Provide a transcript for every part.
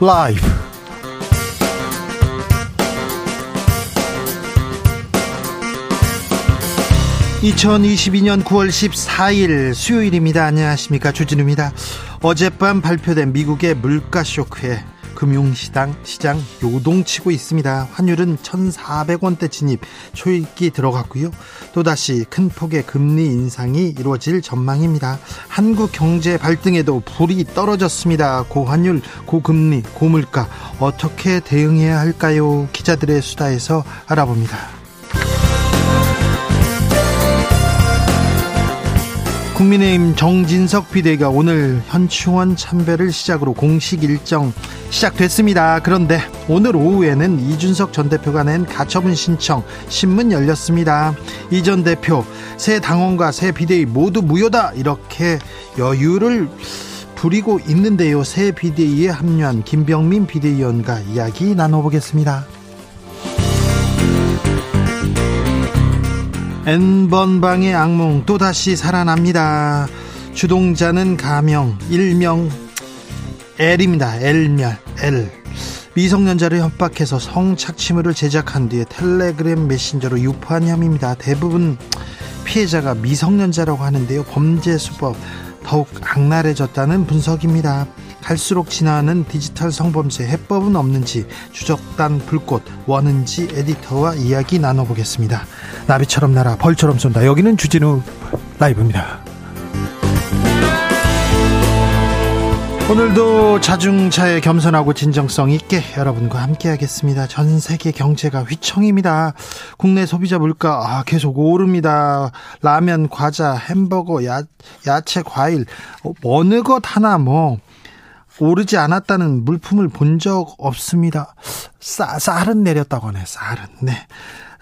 라이브. 2022년 9월 14일 수요일입니다. 안녕하십니까. 주진우입니다. 어젯밤 발표된 미국의 물가 쇼크에 금융시장 시장 요동치고 있습니다. 환율은 1,400원대 진입 초읽기 들어갔고요. 또다시 큰 폭의 금리 인상이 이루어질 전망입니다. 한국 경제 발등에도 불이 떨어졌습니다. 고환율, 고금리, 고물가 어떻게 대응해야 할까요? 기자들의 수다에서 알아봅니다. 국민의힘 정진석 비대가 오늘 현충원 참배를 시작으로 공식 일정 시작됐습니다. 그런데 오늘 오후에는 이준석 전 대표가 낸 가처분 신청 신문 열렸습니다. 이 전 대표 새 당원과 새 비대위 모두 무효다 이렇게 여유를 부리고 있는데요. 새 비대위에 합류한 김병민 비대위원과 이야기 나눠보겠습니다. N번방의 악몽 또다시 살아납니다. 주동자는 가명, 일명 L입니다. L멸, L. 미성년자를 협박해서 성착취물을 제작한 뒤에 텔레그램 메신저로 유포한 혐의입니다. 대부분 피해자가 미성년자라고 하는데요. 범죄 수법 더욱 악랄해졌다는 분석입니다. 갈수록 진화하는 디지털 성범죄 해법은 없는지 주적단 불꽃 원은지 에디터와 이야기 나눠보겠습니다. 나비처럼 날아 벌처럼 쏜다. 여기는 주진우 라이브입니다. 오늘도 자중차에 겸손하고 진정성 있게 여러분과 함께하겠습니다. 전 세계 경제가 휘청입니다. 국내 소비자 물가 아, 계속 오릅니다. 라면, 과자, 햄버거, 야, 야채, 과일 어느 것 하나 뭐 오르지 않았다는 물품을 본 적 없습니다. 쌀, 쌀은 내렸다고 하네, 쌀은. 네.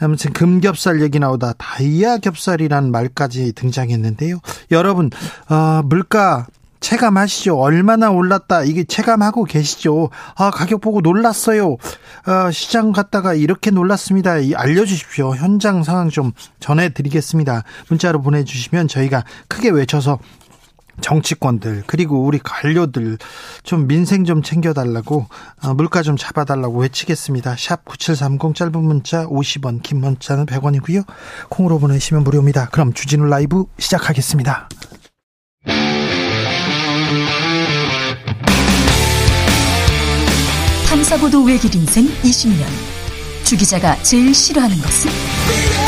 아무튼 금겹살 얘기 나오다 다이아 겹살이라는 말까지 등장했는데요. 여러분, 어, 물가 체감하시죠? 얼마나 올랐다. 이게 체감하고 계시죠? 아, 가격 보고 놀랐어요. 아, 시장 갔다가 이렇게 놀랐습니다. 알려주십시오. 현장 상황 좀 전해드리겠습니다. 문자로 보내주시면 저희가 크게 외쳐서 정치권들 그리고 우리 관료들 좀 민생 좀 챙겨달라고 어, 물가 좀 잡아달라고 외치겠습니다. 샵 9730 짧은 문자 50원 긴 문자는 100원이고요. 콩으로 보내시면 무료입니다. 그럼 주진우 라이브 시작하겠습니다. 탐사보도 외길 인생 20년 주 기자가 제일 싫어하는 것은?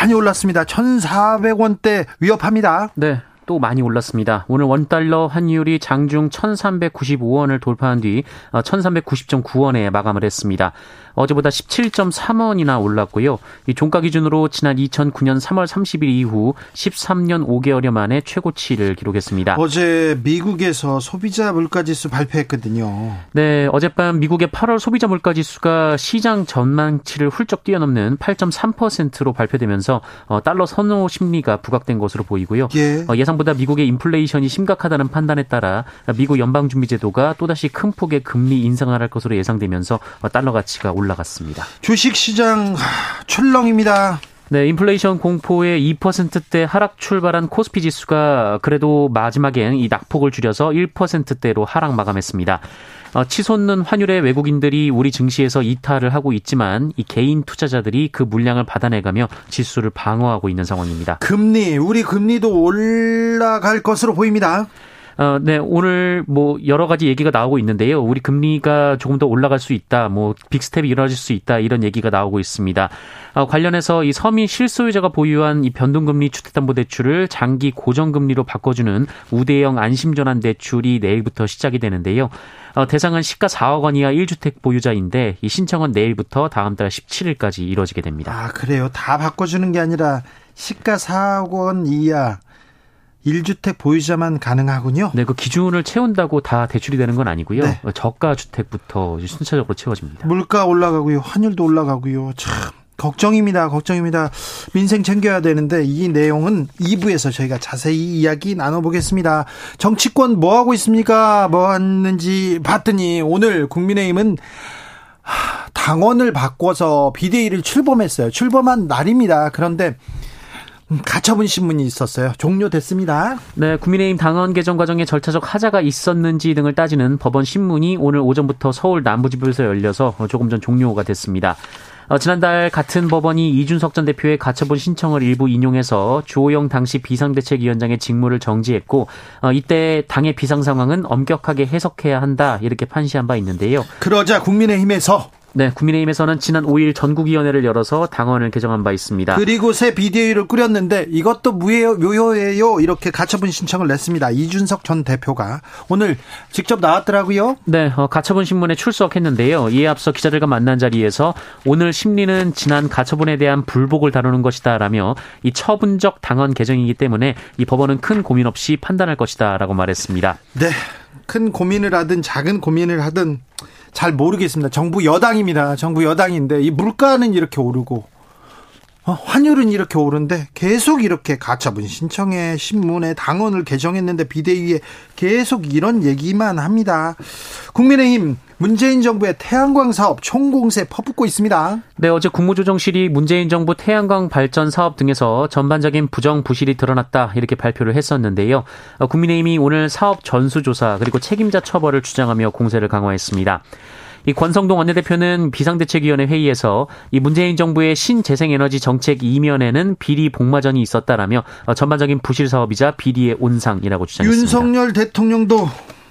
많이 올랐습니다. 1,400원대 위협합니다. 네. 또 많이 올랐습니다. 오늘 원달러 환율이 장중 1,395원을 돌파한 뒤 1,390.9원에 어, 마감을 했습니다. 어제보다 17.3원이나 올랐고요. 이 종가 기준으로 지난 2009년 3월 30일 이후 13년 5개월여 만에 최고치를 기록했습니다. 어제 미국에서 소비자 물가지수 발표했거든요. 네, 어젯밤 미국의 8월 소비자 물가지수가 시장 전망치를 훌쩍 뛰어넘는 8.3%로 발표되면서 어, 달러 선호 심리가 부각된 것으로 보이고요. 예. 어, 예상보다 미국의 인플레이션이 심각하다는 판단에 따라 미국 연방준비제도가 또다시 큰 폭의 금리 인상을 할 것으로 예상되면서 어, 달러 가치가 올라갔습니다. 주식시장 출렁입니다. 네, 인플레이션 공포의 2%대 하락 출발한 코스피 지수가 그래도 마지막엔 이 낙폭을 줄여서 1%대로 하락 마감했습니다. 어, 치솟는 환율에 외국인들이 우리 증시에서 이탈을 하고 있지만 이 개인 투자자들이 그 물량을 받아내가며 지수를 방어하고 있는 상황입니다. 금리, 우리 금리도 올라갈 것으로 보입니다. 어, 네, 오늘 뭐 여러 가지 얘기가 나오고 있는데요. 우리 금리가 조금 더 올라갈 수 있다, 뭐 빅스텝이 이루어질 수 있다 이런 얘기가 나오고 있습니다. 어, 관련해서 이 서민 실소유자가 보유한 이 변동금리 주택담보대출을 장기 고정금리로 바꿔주는 우대형 안심전환 대출이 내일부터 시작이 되는데요. 어, 대상은 시가 4억 원 이하 1주택 보유자인데 이 신청은 내일부터 다음 달 17일까지 이루어지게 됩니다. 아 그래요? 다 바꿔주는 게 아니라 시가 4억 원 이하 1주택 보유자만 가능하군요. 네, 그 기준을 채운다고 다 대출이 되는 건 아니고요. 네. 저가 주택부터 순차적으로 채워집니다. 물가 올라가고요. 환율도 올라가고요. 참 걱정입니다. 걱정입니다. 민생 챙겨야 되는데 이 내용은 2부에서 저희가 자세히 이야기 나눠보겠습니다. 정치권 뭐 하고 있습니까? 뭐 했는지 봤더니 오늘 국민의힘은 당원을 바꿔서 비대위를 출범했어요. 출범한 날입니다. 그런데 가처분 신문이 있었어요. 종료됐습니다. 네, 국민의힘 당원 개정 과정에 절차적 하자가 있었는지 등을 따지는 법원 신문이 오늘 오전부터 서울 남부지부에서 열려서 조금 전 종료가 됐습니다. 어, 지난달 같은 법원이 이준석 전 대표의 가처분 신청을 일부 인용해서 주호영 당시 비상대책위원장의 직무를 정지했고 어, 이때 당의 비상 상황은 엄격하게 해석해야 한다 이렇게 판시한 바 있는데요. 그러자 국민의힘에서 네, 국민의힘에서는 지난 5일 전국위원회를 열어서 당원을 개정한 바 있습니다. 그리고 새 비대위를 꾸렸는데 이것도 무효, 묘효예요. 이렇게 가처분 신청을 냈습니다. 이준석 전 대표가 오늘 직접 나왔더라고요. 네, 어, 가처분 신문에 출석했는데요. 이에 앞서 기자들과 만난 자리에서 오늘 심리는 지난 가처분에 대한 불복을 다루는 것이다라며 이 처분적 당원 개정이기 때문에 이 법원은 큰 고민 없이 판단할 것이다라고 말했습니다. 네, 큰 고민을 하든 작은 고민을 하든 잘 모르겠습니다. 정부 여당입니다. 정부 여당인데 이 물가는 이렇게 오르고 어, 환율은 이렇게 오른데 계속 이렇게 가처분 신청에 신문에 당원을 개정했는데 비대위에 계속 이런 얘기만 합니다. 국민의힘 문재인 정부의 태양광 사업 총공세 퍼붓고 있습니다. 네, 어제 국무조정실이 문재인 정부 태양광 발전 사업 등에서 전반적인 부정 부실이 드러났다 이렇게 발표를 했었는데요. 어, 국민의힘이 오늘 사업 전수조사 그리고 책임자 처벌을 주장하며 공세를 강화했습니다. 이 권성동 원내대표는 비상대책위원회 회의에서 이 문재인 정부의 신재생에너지 정책 이면에는 비리 복마전이 있었다라며 어, 전반적인 부실 사업이자 비리의 온상이라고 주장했습니다. 윤석열 대통령도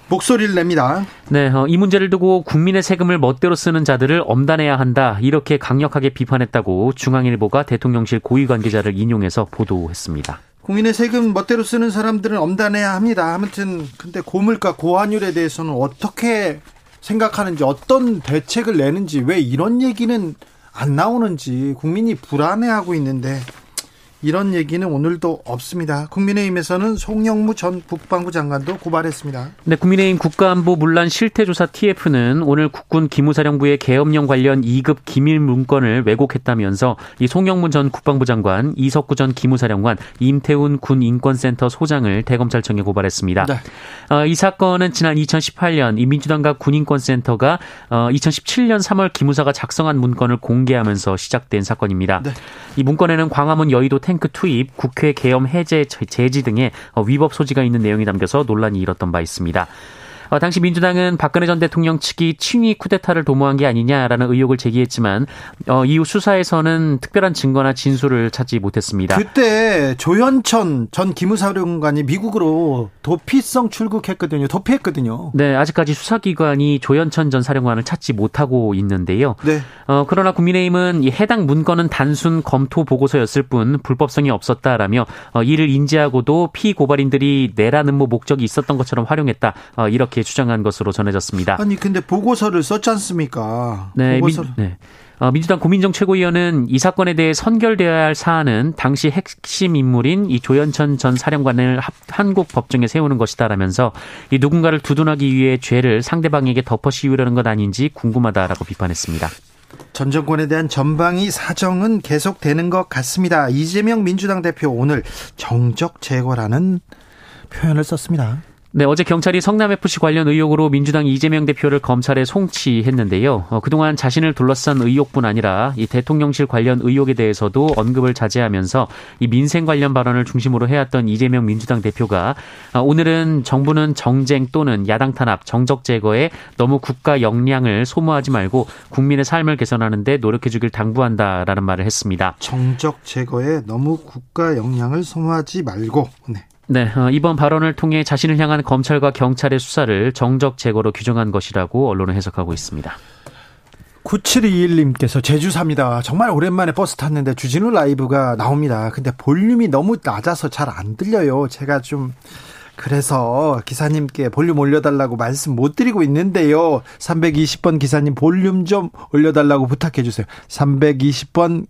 목소리를 냅니다. 네, 어, 이 문제를 두고 국민의 세금을 멋대로 쓰는 자들을 엄단해야 한다. 이렇게 강력하게 비판했다고 중앙일보가 대통령실 고위 관계자를 인용해서 보도했습니다. 국민의 세금 멋대로 쓰는 사람들은 엄단해야 합니다. 아무튼 근데 고물가 고환율에 대해서는 어떻게 생각하는지 어떤 대책을 내는지 왜 이런 얘기는 안 나오는지 국민이 불안해하고 있는데 이런 얘기는 오늘도 없습니다. 국민의힘에서는 송영무 전 국방부 장관도 고발했습니다. 네, 국민의힘 국가안보 문란 실태조사 TF는 오늘 국군 기무사령부의 계엄령 관련 2급 기밀 문건을 왜곡했다면서 이 송영무 전 국방부 장관, 이석구 전 기무사령관, 임태훈 군 인권센터 소장을 대검찰청에 고발했습니다. 네. 어, 이 사건은 지난 2018년 이 민주당과 군인권센터가 어, 2017년 3월 기무사가 작성한 문건을 공개하면서 시작된 사건입니다. 네. 이 문건에는 광화문 여의도 탱크 투입, 국회 계엄 해제 제지 등의 어, 위법 소지가 있는 내용이 담겨서 논란이 일었던 바 있습니다. 어, 당시 민주당은 박근혜 전 대통령 측이 친위 쿠데타를 도모한 게 아니냐라는 의혹을 제기했지만 어, 이후 수사에서는 특별한 증거나 진술을 찾지 못했습니다. 그때 조현천 전 기무사령관이 미국으로 도피성 출국했거든요. 도피했거든요. 네, 아직까지 수사기관이 조현천 전 사령관을 찾지 못하고 있는데요. 네. 어, 그러나 국민의힘은 이 해당 문건은 단순 검토 보고서였을 뿐 불법성이 없었다라며 어, 이를 인지하고도 피고발인들이 내라는 뭐 목적이 있었던 것처럼 활용했다. 어, 이렇게 이렇게 주장한 것으로 전해졌습니다. 아니 근데 보고서를 썼지 않습니까? 네, 보고서 민, 네. 어, 민주당 고민정 최고위원은 이 사건에 대해 선결되어야 할 사안은 당시 핵심 인물인 이 조현천 전 사령관을 한국 법정에 세우는 것이다라면서 이 누군가를 두둔하기 위해 죄를 상대방에게 덮어 씌우려는 것 아닌지 궁금하다라고 비판했습니다. 전 정권에 대한 전방위 사정은 계속되는 것 같습니다. 이재명 민주당 대표 오늘 정적 제거라는 표현을 썼습니다. 네, 어제 경찰이 성남FC 관련 의혹으로 민주당 이재명 대표를 검찰에 송치했는데요. 어, 그동안 자신을 둘러싼 의혹뿐 아니라 이 대통령실 관련 의혹에 대해서도 언급을 자제하면서 이 민생 관련 발언을 중심으로 해왔던 이재명 민주당 대표가 어, 오늘은 정부는 정쟁 또는 야당 탄압, 정적 제거에 너무 국가 역량을 소모하지 말고 국민의 삶을 개선하는데 노력해주길 당부한다라는 말을 했습니다. 정적 제거에 너무 국가 역량을 소모하지 말고. 네. 네, 어, 이번 발언을 통해 자신을 향한 검찰과 경찰의 수사를 정적 제거로 규정한 것이라고 언론은 해석하고 있습니다. 9721님께서 제주 삽니다. 정말 오랜만에 버스 탔는데 주진우 라이브가 나옵니다. 근데 볼륨이 너무 낮아서 잘 안 들려요. 제가 좀 그래서 기사님께 볼륨 올려달라고 말씀 못 드리고 있는데요. 320번 기사님 볼륨 좀 올려달라고 부탁해 주세요. 320번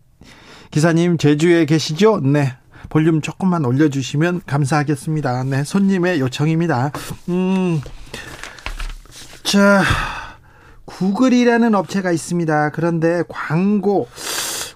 기사님 제주에 계시죠? 네. 볼륨 조금만 올려주시면 감사하겠습니다. 네, 손님의 요청입니다. 음, 자, 구글이라는 업체가 있습니다. 그런데 광고,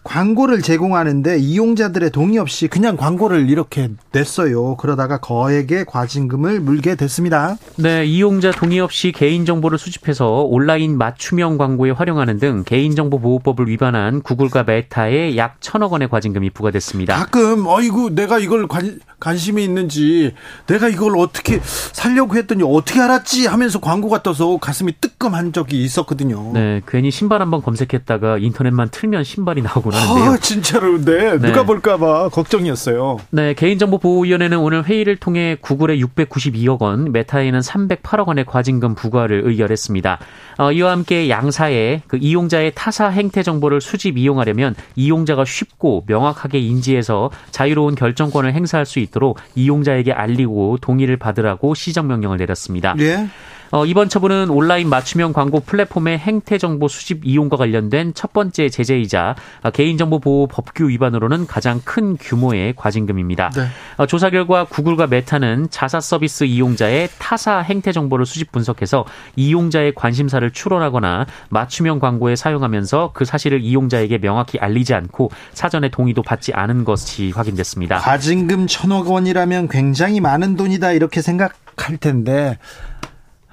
광고를 제공하는데 이용자들의 동의 없이 그냥 광고를 이렇게 냈어요. 그러다가 거액의 과징금을 물게 됐습니다. 네, 이용자 동의 없이 개인 정보를 수집해서 온라인 맞춤형 광고에 활용하는 등 개인정보 보호법을 위반한 구글과 메타에 약 천억 원의 과징금이 부과됐습니다. 가끔 어이구 내가 이걸 관, 관심이 있는지 내가 이걸 어떻게 살려고 했더니 어떻게 알았지 하면서 광고가 떠서 가슴이 뜨끔한 적이 있었거든요. 네, 괜히 신발 한번 검색했다가 인터넷만 틀면 신발이 나오고 하는데요. 아, 진짜로 네, 네. 누가 볼까봐 걱정이었어요. 네, 개인정보보호위원회는 오늘 회의를 통해 구글에 692억 원, 메타에는 308억 원의 과징금 부과를 의결했습니다. 어, 이와 함께 양사의 그 이용자의 타사 행태 정보를 수집 이용하려면 이용자가 쉽고 명확하게 인지해서 자유로운 결정권을 행사할 수 있도록 이용자에게 알리고 동의를 받으라고 시정 명령을 내렸습니다. 예. 어, 이번 처분은 온라인 맞춤형 광고 플랫폼의 행태 정보 수집 이용과 관련된 첫 번째 제재이자 개인정보 보호 법규 위반으로는 가장 큰 규모의 과징금입니다. 네. 어, 조사 결과 구글과 메타는 자사 서비스 이용자의 타사 행태 정보를 수집 분석해서 이용자의 관심사를 추론하거나 맞춤형 광고에 사용하면서 그 사실을 이용자에게 명확히 알리지 않고 사전에 동의도 받지 않은 것이 확인됐습니다. 과징금 천억 원이라면 굉장히 많은 돈이다 이렇게 생각할 텐데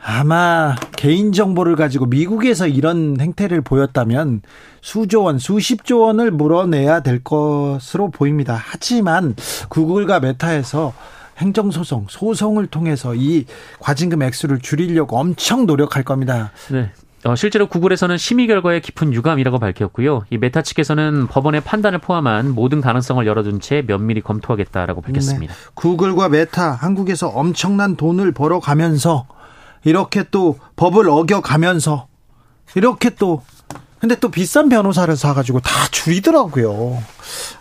아마 개인정보를 가지고 미국에서 이런 행태를 보였다면 수조 원, 수십조 원을 물어내야 될 것으로 보입니다. 하지만 구글과 메타에서 행정소송, 소송을 통해서 이 과징금 액수를 줄이려고 엄청 노력할 겁니다. 네. 어, 실제로 구글에서는 심의 결과에 깊은 유감이라고 밝혔고요. 이 메타 측에서는 법원의 판단을 포함한 모든 가능성을 열어둔 채 면밀히 검토하겠다라고 밝혔습니다. 네. 구글과 메타 한국에서 엄청난 돈을 벌어가면서 이렇게 또 법을 어겨가면서 이렇게 또 근데 또 비싼 변호사를 사가지고 다 줄이더라고요.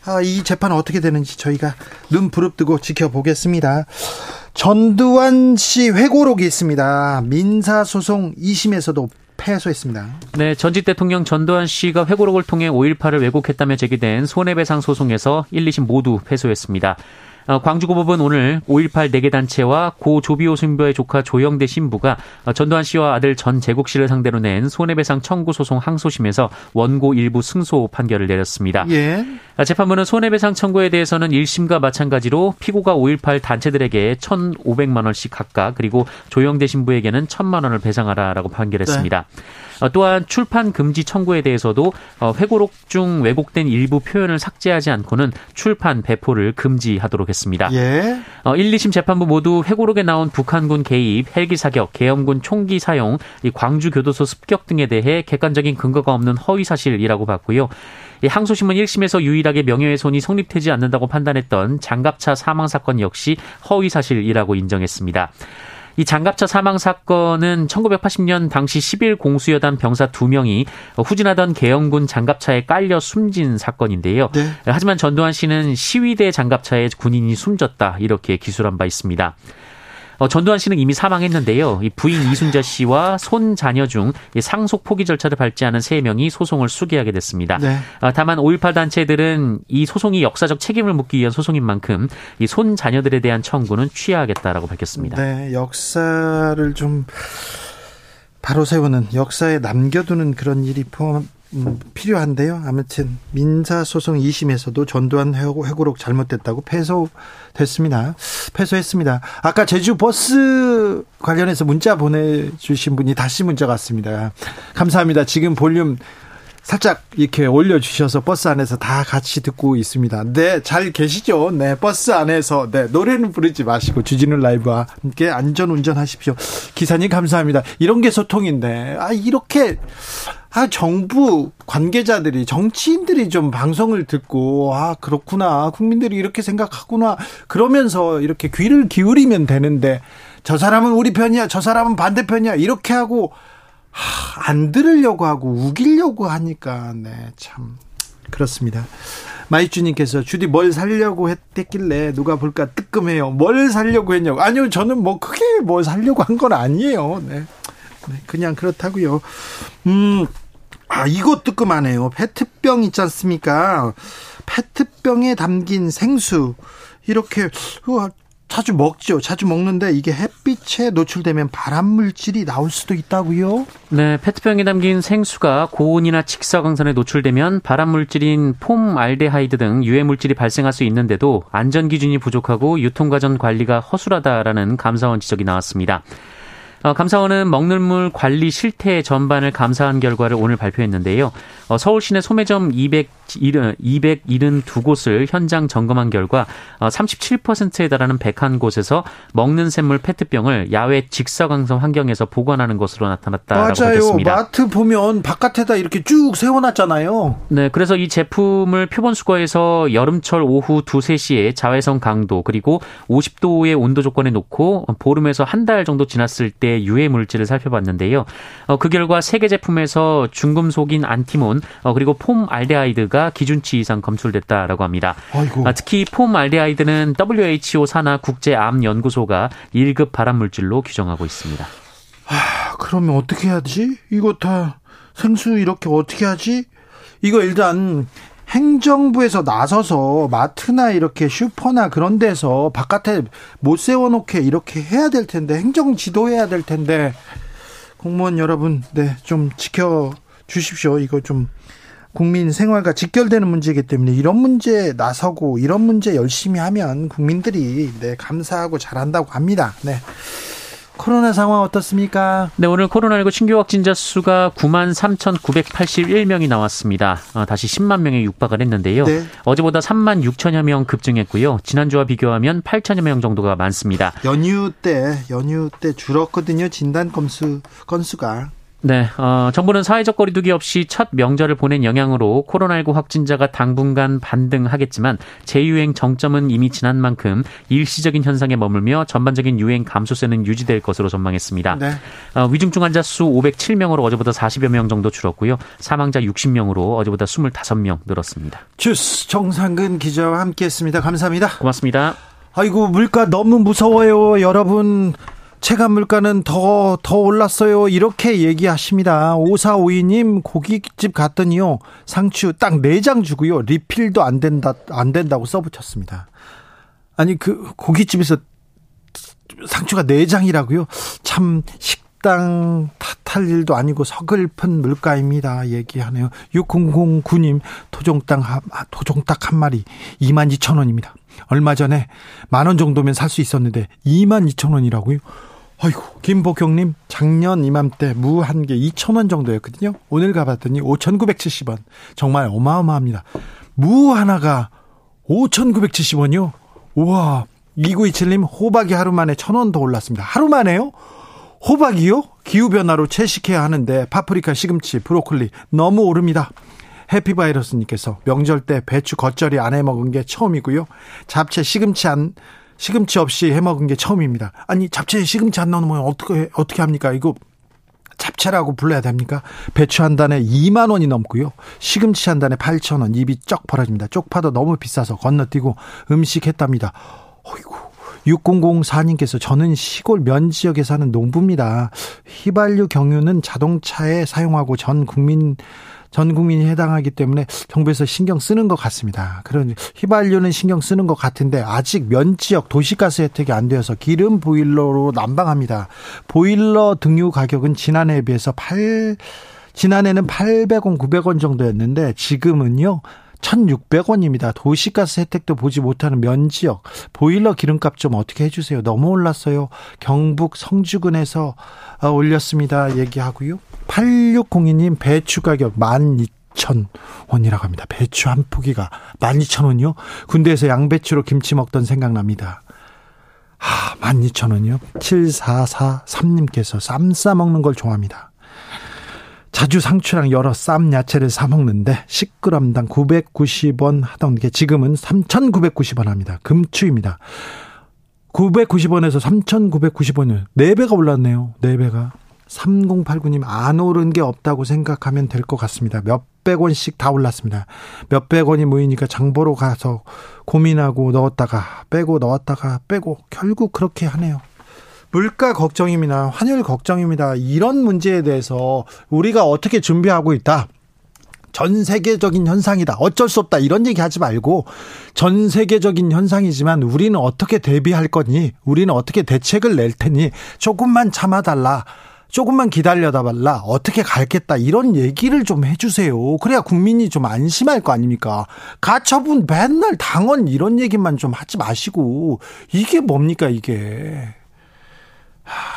아, 이 재판 어떻게 되는지 저희가 눈 부릅뜨고 지켜보겠습니다. 전두환 씨 회고록이 있습니다. 민사소송 2심에서도 패소했습니다. 네, 전직 대통령 전두환 씨가 회고록을 통해 5.18을 왜곡했다며 제기된 손해배상 소송에서 1, 2심 모두 패소했습니다. 어, 광주고법은 오늘 5.18 4개 단체와 고 조비오 신부의 조카 조영대 신부가 어, 전두환 씨와 아들 전 재국 씨를 상대로 낸 손해배상 청구 소송 항소심에서 원고 일부 승소 판결을 내렸습니다. 예. 어, 재판부는 손해배상 청구에 대해서는 1심과 마찬가지로 피고가 5.18 단체들에게 1,500만 원씩 각각 그리고 조영대 신부에게는 1,000만 원을 배상하라라고 판결했습니다. 네. 어, 또한 출판 금지 청구에 대해서도 어, 회고록 중 왜곡된 일부 표현을 삭제하지 않고는 출판 배포를 금지하도록 했습니다. 예. 1, 2심 재판부 모두 회고록에 나온 북한군 개입, 헬기 사격, 계엄군 총기 사용, 광주 교도소 습격 등에 대해 객관적인 근거가 없는 허위 사실이라고 봤고요. 항소심은 1심에서 유일하게 명예훼손이 성립되지 않는다고 판단했던 장갑차 사망 사건 역시 허위 사실이라고 인정했습니다. 이 장갑차 사망 사건은 1980년 당시 10일 공수여단 병사 2명이 후진하던 계엄군 장갑차에 깔려 숨진 사건인데요. 네. 하지만 전두환 씨는 시위대 장갑차에 군인이 숨졌다 이렇게 기술한 바 있습니다. 어, 전두환 씨는 이미 사망했는데요. 이 부인 이순자 씨와 손 자녀 중 상속 포기 절차를 밟지 않은 세 명이 소송을 수기하게 됐습니다. 네. 어, 다만 5.18 단체들은 이 소송이 역사적 책임을 묻기 위한 소송인 만큼 이 손 자녀들에 대한 청구는 취하하겠다라고 밝혔습니다. 네, 역사를 좀 바로 세우는 역사에 남겨두는 그런 일이 포함 음, 필요한데요. 아무튼 민사소송 2심에서도 전두환 회고록 잘못됐다고 패소됐습니다. 패소했습니다. 아까 제주 버스 관련해서 문자 보내주신 분이 다시 문자 왔습니다. 감사합니다. 지금 볼륨 살짝 이렇게 올려주셔서 버스 안에서 다 같이 듣고 있습니다. 네, 잘 계시죠? 네, 버스 안에서, 네, 노래는 부르지 마시고 주진우 라이브와 함께 안전 운전하십시오. 기사님 감사합니다. 이런 게 소통인데, 아, 이렇게, 아, 정부 관계자들이, 정치인들이 좀 방송을 듣고, 아, 그렇구나. 국민들이 이렇게 생각하구나. 그러면서 이렇게 귀를 기울이면 되는데, 저 사람은 우리 편이야, 저 사람은 반대편이야. 이렇게 하고, 하, 안 들으려고 하고 우기려고 하니까 네 참 그렇습니다. 마이주님께서 주디 뭘 살려고 했길래 누가 볼까 뜨끔해요. 뭘 살려고 했냐고. 아니요 저는 뭐 크게 뭘 살려고 한 건 아니에요. 네. 네 그냥 그렇다고요. 음. 아, 이거 뜨끔하네요. 페트병 있지 않습니까? 페트병에 담긴 생수. 이렇게 자주 먹죠. 자주 먹는데 이게 햇빛에 노출되면 발암 물질이 나올 수도 있다고요? 네, 페트병에 담긴 생수가 고온이나 직사광선에 노출되면 발암 물질인 폼알데하이드 등 유해 물질이 발생할 수 있는데도 안전 기준이 부족하고 유통 과정 관리가 허술하다라는 감사원 지적이 나왔습니다. 어, 감사원은 먹는 물 관리 실태 전반을 감사한 결과를 오늘 발표했는데요. 어, 서울 시내 소매점 200 272곳을 현장 점검한 결과 37%에 어, 달하는 101곳에서 먹는 샘물 페트병을 야외 직사광선 환경에서 보관하는 것으로 나타났다라고. 밝혔습니다. 마트 보면 바깥에다 이렇게 쭉 세워놨잖아요. 네, 그래서 이 제품을 표본 수거해서 여름철 오후 2, 3시에 자외선 강도 그리고 50도의 온도 조건에 놓고 보름에서 한 달 정도 지났을 때 유해 물질을 살펴봤는데요. 어, 그 결과 세 개 제품에서 중금속인 안티몬 어, 그리고 폼 알데하이드가 알데하이드가 기준치 이상 검출됐다라고 합니다. 아, 특히 폼 알데하이드는 WHO 산하 국제암연구소가 1급 발암물질로 규정하고 있습니다. 아, 그러면 어떻게 해야지? 이거 다 생수 이렇게 어떻게 하지? 이거 일단 행정부에서 나서서 마트나 이렇게 슈퍼나 그런 데서 바깥에 못 세워놓게 이렇게 해야 될 텐데 행정 지도해야 될 텐데 공무원 여러분 네 좀 지켜 주십시오. 이거 좀 국민 생활과 직결되는 문제이기 때문에 이런 문제 나서고 이런 문제 열심히 하면 국민들이 네, 감사하고 잘한다고 합니다. 네. 코로나 상황 어떻습니까? 네, 오늘 코로나19 신규 확진자 수가 9만 3,981명이 나왔습니다. 어, 다시 10만 명에 육박을 했는데요. 네. 어제보다 3만 6천여 명 급증했고요. 지난주와 비교하면 8천여 명 정도가 많습니다. 연휴 때, 연휴 때 줄었거든요. 진단 건수, 건수가. 네, 어, 정부는 사회적 거리두기 없이 첫 명절을 보낸 영향으로 코로나19 확진자가 당분간 반등하겠지만 재유행 정점은 이미 지난 만큼 일시적인 현상에 머물며 전반적인 유행 감소세는 유지될 것으로 전망했습니다. 네. 어, 위중증 환자 수 507명으로 어제보다 40여 명 정도 줄었고요. 사망자 60명으로 어제보다 25명 늘었습니다. 주스 정상근 기자와 함께했습니다. 감사합니다. 고맙습니다. 아이고 물가 너무 무서워요, 여러분. 체감 물가는 더, 더 올랐어요. 이렇게 얘기하십니다. 5452님 고깃집 갔더니요. 상추 딱 4장 주고요. 리필도 안 된다, 안 된다고 써붙였습니다. 아니, 그 고깃집에서 상추가 4장이라고요? 참, 식당 탓할 일도 아니고 서글픈 물가입니다. 얘기하네요. 6009님, 토종닭, 토종닭 한 마리 22,000원입니다. 얼마 전에 만 원 정도면 살 수 있었는데 22,000원이라고요? 아이고, 김복경님, 작년 이맘때 무 한 개 2,000원 정도였거든요. 오늘 가봤더니 5,970원. 정말 어마어마합니다. 무 하나가 5,970원이요? 우와. 2927님, 호박이 하루 만에 1,000원 더 올랐습니다. 하루 만에요? 호박이요? 기후변화로 채식해야 하는데, 파프리카, 시금치, 브로콜리 너무 오릅니다. 해피바이러스님께서 명절 때 배추 겉절이 안 해 먹은 게 처음이고요. 잡채, 시금치 안, 시금치 없이 해 먹은 게 처음입니다. 아니 잡채에 시금치 안 넣으면 어떻게 어떻게 합니까? 이거 잡채라고 불러야 됩니까? 배추 한 단에 2만 원이 넘고요. 시금치 한 단에 8천 원. 입이 쩍 벌어집니다. 쪽파도 너무 비싸서 건너뛰고 음식 했답니다. 어이구. 6004님께서 저는 시골 면 지역에 사는 농부입니다. 휘발유 경유는 자동차에 사용하고 전 국민 전 국민이 해당하기 때문에 정부에서 신경 쓰는 것 같습니다. 그런 휘발유는 신경 쓰는 것 같은데 아직 면 지역 도시가스 혜택이 안 되어서 기름 보일러로 난방합니다. 보일러 등유 가격은 지난해에 비해서 8 지난해는 800원, 900원 정도였는데 지금은요. 1,600원입니다. 도시가스 혜택도 보지 못하는 면 지역 보일러 기름값 좀 어떻게 해주세요. 너무 올랐어요. 경북 성주군에서 어, 올렸습니다. 얘기하고요. 8602님 배추 가격 12,000원이라고 합니다. 배추 한 포기가 12,000원이요? 군대에서 양배추로 김치 먹던 생각납니다. 아, 12,000원이요? 7443님께서 쌈 싸먹는 걸 좋아합니다. 자주 상추랑 여러 쌈 야채를 사 먹는데 10g당 990원 하던 게 지금은 3,990원 합니다. 금추입니다. 990원에서 3,990원을 4배가 올랐네요. 4배가. 3089님 안 오른 게 없다고 생각하면 될 것 같습니다. 몇백 원씩 다 올랐습니다. 몇백 원이 모이니까 장보러 가서 고민하고 넣었다가 빼고 넣었다가 빼고 결국 그렇게 하네요. 물가 걱정입니다. 환율 걱정입니다. 이런 문제에 대해서 우리가 어떻게 준비하고 있다. 전 세계적인 현상이다. 어쩔 수 없다. 이런 얘기 하지 말고 전 세계적인 현상이지만 우리는 어떻게 대비할 거니? 우리는 어떻게 대책을 낼 테니? 조금만 참아달라. 조금만 기다려다 말라. 어떻게 갈겠다. 이런 얘기를 좀 해주세요. 그래야 국민이 좀 안심할 거 아닙니까? 가처분 맨날 당원 이런 얘기만 좀 하지 마시고. 이게 뭡니까, 이게.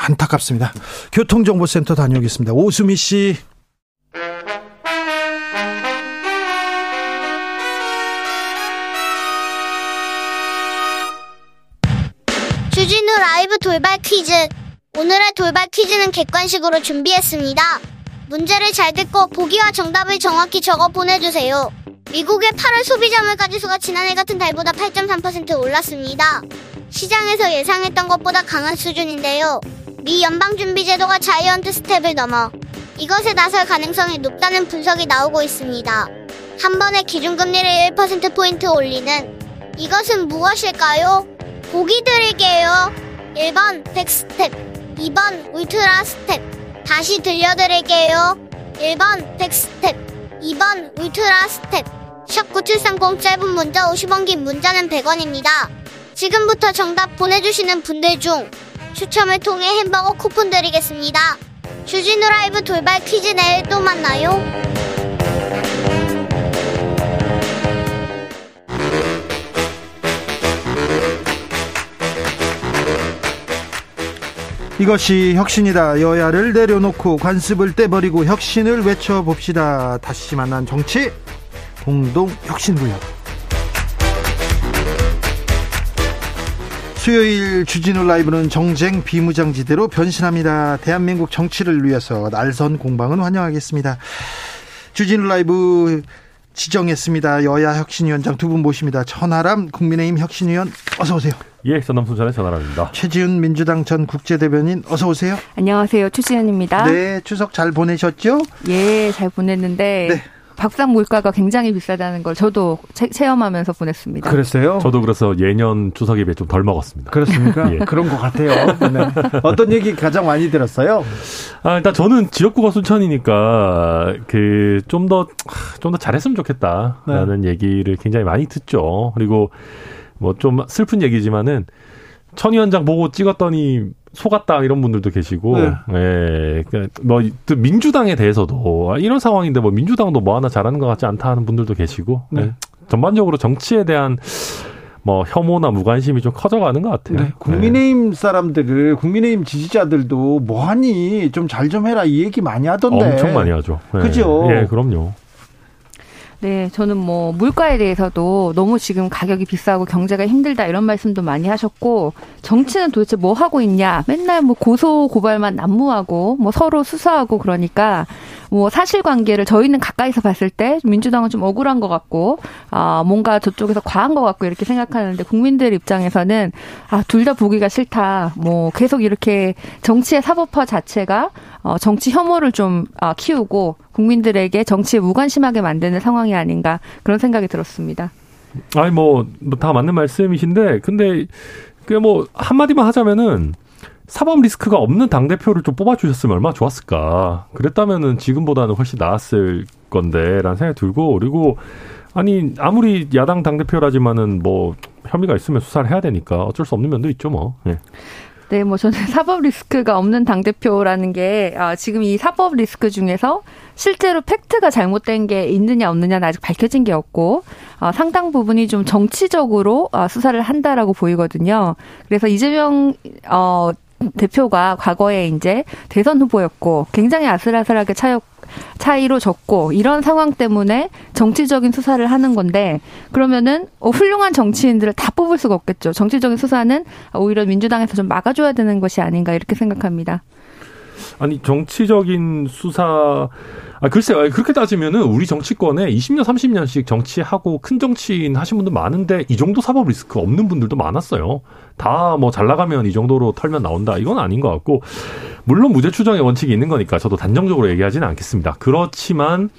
안타깝습니다. 교통정보센터 다녀오겠습니다. 오수미 씨. 주진우 라이브 돌발 퀴즈. 오늘의 돌발 퀴즈는 객관식으로 준비했습니다. 문제를 잘 듣고 보기와 정답을 정확히 적어 보내주세요. 미국의 8월 소비자 물가 지수가 지난해 같은 달보다 8.3% 올랐습니다. 시장에서 예상했던 것보다 강한 수준인데요. 미 연방준비제도가 자이언트 스텝을 넘어 이것에 나설 가능성이 높다는 분석이 나오고 있습니다. 한 번에 기준금리를 1%포인트 올리는 이것은 무엇일까요? 보기 드릴게요. 1번 백스텝, 2번 울트라 스텝. 다시 들려드릴게요. 1번 백스텝, 2번 울트라 스텝. 샵 9730 짧은 문자 50원 긴 문자는 100원입니다. 지금부터 정답 보내주시는 분들 중 추첨을 통해 햄버거 쿠폰 드리겠습니다. 주진우 라이브 돌발 퀴즈 내일 또 만나요. 이것이 혁신이다. 여야를 내려놓고 관습을 떼버리고 혁신을 외쳐봅시다. 다시 만난 정치 공동 혁신구역. 수요일 주진우 라이브는 정쟁 비무장지대로 변신합니다. 대한민국 정치를 위해서 날선 공방은 환영하겠습니다. 주진우 라이브 지정했습니다. 여야 혁신위원장 두 분 모십니다. 천하람 국민의힘 혁신위원 어서 오세요. 예, 전남 순천의 전하람입니다. 최지훈 민주당 전 국제대변인 어서 오세요. 안녕하세요. 최지훈입니다. 네, 추석 잘 보내셨죠? 예, 잘 보냈는데 네. 박상 물가가 굉장히 비싸다는 걸 저도 체, 체험하면서 보냈습니다. 그랬어요? 저도 그래서 예년 추석에 비해 좀 덜 먹었습니다. 그렇습니까? 예. 그런 것 같아요. 네. 어떤 얘기 가장 많이 들었어요? 아, 일단 저는 지역구가 순천이니까 그 좀 더 좀 더 잘했으면 좋겠다라는 네. 얘기를 굉장히 많이 듣죠. 그리고 뭐 좀 슬픈 얘기지만은 천 위원장 보고 찍었더니 속았다 이런 분들도 계시고, 네. 예, 그러니까 뭐또 민주당에 대해서도 아, 이런 상황인데 뭐 민주당도 뭐 하나 잘하는 것 같지 않다 하는 분들도 계시고, 네. 예. 전반적으로 정치에 대한 뭐 혐오나 무관심이 좀 커져가는 것 같아요. 네. 국민의힘 사람들을 국민의힘 지지자들도 뭐하니 좀 잘좀 해라 이 얘기 많이 네. 하던데. 엄청 많이 하죠. 예. 그죠? 예, 그럼요. 네, 저는 뭐 물가에 대해서도 너무 지금 가격이 비싸고 경제가 힘들다 이런 말씀도 많이 하셨고 정치는 도대체 뭐 하고 있냐? 맨날 뭐 고소 고발만 난무하고 뭐 서로 수사하고 그러니까 뭐 사실관계를 저희는 가까이서 봤을 때 민주당은 좀 억울한 것 같고 아 뭔가 저쪽에서 과한 것 같고 이렇게 생각하는데 국민들 입장에서는 아 둘 다 보기가 싫다. 뭐 계속 이렇게 정치의 사법화 자체가 어, 정치 혐오를 좀 아, 키우고 국민들에게 정치에 무관심하게 만드는 상황이 아닌가 그런 생각이 들었습니다. 아니 뭐다 맞는 말씀이신데 근데 그뭐 한마디만 하자면은 사법 리스크가 없는 당 대표를 좀 뽑아 주셨으면 얼마나 좋았을까. 그랬다면은 지금보다는 훨씬 나았을 건데 라는 생각이 들고 그리고 아니 아무리 야당 당 대표라지만은 뭐 혐의가 있으면 수사를 해야 되니까 어쩔 수 없는 면도 있죠 뭐. 예. 네, 뭐 저는 사법 리스크가 없는 당 대표라는 게 아, 지금 이 사법 리스크 중에서 실제로 팩트가 잘못된 게 있느냐 없느냐는 아직 밝혀진 게 없고 아, 상당 부분이 좀 정치적으로 아, 수사를 한다라고 보이거든요. 그래서 이재명 어, 대표가 과거에 이제 대선 후보였고 굉장히 아슬아슬하게 차였 차이로 졌고 이런 상황 때문에 정치적인 수사를 하는 건데 그러면은 어, 훌륭한 정치인들을 다 뽑을 수가 없겠죠. 정치적인 수사는 오히려 민주당에서 좀 막아줘야 되는 것이 아닌가 이렇게 생각합니다. 아니 정치적인 수사 아 글쎄요 그렇게 따지면은 우리 정치권에 20년 30년씩 정치하고 큰 정치인 하신 분들 많은데 이 정도 사법 리스크 없는 분들도 많았어요. 다 뭐 잘 나가면 이 정도로 털면 나온다 이건 아닌 것 같고 물론 무죄 추정의 원칙이 있는 거니까 저도 단정적으로 얘기하지는 않겠습니다. 그렇지만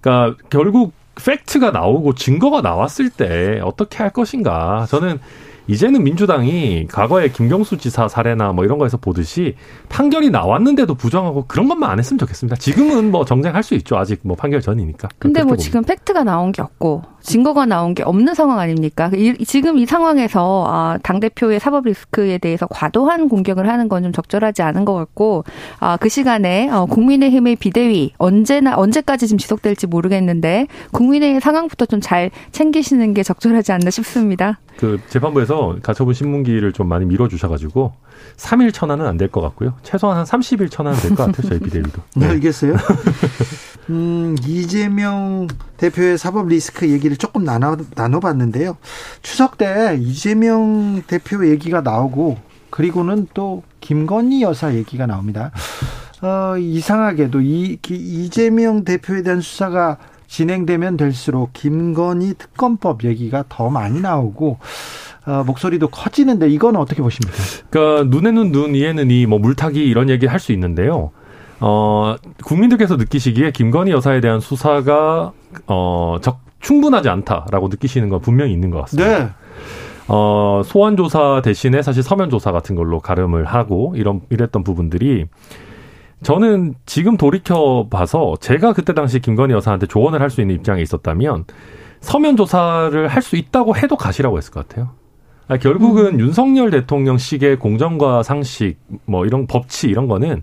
그러니까 결국 팩트가 나오고 증거가 나왔을 때 어떻게 할 것인가 저는 이제는 민주당이 과거에 김경수 지사 사례나 뭐 이런 거에서 보듯이 판결이 나왔는데도 부정하고 그런 것만 안 했으면 좋겠습니다. 지금은 뭐 정쟁할 수 있죠. 아직 뭐 판결 전이니까. 근데 뭐 지금 팩트가 나온 게 없고 증거가 나온 게 없는 상황 아닙니까? 이, 지금 이 상황에서 아, 당 대표의 사법 리스크에 대해서 과도한 공격을 하는 건 좀 적절하지 않은 것 같고 아, 그 시간에 어, 국민의힘의 비대위 언제나 언제까지 지금 지속될지 모르겠는데 국민의힘 상황부터 좀 잘 챙기시는 게 적절하지 않나 싶습니다. 그 재판부에서 가처분 신문기를 좀 많이 밀어주셔가지고 3일 천하는 안될 것 같고요. 최소한 한 30일 천하는 될것 같아요. 저희 비대위도. 네. 네, 알겠어요. 음, 이재명 대표의 사법 리스크 얘기를 조금 나눠, 나눠봤는데요. 추석 때 이재명 대표 얘기가 나오고 그리고는 또 김건희 여사 얘기가 나옵니다. 어, 이상하게도 이, 이재명 대표에 대한 수사가 진행되면 될수록 김건희 특검법 얘기가 더 많이 나오고 어, 목소리도 커지는데 이건 어떻게 보십니까? 그러니까 눈에는 눈, 이에는 이, 뭐 물타기 이런 얘기 할 수 있는데요. 어, 국민들께서 느끼시기에 김건희 여사에 대한 수사가 어, 적, 충분하지 않다라고 느끼시는 건 분명히 있는 것 같습니다. 네. 어, 소환 조사 대신에 사실 서면 조사 같은 걸로 가름을 하고 이런 이랬던 부분들이 저는 지금 돌이켜 봐서 제가 그때 당시 김건희 여사한테 조언을 할 수 있는 입장에 있었다면 서면 조사를 할 수 있다고 해도 가시라고 했을 것 같아요. 아니, 결국은 음. 윤석열 대통령식의 공정과 상식 뭐 이런 법치 이런 거는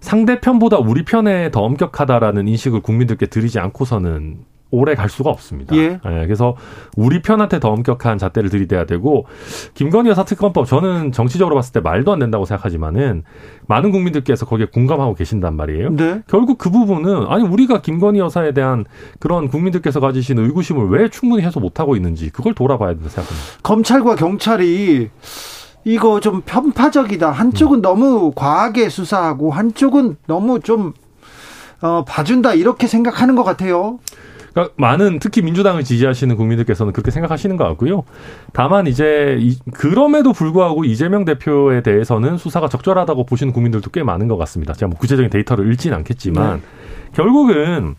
상대편보다 우리 편에 더 엄격하다라는 인식을 국민들께 드리지 않고서는 오래 갈 수가 없습니다. 예. 예. 그래서 우리 편한테 더 엄격한 잣대를 들이대야 되고 김건희 여사 특검법 저는 정치적으로 봤을 때 말도 안 된다고 생각하지만은 많은 국민들께서 거기에 공감하고 계신단 말이에요. 네. 결국 그 부분은 아니 우리가 김건희 여사에 대한 그런 국민들께서 가지신 의구심을 왜 충분히 해소 못 하고 있는지 그걸 돌아봐야 된다 생각합니다. 검찰과 경찰이 이거 좀 편파적이다. 한쪽은 음. 너무 과하게 수사하고 한쪽은 너무 좀 어, 봐준다 이렇게 생각하는 것 같아요. 그러니까 많은 특히 민주당을 지지하시는 국민들께서는 그렇게 생각하시는 것 같고요. 다만 이제 이, 그럼에도 불구하고 이재명 대표에 대해서는 수사가 적절하다고 보시는 국민들도 꽤 많은 것 같습니다. 제가 뭐 구체적인 데이터를 읽지는 않겠지만 네. 결국은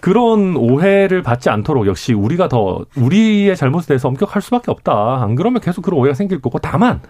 그런 오해를 받지 않도록 역시 우리가 더 우리의 잘못에 대해서 엄격할 수밖에 없다. 안 그러면 계속 그런 오해가 생길 거고 다만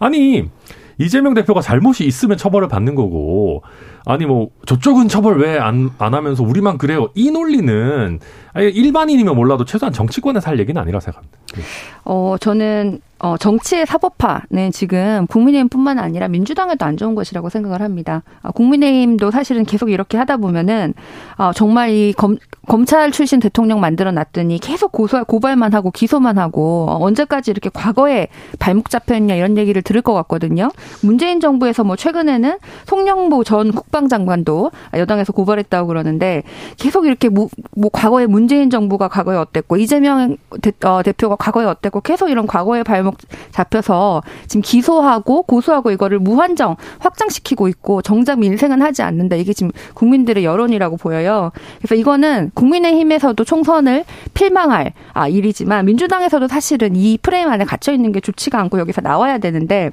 아니 이재명 대표가 잘못이 있으면 처벌을 받는 거고 아니 뭐 저쪽은 처벌 왜 안 안 하면서 우리만 그래요 이 논리는 아니 일반인이면 몰라도 최소한 정치권에서 할 얘기는 아니라 생각합니다. 네. 어 저는 어, 정치의 사법화는 지금 국민의힘뿐만 아니라 민주당에도 안 좋은 것이라고 생각을 합니다. 어, 국민의힘도 사실은 계속 이렇게 하다 보면은 어, 정말 이 검, 검찰 출신 대통령 만들어 놨더니 계속 고소 고발만 하고 기소만 하고 어, 언제까지 이렇게 과거에 발목 잡혔냐 이런 얘기를 들을 것 같거든요. 문재인 정부에서 뭐 최근에는 송영보 전 국 방장관도 여당에서 고발했다고 그러는데 계속 이렇게 뭐, 뭐 과거에 문재인 정부가 과거에 어땠고 이재명 대, 어, 대표가 과거에 어땠고 계속 이런 과거의 발목 잡혀서 지금 기소하고 고소하고 이거를 무한정 확장시키고 있고 정작 민생은 하지 않는다. 이게 지금 국민들의 여론이라고 보여요. 그래서 이거는 국민의힘에서도 총선을 폭망할 아, 일이지만 민주당에서도 사실은 이 프레임 안에 갇혀 있는 게 좋지가 않고 여기서 나와야 되는데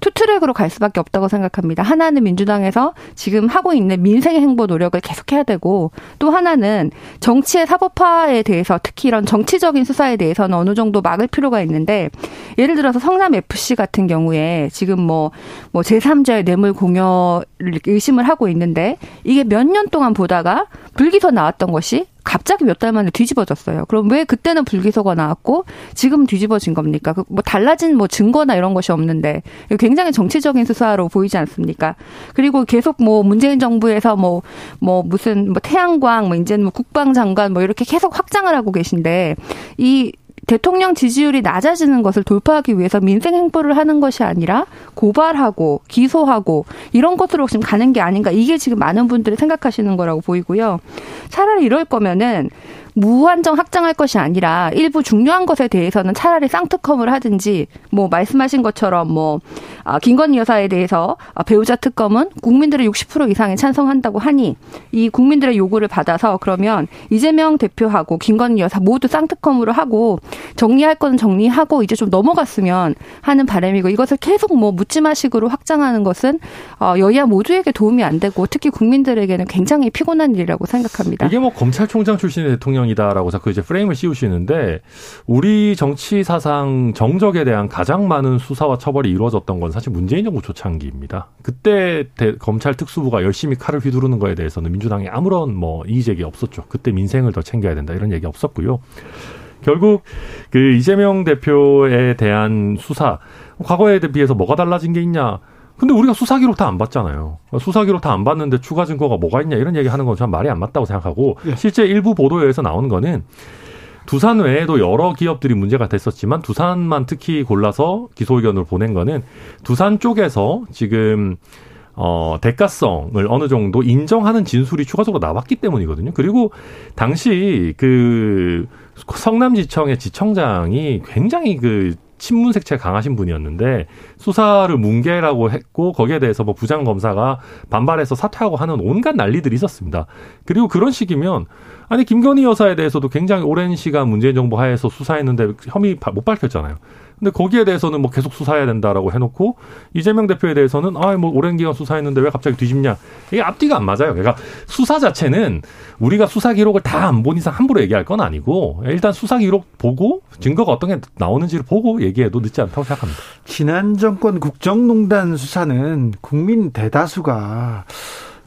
two track으로 갈 수밖에 없다고 생각합니다. 하나는 민주당에서 지금 하고 있는 민생 행보 노력을 계속해야 되고 또 하나는 정치의 사법화에 대해서 특히 이런 정치적인 수사에 대해서는 어느 정도 막을 필요가 있는데 예를 들어서 성남 FC 같은 경우에 지금 뭐, 뭐 제3자의 뇌물 공여를 의심을 하고 있는데 이게 몇 년 동안 보다가 불기소 나왔던 것이 갑자기 몇 달 만에 뒤집어졌어요. 그럼 왜 그때는 불기소가 나왔고 지금 뒤집어진 겁니까? 그뭐 달라진 뭐 증거나 이런 것이 없는데 굉장히 정치적인 수사로 보이지 않습니까? 그리고 계속 뭐 문재인 정부에서 뭐뭐 뭐 무슨 뭐 태양광 뭐 이제는 뭐 국방장관 뭐 이렇게 계속 확장을 하고 계신데 이 대통령 지지율이 낮아지는 것을 돌파하기 위해서 민생 행보를 하는 것이 아니라 고발하고 기소하고 이런 것으로 지금 가는 게 아닌가 이게 지금 많은 분들이 생각하시는 거라고 보이고요. 차라리 이럴 거면은 무한정 확장할 것이 아니라 일부 중요한 것에 대해서는 차라리 쌍특검을 하든지 뭐 말씀하신 것처럼 뭐 아, 김건희 여사에 대해서 아, 배우자 특검은 국민들의 60% 이상이 찬성한다고 하니 이 국민들의 요구를 받아서 그러면 이재명 대표하고 김건희 여사 모두 쌍특검으로 하고 정리할 건 정리하고 이제 좀 넘어갔으면 하는 바람이고 이것을 계속 뭐 묻지마식으로 확장하는 것은 어, 여야 모두에게 도움이 안 되고 특히 국민들에게는 굉장히 피곤한 일이라고 생각합니다. 이게 뭐 검찰총장 출신의 대통령 입장이다라고 자꾸 이제 프레임을 씌우시는데 우리 정치 사상 정적에 대한 가장 많은 수사와 처벌이 이루어졌던 건 사실 문재인 정부 초창기입니다. 그때 대, 검찰 특수부가 열심히 칼을 휘두르는 거에 대해서는 민주당이 아무런 뭐 이의 제기 없었죠. 그때 민생을 더 챙겨야 된다 이런 얘기 없었고요. 결국 그 이재명 대표에 대한 수사 과거에 비해서 뭐가 달라진 게 있냐? 근데 우리가 수사 기록 다 안 봤잖아요. 수사 기록 다 안 봤는데 추가 증거가 뭐가 있냐 이런 얘기 하는 건전 말이 안 맞다고 생각하고 예. 실제 일부 보도에서 나오는 거는 두산 외에도 여러 기업들이 문제가 됐었지만 두산만 특히 골라서 기소 의견으로 보낸 거는 두산 쪽에서 지금 어, 대가성을 어느 정도 인정하는 진술이 추가적으로 나왔기 때문이거든요. 그리고 당시 그 성남지청의 지청장이 굉장히 그 친문 색채 강하신 분이었는데 수사를 뭉개라고 했고 거기에 대해서 뭐 부장 검사가 반발해서 사퇴하고 하는 온갖 난리들이 있었습니다. 그리고 그런 식이면 아니 김건희 여사에 대해서도 굉장히 오랜 시간 문재인 정부 하에서 수사했는데 혐의 못 밝혔잖아요. 근데 거기에 대해서는 뭐 계속 수사해야 된다라고 해놓고 이재명 대표에 대해서는 아 뭐 오랜 기간 수사했는데 왜 갑자기 뒤집냐 이게 앞뒤가 안 맞아요. 그러니까 수사 자체는 우리가 수사 기록을 다 안 본 이상 함부로 얘기할 건 아니고 일단 수사 기록 보고 증거가 어떤 게 나오는지를 보고 얘기해도 늦지 않다고 생각합니다. 지난 정권 국정농단 수사는 국민 대다수가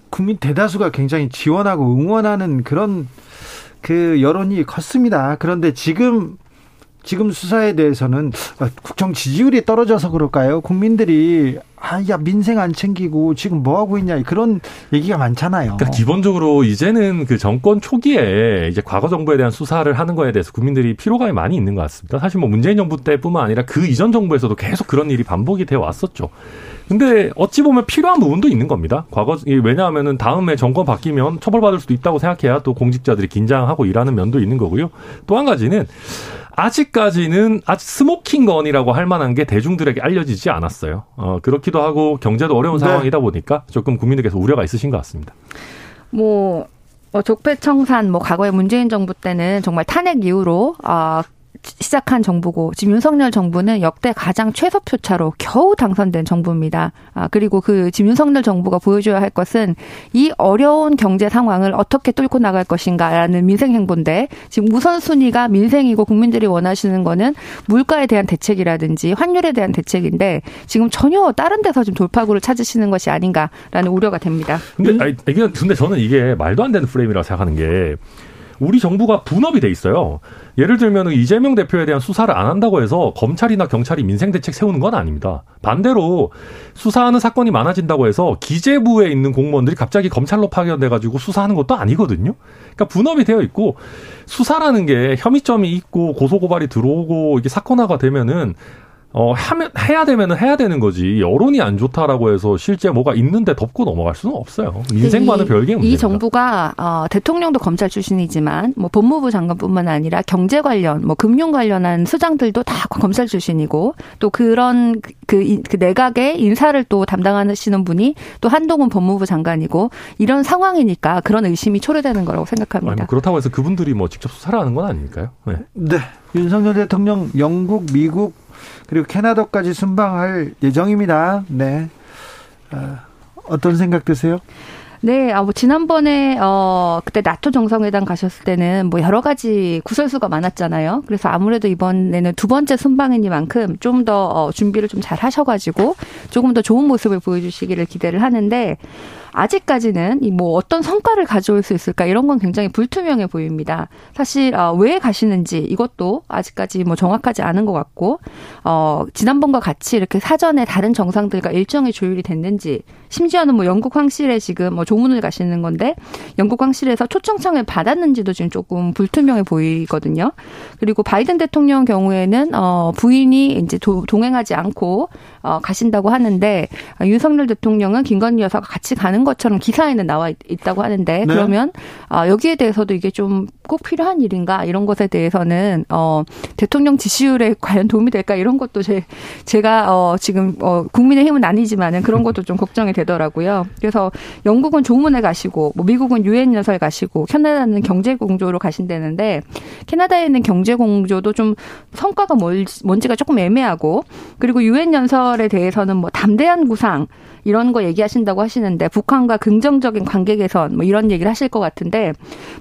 국민 대다수가 굉장히 지원하고 응원하는 그런 그 여론이 컸습니다. 그런데 지금 지금 수사에 대해서는 국정 지지율이 떨어져서 그럴까요? 국민들이 아, 야, 민생 안 챙기고 지금 뭐 하고 있냐 그런 얘기가 많잖아요. 그러니까 기본적으로 이제는 그 정권 초기에 이제 과거 정부에 대한 수사를 하는 거에 대해서 국민들이 피로감이 많이 있는 것 같습니다. 사실 뭐 문재인 정부 때뿐만 아니라 그 이전 정부에서도 계속 그런 일이 반복이 되어 왔었죠. 근데 어찌 보면 필요한 부분도 있는 겁니다. 과거 왜냐하면은 다음에 정권 바뀌면 처벌받을 수도 있다고 생각해야 또 공직자들이 긴장하고 일하는 면도 있는 거고요. 또 한 가지는 아직까지는 아직 smoking gun이라고 할 만한 게 대중들에게 알려지지 않았어요. 어, 그렇기도 하고 경제도 어려운 네. 상황이다 보니까 조금 국민들께서 우려가 있으신 것 같습니다. 뭐, 뭐 적폐청산 뭐 과거에 문재인 정부 때는 정말 탄핵 이후로 아 시작한 정부고 지금 윤석열 정부는 역대 가장 최소표 차로 겨우 당선된 정부입니다. 아 그리고 그 지금 윤석열 정부가 보여줘야 할 것은 이 어려운 경제 상황을 어떻게 뚫고 나갈 것인가라는 민생 행보인데 지금 우선순위가 민생이고 국민들이 원하시는 거는 물가에 대한 대책이라든지 환율에 대한 대책인데 지금 전혀 다른 데서 좀 돌파구를 찾으시는 것이 아닌가라는 우려가 됩니다. 근데 아니, 근데 저는 이게 말도 안 되는 프레임이라고 생각하는 게 우리 정부가 분업이 돼 있어요. 예를 들면 이재명 대표에 대한 수사를 안 한다고 해서 검찰이나 경찰이 민생 대책 세우는 건 아닙니다. 반대로 수사하는 사건이 많아진다고 해서 기재부에 있는 공무원들이 갑자기 검찰로 파견돼 가지고 수사하는 것도 아니거든요. 그러니까 분업이 되어 있고 수사라는 게 혐의점이 있고 고소 고발이 들어오고 이게 사건화가 되면은 어, 하면, 해야 되면은 해야 되는 거지. 여론이 안 좋다라고 해서 실제 뭐가 있는데 덮고 넘어갈 수는 없어요. 인생과는 별개 문제. 이 정부가, 어, 대통령도 검찰 출신이지만, 뭐, 법무부 장관뿐만 아니라 경제 관련, 뭐, 금융 관련한 수장들도 다 검찰 출신이고, 또 그런, 그, 그 내각의 인사를 또 담당하시는 분이 또 한동훈 법무부 장관이고, 이런 상황이니까 그런 의심이 초래되는 거라고 생각합니다. 아니, 뭐 그렇다고 해서 그분들이 뭐 직접 수사를 하는 건 아니니까요. 네. 네. 윤석열 대통령 영국, 미국, 그리고 캐나다까지 순방할 예정입니다. 네. 어, 어떤 생각 드세요? 네, 아, 뭐, 지난번에, 어, 그때 나토 정상회담 가셨을 때는 뭐 여러 가지 구설수가 많았잖아요. 그래서 아무래도 이번에는 두 번째 순방이니만큼 좀더 어, 준비를 좀 잘 하셔가지고 조금 더 좋은 모습을 보여주시기를 기대를 하는데, 아직까지는 이 뭐 어떤 성과를 가져올 수 있을까 이런 건 굉장히 불투명해 보입니다. 사실 어, 왜 가시는지 이것도 아직까지 뭐 정확하지 않은 것 같고 어, 지난번과 같이 이렇게 사전에 다른 정상들과 일정이 조율이 됐는지 심지어는 뭐 영국 황실에 지금 뭐 조문을 가시는 건데 영국 황실에서 초청장을 받았는지도 지금 조금 불투명해 보이거든요. 그리고 바이든 대통령 경우에는 어, 부인이 이제 도, 동행하지 않고 어, 가신다고 하는데 어, 윤석열 대통령은 김건희 여사가 같이 가는 것처럼 기사에는 나와 있, 다고 하는데 네. 그러면 어, 여기에 대해서도 이게 좀 꼭 필요한 일인가 이런 것에 대해서는 어, 대통령 지지율에 과연 도움이 될까 이런 것도 제 제가 어, 지금 어, 국민의힘은 아니지만은 그런 것도 좀 걱정이 되더라고요. 그래서 영국은 조문에 가시고 뭐 미국은 유엔 연설 가시고 캐나다는 경제 공조로 가신다는데 캐나다에 있는 경제 공조도 좀 성과가 뭔지가 조금 애매하고 그리고 유엔 연설 시설에 대해서는 뭐 담대한 구상 이런 거 얘기하신다고 하시는데 북한과 긍정적인 관계 개선 뭐 이런 얘기를 하실 것 같은데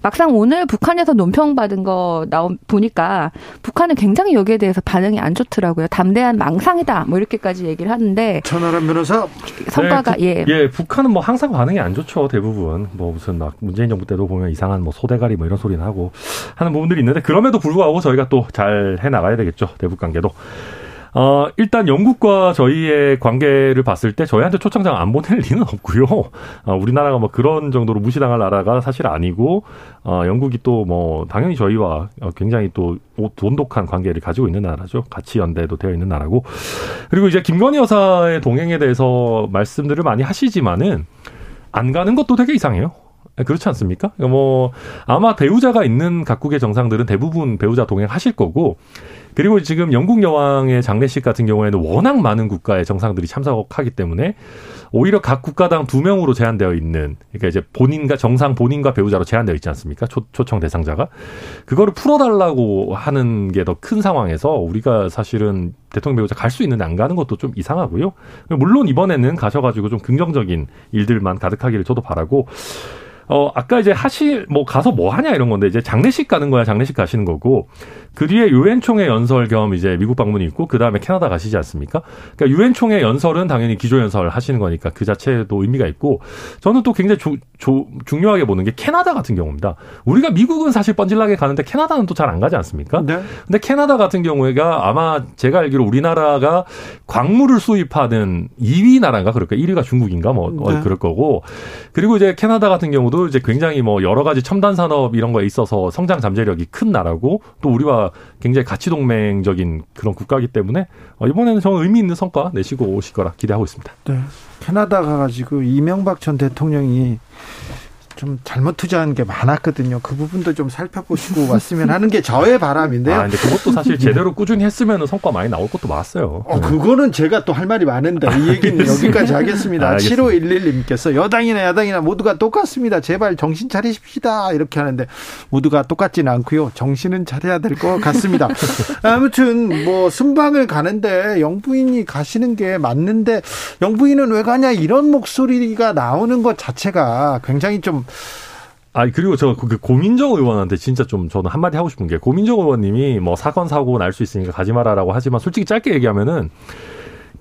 막상 오늘 북한에서 논평 받은 거 나온 보니까 북한은 굉장히 여기에 대해서 반응이 안 좋더라고요. 담대한 망상이다 뭐 이렇게까지 얘기를 하는데 천하람 변호사 성과가 네, 예. 예, 북한은 뭐 항상 반응이 안 좋죠 대부분 뭐 무슨 막 문재인 정부 때도 보면 이상한 뭐 소대가리 뭐 이런 소리는 하고 하는 부분들이 있는데 그럼에도 불구하고 저희가 또 잘 해 나가야 되겠죠 대북 관계도. 어, 일단 영국과 저희의 관계를 봤을 때 저희한테 초청장 안 보낼 리는 없고요. 어, 우리나라가 뭐 그런 정도로 무시당할 나라가 사실 아니고, 어, 영국이 또 뭐 당연히 저희와 굉장히 또 돈독한 관계를 가지고 있는 나라죠. 같이 연대도 되어 있는 나라고. 그리고 이제 김건희 여사의 동행에 대해서 말씀들을 많이 하시지만은 안 가는 것도 되게 이상해요. 그렇지 않습니까? 뭐 아마 배우자가 있는 각국의 정상들은 대부분 배우자 동행하실 거고 그리고 지금 영국 여왕의 장례식 같은 경우에는 워낙 많은 국가의 정상들이 참석하기 때문에 오히려 각 국가당 두 명으로 제한되어 있는 그러니까 이제 본인과 정상 본인과 배우자로 제한되어 있지 않습니까? 초, 초청 대상자가 그거를 풀어달라고 하는 게 더 큰 상황에서 우리가 사실은 대통령 배우자 갈 수 있는데 안 가는 것도 좀 이상하고요. 물론 이번에는 가셔가지고 좀 긍정적인 일들만 가득하기를 저도 바라고 어, 아까 이제 하실, 뭐, 가서 뭐 하냐 이런 건데, 이제 장례식 가는 거야, 장례식 가시는 거고, 그 뒤에 유엔 총회 연설 겸 이제 미국 방문이 있고, 그 다음에 캐나다 가시지 않습니까? 그러니까 유엔 총회 연설은 당연히 기조 연설 하시는 거니까 그 자체도 의미가 있고, 저는 또 굉장히 조, 조, 중요하게 보는 게 캐나다 같은 경우입니다. 우리가 미국은 사실 뻔질나게 가는데 캐나다는 또 잘 안 가지 않습니까? 네. 근데 캐나다 같은 경우에가 아마 제가 알기로 우리나라가 광물을 수입하는 2위 나라인가 그럴까? 1위가 중국인가 뭐 네. 그럴 거고, 그리고 이제 캐나다 같은 경우도 이제 굉장히 뭐 여러 가지 첨단 산업 이런 거에 있어서 성장 잠재력이 큰 나라고 또 우리와 굉장히 가치 동맹적인 그런 국가이기 때문에 어, 이번에는 저는 의미 있는 성과 내시고 오실 거라 기대하고 있습니다. 네. 캐나다 가가지고 이명박 전 대통령이 좀 잘못 투자한 게 많았거든요. 그 부분도 좀 살펴보시고 왔으면 하는 게 저의 바람인데요. 아, 근데 그것도 사실 제대로 꾸준히 했으면 성과 많이 나올 것도 많았어요. 어, 그거는 제가 또 할 말이 많은데 이 얘기는 여기까지 하겠습니다. 7511님께서 여당이나 야당이나 모두가 똑같습니다. 제발 정신 차리십시다. 이렇게 하는데 모두가 똑같지는 않고요. 정신은 차려야 될 것 같습니다. 아무튼 뭐 순방을 가는데 영부인이 가시는 게 맞는데 영부인은 왜 가냐 이런 목소리가 나오는 것 자체가 굉장히 좀아 그리고 저 그 고민정 의원한테 진짜 좀 저는 한마디 하고 싶은 게 고민정 의원님이 뭐 사건 사고 날 수 있으니까 가지 마라라고 하지만 솔직히 짧게 얘기하면은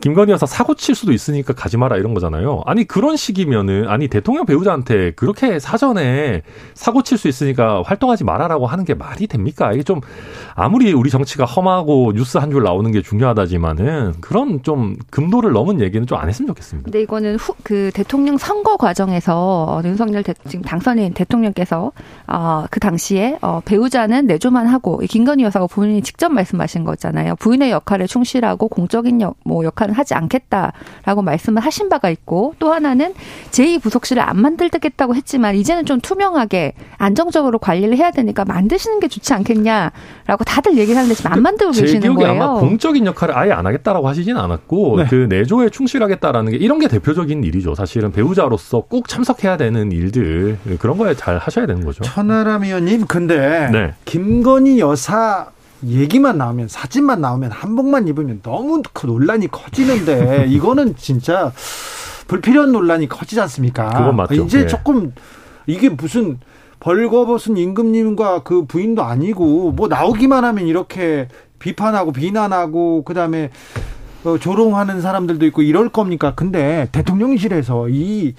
김건희 여사 사고 칠 수도 있으니까 가지 마라 이런 거잖아요. 아니 그런 식이면은 아니 대통령 배우자한테 그렇게 사전에 사고 칠 수 있으니까 활동하지 말아라고 하는 게 말이 됩니까? 이게 좀 아무리 우리 정치가 험하고 뉴스 한 줄 나오는 게 중요하다지만은 그런 좀 금도를 넘은 얘기는 좀 안 했으면 좋겠습니다. 근데 이거는 후, 그 대통령 선거 과정에서 윤석열 대, 지금 당선인 대통령께서 어, 그 당시에 어, 배우자는 내조만 하고 김건희 여사가 본인이 직접 말씀하신 거잖아요. 부인의 역할에 충실하고 공적인 역, 뭐 역할 비판은 하지 않겠다라고 말씀을 하신 바가 있고 또 하나는 제2부속실을 안 만들겠다고 했지만 이제는 좀 투명하게 안정적으로 관리를 해야 되니까 만드시는 게 좋지 않겠냐라고 다들 얘기를 하는데 지금 안 만들고 계시는 거예요. 아마 공적인 역할을 아예 안 하겠다라고 하시지는 않았고 네. 그 내조에 충실하겠다라는 게 이런 게 대표적인 일이죠. 사실은 배우자로서 꼭 참석해야 되는 일들 그런 거에 잘 하셔야 되는 거죠. 천하람 의원님 근데 네. 김건희 여사 얘기만 나오면 사진만 나오면 한복만 입으면 너무 그 논란이 커지는데 이거는 진짜 불필요한 논란이 커지지 않습니까? 그건 맞죠. 이제 네. 조금 이게 무슨 벌거벗은 임금님과 그 부인도 아니고 뭐 나오기만 하면 이렇게 비판하고 비난하고 그다음에 어, 조롱하는 사람들도 있고 이럴 겁니까? 근데 대통령실에서 이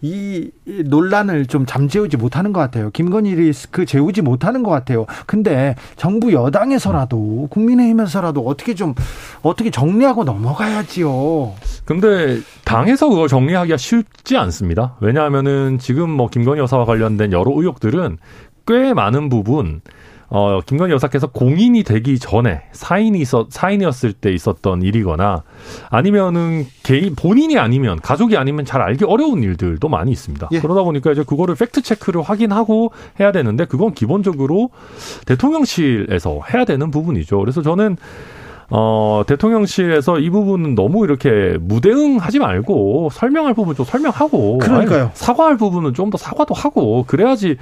이 논란을 좀 잠재우지 못하는 것 같아요. 김건희 리스크 재우지 못하는 것 같아요. 근데 정부 여당에서라도 국민의힘에서라도 어떻게 좀 어떻게 정리하고 넘어가야지요. 근데 당에서 그걸 정리하기가 쉽지 않습니다. 왜냐하면은 지금 뭐 김건희 여사와 관련된 여러 의혹들은 꽤 많은 부분 어, 김건희 여사께서 공인이 되기 전에 사인이 있었, 사인이었을 때 있었던 일이거나 아니면은 개인, 본인이 아니면 가족이 아니면 잘 알기 어려운 일들도 많이 있습니다. 예. 그러다 보니까 이제 그거를 팩트 체크를 확인하고 해야 되는데 그건 기본적으로 대통령실에서 해야 되는 부분이죠. 그래서 저는 어, 대통령실에서 이 부분은 너무 이렇게 무대응 하지 말고 설명할 부분 좀 설명하고. 그러니까요. 사과할 부분은 좀 더 사과도 하고 그래야지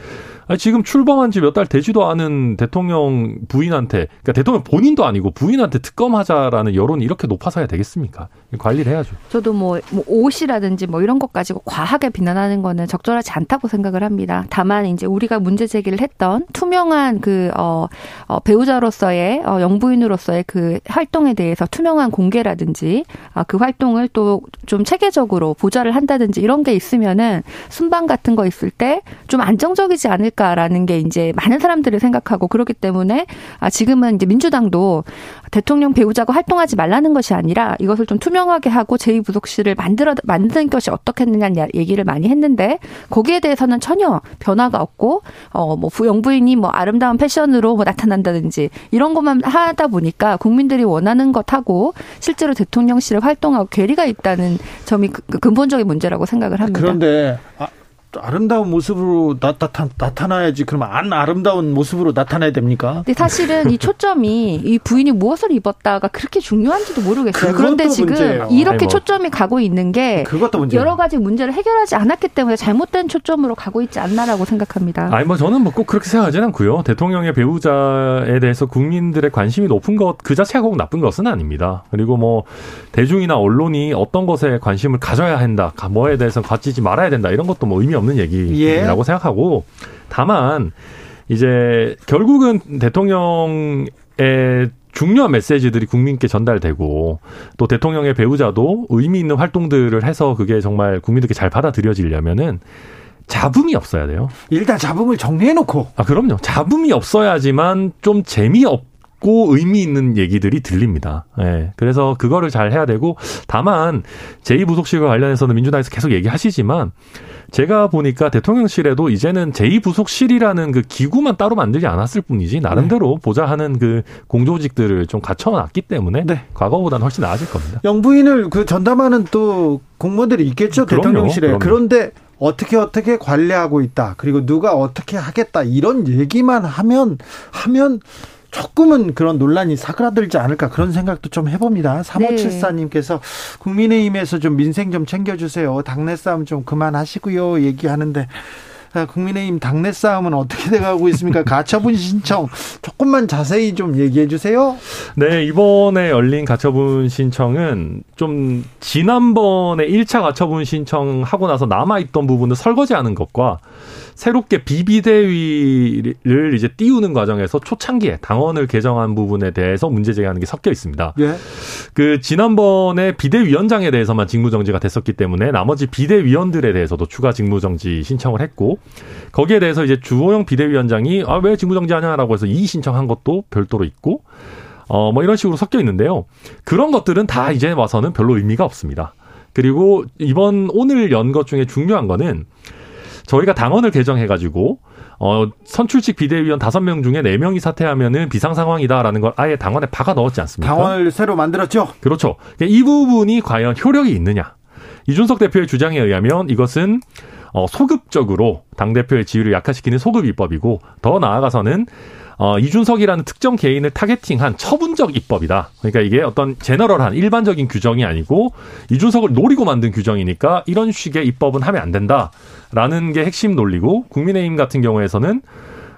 아니, 지금 출범한 지 몇 달 되지도 않은 대통령 부인한테, 그러니까 대통령 본인도 아니고 부인한테 특검하자라는 여론이 이렇게 높아서야 되겠습니까? 관리를 해야죠. 저도 뭐, 뭐 옷이라든지 뭐 이런 것 가지고 과하게 비난하는 거는 적절하지 않다고 생각을 합니다. 다만 이제 우리가 문제 제기를 했던 투명한 그 어, 어 배우자로서의 어, 영부인으로서의 그 활동에 대해서 투명한 공개라든지 아, 그 활동을 또 좀 체계적으로 보좌를 한다든지 이런 게 있으면은 순방 같은 거 있을 때 좀 안정적이지 않을 까라는 게 이제 많은 사람들이 생각하고 그렇기 때문에 아, 지금은 이제 민주당도 대통령 배우자가 활동하지 말라는 것이 아니라 이것을 좀 투명하게 하고 제2부속실을 만들어 만드는 것이 어떻겠느냐는 얘기를 많이 했는데 거기에 대해서는 전혀 변화가 없고 어뭐 영부인이 뭐 아름다운 패션으로 뭐 나타난다든지 이런 것만 하다 보니까 국민들이 원하는 것하고 실제로 대통령실을 활동하고 괴리가 있다는 점이 그, 그 근본적인 문제라고 생각을 합니다. 그런데 아, 아름다운 모습으로 나타, 나타나야지 그러면 안 아름다운 모습으로 나타나야 됩니까? 근데 사실은 이 초점이 이 부인이 무엇을 입었다가 그렇게 중요한지도 모르겠어요. 그런데 지금 문제예요. 이렇게 뭐. 초점이 가고 있는 게 여러 가지 문제를 해결하지 않았기 때문에 잘못된 초점으로 가고 있지 않나라고 생각합니다. 아니 뭐 저는 뭐 꼭 그렇게 생각하지는 않고요. 대통령의 배우자에 대해서 국민들의 관심이 높은 것 그 자체가 꼭 나쁜 것은 아닙니다. 그리고 뭐 대중이나 언론이 어떤 것에 관심을 가져야 한다, 뭐에 대해서 가지지 말아야 된다 이런 것도 뭐 의미 없는 얘기라고 예. 생각하고 다만 이제 결국은 대통령의 중요한 메시지들이 국민께 전달되고 또 대통령의 배우자도 의미 있는 활동들을 해서 그게 정말 국민들께 잘 받아들여지려면은 잡음이 없어야 돼요. 일단 잡음을 정리해 놓고. 아, 그럼요. 잡음이 없어야지만 좀 재미없 고 의미 있는 얘기들이 들립니다. 예. 네. 그래서 그거를 잘 해야 되고 다만 제2부속실과 관련해서는 민주당에서 계속 얘기하시지만 제가 보니까 대통령실에도 이제는 제2부속실이라는 그 기구만 따로 만들지 않았을 뿐이지 나름대로 네. 보좌하는 그 공조직들을 좀 갖춰놨기 때문에 네. 과거보다는 훨씬 나아질 겁니다. 영부인을 그 전담하는 또 공무원들이 있겠죠 그럼요, 대통령실에 그럼요. 그런데 어떻게 어떻게 관리하고 있다 그리고 누가 어떻게 하겠다 이런 얘기만 하면 하면 조금은 그런 논란이 사그라들지 않을까 그런 생각도 좀 해봅니다. 3574님께서 국민의힘에서 좀 민생 좀 챙겨주세요. 당내 싸움 좀 그만하시고요. 얘기하는데 국민의힘 당내 싸움은 어떻게 돼가고 있습니까? 가처분 신청 조금만 자세히 좀 얘기해 주세요. 네, 이번에 열린 가처분 신청은 좀 지난번에 1차 가처분 신청하고 나서 남아있던 부분을 설거지하는 것과 새롭게 비비대위를 이제 띄우는 과정에서 초창기에 당원을 개정한 부분에 대해서 문제 제기하는 게 섞여 있습니다. 예. 그 지난번에 비대위원장에 대해서만 직무정지가 됐었기 때문에 나머지 비대위원들에 대해서도 추가 직무정지 신청을 했고 거기에 대해서 이제 주호영 비대위원장이 아 왜 직무정지하냐라고 해서 이의 신청한 것도 별도로 있고 어 뭐 이런 식으로 섞여 있는데요. 그런 것들은 다 이제 와서는 별로 의미가 없습니다. 그리고 이번 오늘 연 것 중에 중요한 거는 저희가 당원을 개정해가지고 어, 선출직 비대위원 다섯 명 중에 네명이 사퇴하면은 비상 상황이다라는 걸 아예 당원에 박아 넣었지 않습니까? 당원을 새로 만들었죠. 그렇죠. 그러니까 이 부분이 과연 효력이 있느냐? 이준석 대표의 주장에 의하면 이것은 어, 소급적으로 당 대표의 지위를 약화시키는 소급 입법이고 더 나아가서는 어, 이준석이라는 특정 개인을 타겟팅한 처분적 입법이다. 그러니까 이게 어떤 제너럴한 일반적인 규정이 아니고 이준석을 노리고 만든 규정이니까 이런 식의 입법은 하면 안 된다라는 게 핵심 논리고 국민의힘 같은 경우에서는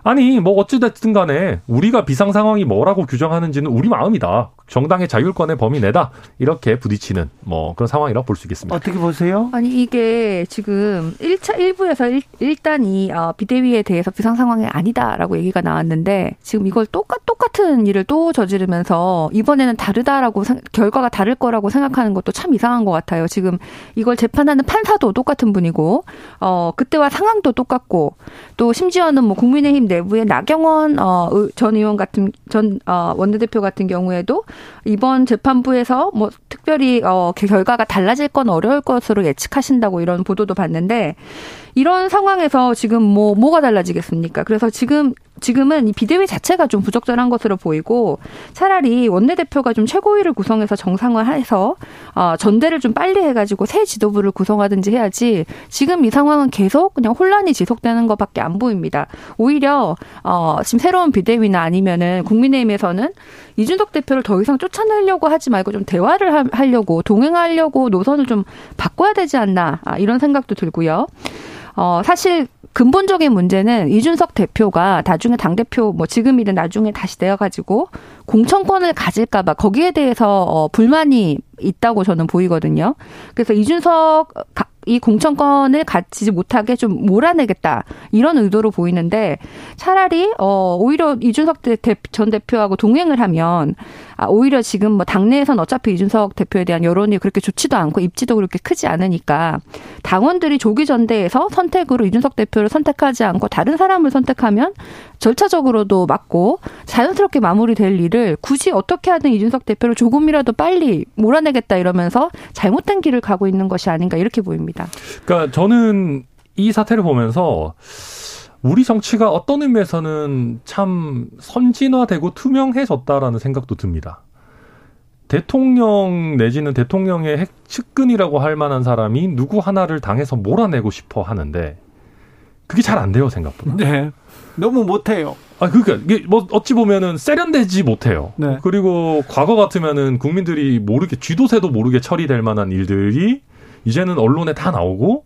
아니 뭐 어찌됐든 간에 우리가 비상 상황이 뭐라고 규정하는지는 우리 마음이다. 정당의 자율권의 범위 내다. 이렇게 부딪히는 뭐 그런 상황이라고 볼 수 있겠습니다. 어떻게 보세요? 아니 이게 지금 1차 1부에서 일, 단이 어, 비대위에 대해서 비상 상황이 아니다라고 얘기가 나왔는데 지금 이걸 똑같 똑같은 일을 또 저지르면서 이번에는 다르다라고 결과가 다를 거라고 생각하는 것도 참 이상한 것 같아요. 지금 이걸 재판하는 판사도 똑같은 분이고 어 그때와 상황도 똑같고 또 심지어는 뭐 국민의힘 내 부의 나경원 어, 전 의원 같은 전 어, 원내대표 같은 경우에도 이번 재판부에서 뭐 특별히 어, 결과가 달라질 건 어려울 것으로 예측하신다고 이런 보도도 봤는데 이런 상황에서 지금 뭐 뭐가 달라지겠습니까? 그래서 지금 지금은 이 비대위 자체가 좀 부적절한 것으로 보이고 차라리 원내대표가 좀 최고위를 구성해서 정상화해서 어, 전대를 좀 빨리 해가지고 새 지도부를 구성하든지 해야지 지금 이 상황은 계속 그냥 혼란이 지속되는 것밖에 안 보입니다. 오히려 어, 지금 새로운 비대위나 아니면은 국민의힘에서는 이준석 대표를 더 이상 쫓아내려고 하지 말고 좀 대화를 하 려고 동행하려고 노선을 좀 바꿔야 되지 않나 아, 이런 생각도 들고요. 어, 사실 근본적인 문제는 이준석 대표가 나중에 당 대표 뭐 지금이든 나중에 다시 내어가지고 공천권을 가질까 봐 거기에 대해서 어, 불만이 있다고 저는 보이거든요. 그래서 이준석 이 공천권을 갖지 못하게 좀 몰아내겠다 이런 의도로 보이는데 차라리 어 오히려 이준석 전 대표하고 동행을 하면 아 오히려 지금 뭐 당내에선 어차피 이준석 대표에 대한 여론이 그렇게 좋지도 않고 입지도 그렇게 크지 않으니까 당원들이 조기 전대에서 선택으로 이준석 대표를 선택하지 않고 다른 사람을 선택하면 절차적으로도 맞고 자연스럽게 마무리될 일을 굳이 어떻게 하든 이준석 대표를 조금이라도 빨리 몰아내겠다 이러면서 잘못된 길을 가고 있는 것이 아닌가 이렇게 보입니다. 그러니까 저는 이 사태를 보면서 우리 정치가 어떤 의미에서는 참 선진화되고 투명해졌다라는 생각도 듭니다. 대통령 내지는 대통령의 핵 측근이라고 할 만한 사람이 누구 하나를 당해서 몰아내고 싶어 하는데 그게 잘 안 돼요 생각보다. 네. 너무 못해요. 아, 그러니까 이게 뭐 어찌 보면은 세련되지 못해요. 네. 그리고 과거 같으면은 국민들이 모르게 쥐도새도 모르게 처리될 만한 일들이 이제는 언론에 다 나오고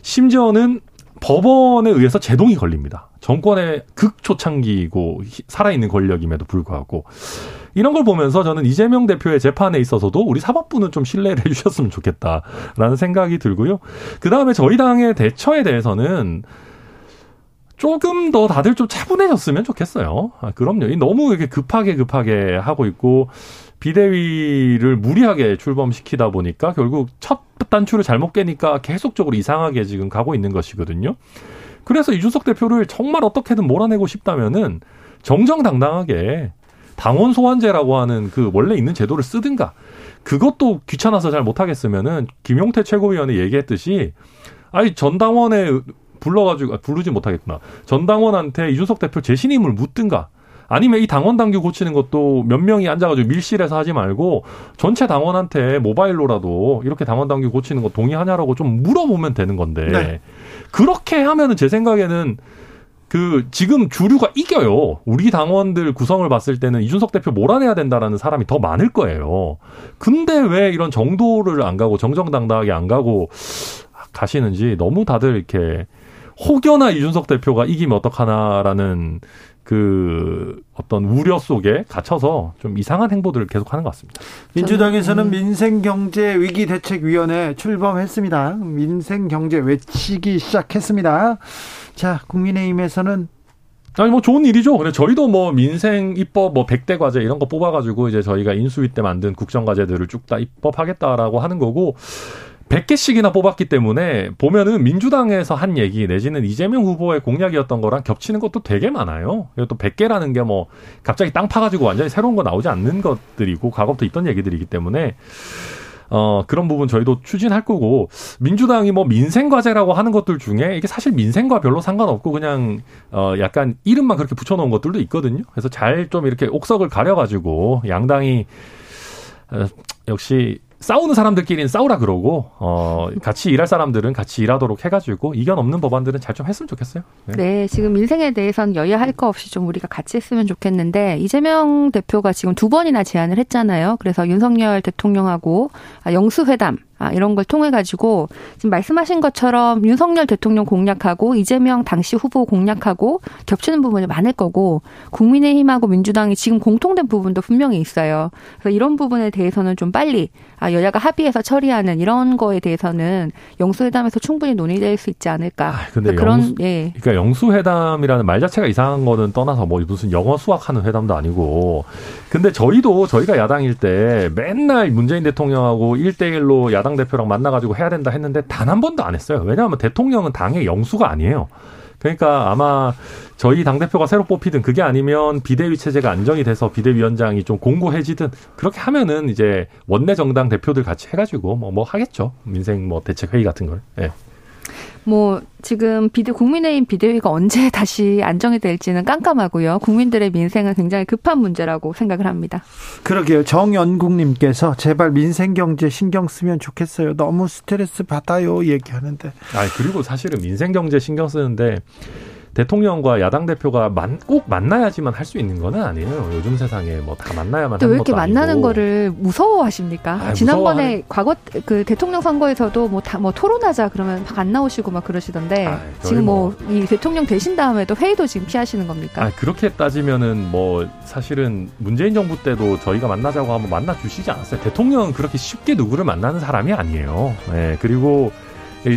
심지어는 법원에 의해서 제동이 걸립니다. 정권의 극초창기고 살아있는 권력임에도 불구하고 이런 걸 보면서 저는 이재명 대표의 재판에 있어서도 우리 사법부는 좀 신뢰를 해주셨으면 좋겠다라는 생각이 들고요. 그 다음에 저희 당의 대처에 대해서는 조금 더 다들 좀 차분해졌으면 좋겠어요. 아, 그럼요. 너무 이렇게 급하게 급하게 하고 있고 비대위를 무리하게 출범시키다 보니까 결국 첫 단추를 잘못 깨니까 계속적으로 이상하게 지금 가고 있는 것이거든요. 그래서 이준석 대표를 정말 어떻게든 몰아내고 싶다면은 정정당당하게 당원 소환제라고 하는 그 원래 있는 제도를 쓰든가 그것도 귀찮아서 잘 못하겠으면은 김용태 최고위원이 얘기했듯이 아니 전당원에 불러가지고 아, 부르지 못하겠구나. 전당원한테 이준석 대표 재신임을 묻든가. 아니면 이 당원 당규 고치는 것도 몇 명이 앉아가지고 밀실에서 하지 말고 전체 당원한테 모바일로라도 이렇게 당원 당규 고치는 거 동의하냐라고 좀 물어보면 되는 건데 네. 그렇게 하면은 제 생각에는 그 지금 주류가 이겨요. 우리 당원들 구성을 봤을 때는 이준석 대표 몰아내야 된다라는 사람이 더 많을 거예요. 근데 왜 이런 정도를 안 가고 정정당당하게 안 가고 가시는지 너무 다들 이렇게 혹여나 이준석 대표가 이기면 어떡하나라는 그 어떤 우려 속에 갇혀서 좀 이상한 행보들을 계속하는 것 같습니다. 민주당에서는 음. 민생경제 위기대책위원회 출범했습니다. 민생경제 외치기 시작했습니다. 자, 국민의힘에서는 아니 뭐 좋은 일이죠. 근데 저희도 뭐 민생 입법 뭐 100대 과제 이런 거 뽑아 가지고 이제 저희가 인수위 때 만든 국정 과제들을 쭉 다 입법하겠다라고 하는 거고 100개씩이나 뽑았기 때문에 보면은 민주당에서 한 얘기 내지는 이재명 후보의 공약이었던 거랑 겹치는 것도 되게 많아요. 또 100개라는 게 뭐 갑자기 땅 파가지고 완전히 새로운 거 나오지 않는 것들이고 과거부터 있던 얘기들이기 때문에 어, 그런 부분 저희도 추진할 거고, 민주당이 뭐 민생과제라고 하는 것들 중에 이게 사실 민생과 별로 상관없고 그냥, 어, 약간 이름만 그렇게 붙여놓은 것들도 있거든요. 그래서 잘 좀 이렇게 옥석을 가려가지고 양당이, 어, 역시 싸우는 사람들끼리는 싸우라 그러고 어 같이 일할 사람들은 같이 일하도록 해가지고 이견 없는 법안들은 잘 좀 했으면 좋겠어요. 네. 네, 지금 민생에 대해서는 여야 할 거 없이 좀 우리가 같이 했으면 좋겠는데 이재명 대표가 지금 두 번이나 제안을 했잖아요. 그래서 윤석열 대통령하고 영수회담 아, 이런 걸 통해 가지고 지금 말씀하신 것처럼 윤석열 대통령 공략하고 이재명 당시 후보 공략하고 겹치는 부분이 많을 거고 국민의힘하고 민주당이 지금 공통된 부분도 분명히 있어요. 그래서 이런 부분에 대해서는 좀 빨리 아, 여야가 합의해서 처리하는 이런 거에 대해서는 영수회담에서 충분히 논의될 수 있지 않을까. 아, 근데 그런 영수, 예. 그러니까 영수회담이라는 말 자체가 이상한 거는 떠나서 뭐 무슨 영어 수학하는 회담도 아니고 근데 저희도 저희가 야당일 때 맨날 문재인 대통령하고 1대1로 야당 대표랑 만나가지고 해야 된다 했는데 단 한 번도 안 했어요. 왜냐하면 대통령은 당의 영수가 아니에요. 그러니까 아마 저희 당대표가 새로 뽑히든 그게 아니면 비대위 체제가 안정이 돼서 비대위원장이 좀 공고해지든 그렇게 하면은 이제 원내 정당 대표들 같이 해가지고 뭐, 뭐 하겠죠. 민생 뭐 대책회의 같은 걸. 예. 네. 뭐 지금 비대 국민의힘 비대위가 언제 다시 안정이 될지는 깜깜하고요. 국민들의 민생은 굉장히 급한 문제라고 생각을 합니다. 그러게요. 정연국님께서 제발 민생 경제 신경 쓰면 좋겠어요. 너무 스트레스 받아요 얘기하는데. 아 그리고 사실은 민생 경제 신경 쓰는데 대통령과 야당 대표가 만, 꼭 만나야지만 할 수 있는 거는 아니에요. 요즘 세상에 뭐 다 만나야만 또 하는 왜 이렇게 것도 만나는 아니고. 거를 무서워하십니까? 아이, 지난번에 무서워하는- 과거 그 대통령 선거에서도 뭐 다 뭐 토론하자 그러면 막 안 나오시고 막 그러시던데 아이, 저희 지금 뭐이 대통령 되신 다음에도 회의도 지금 피하시는 겁니까? 아, 그렇게 따지면은 뭐 사실은 문재인 정부 때도 저희가 만나자고 하면 만나 주시지 않았어요. 대통령은 그렇게 쉽게 누구를 만나는 사람이 아니에요. 예, 그리고 이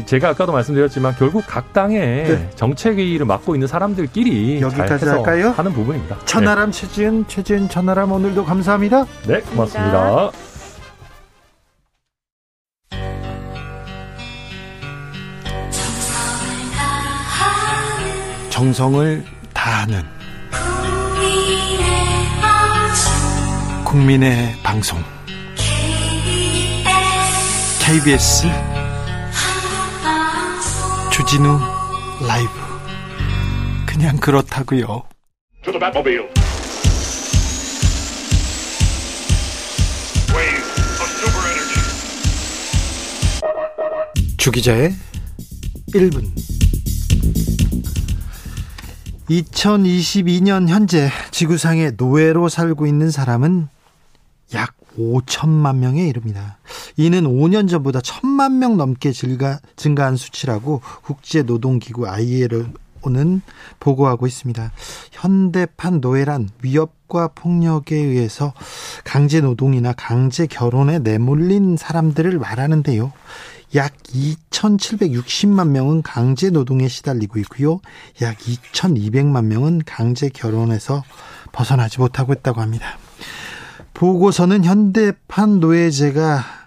제가 아까도 말씀드렸지만 결국 각 당의 네. 정책위를 맡고 있는 사람들끼리 여기까지 할까요? 하는 부분입니다. 천하람 최지은 최지은 천하람 오늘도 감사합니다. 네, 네 고맙습니다. 정성을 다하는 국민의 방송 KBS 주진우 라이브 그냥 그렇다고요. 주기자의 1분 2022년 현재 지구상의 노예로 살고 있는 사람은 약 5천만 명에 이릅니다. 이는 5년 전보다 1천만 명 넘게 증가, 증가한 수치라고 국제노동기구 ILO는 보고하고 있습니다. 현대판 노예란 위협과 폭력에 의해서 강제 노동이나 강제 결혼에 내몰린 사람들을 말하는데요. 약 2,760만 명은 강제 노동에 시달리고 있고요. 약 2,200만 명은 강제 결혼에서 벗어나지 못하고 있다고 합니다. 보고서는 현대판 노예제가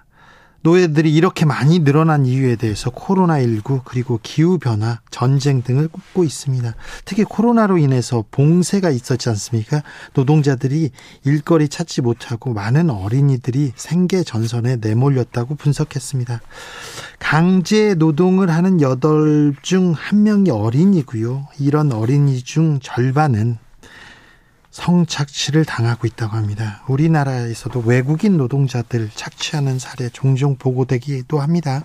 노예들이 이렇게 많이 늘어난 이유에 대해서 코로나19 그리고 기후변화, 전쟁 등을 꼽고 있습니다. 특히 코로나로 인해서 봉쇄가 있었지 않습니까? 노동자들이 일거리 찾지 못하고 많은 어린이들이 생계 전선에 내몰렸다고 분석했습니다. 강제 노동을 하는 8중 1명이 어린이고요. 이런 어린이 중 절반은 성착취를 당하고 있다고 합니다. 우리나라에서도 외국인 노동자들 착취하는 사례 종종 보고되기도 합니다.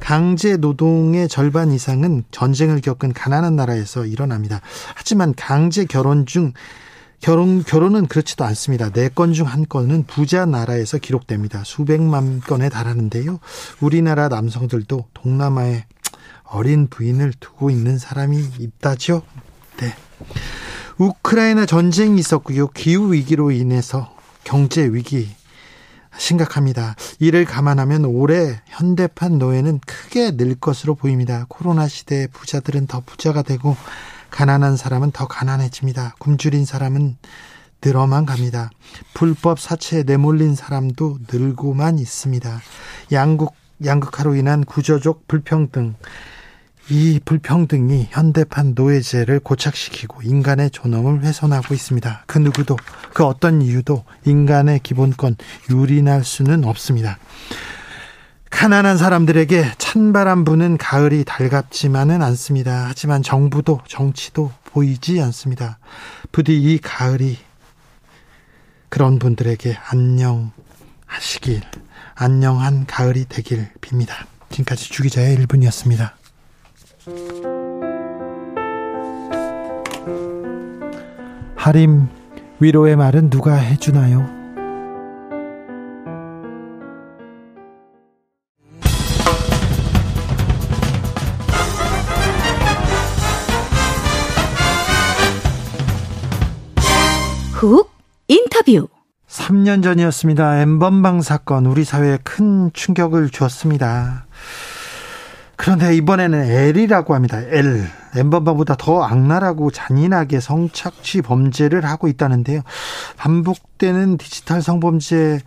강제 노동의 절반 이상은 전쟁을 겪은 가난한 나라에서 일어납니다. 하지만 강제 결혼 중 결혼 결혼은 그렇지도 않습니다. 네 건 중 한 건은 부자 나라에서 기록됩니다. 수백만 건에 달하는데요. 우리나라 남성들도 동남아에 어린 부인을 두고 있는 사람이 있다죠. 네. 우크라이나 전쟁이 있었고요. 기후 위기로 인해서 경제 위기 심각합니다. 이를 감안하면 올해 현대판 노예는 크게 늘 것으로 보입니다. 코로나 시대에 부자들은 더 부자가 되고 가난한 사람은 더 가난해집니다. 굶주린 사람은 늘어만 갑니다. 불법 사채에 내몰린 사람도 늘고만 있습니다. 양국 양극화로 인한 구조적 불평등 이 불평등이 현대판 노예제를 고착시키고 인간의 존엄을 훼손하고 있습니다. 그 누구도 그 어떤 이유도 인간의 기본권 유린할 수는 없습니다. 가난한 사람들에게 찬바람 부는 가을이 달갑지만은 않습니다. 하지만 정부도 정치도 보이지 않습니다. 부디 이 가을이 그런 분들에게 안녕하시길 안녕한 가을이 되길 빕니다. 지금까지 주기자의 1분이었습니다. 하림 위로의 말은 누가 해주나요? 훅 인터뷰 3년 전이었습니다. 엠번방 사건 우리 사회에 큰 충격을 주었습니다. 그런데 이번에는 L이라고 합니다. L. 엠번방보다 더 악랄하고 잔인하게 성착취 범죄를 하고 있다는데요. 반복되는 디지털 성범죄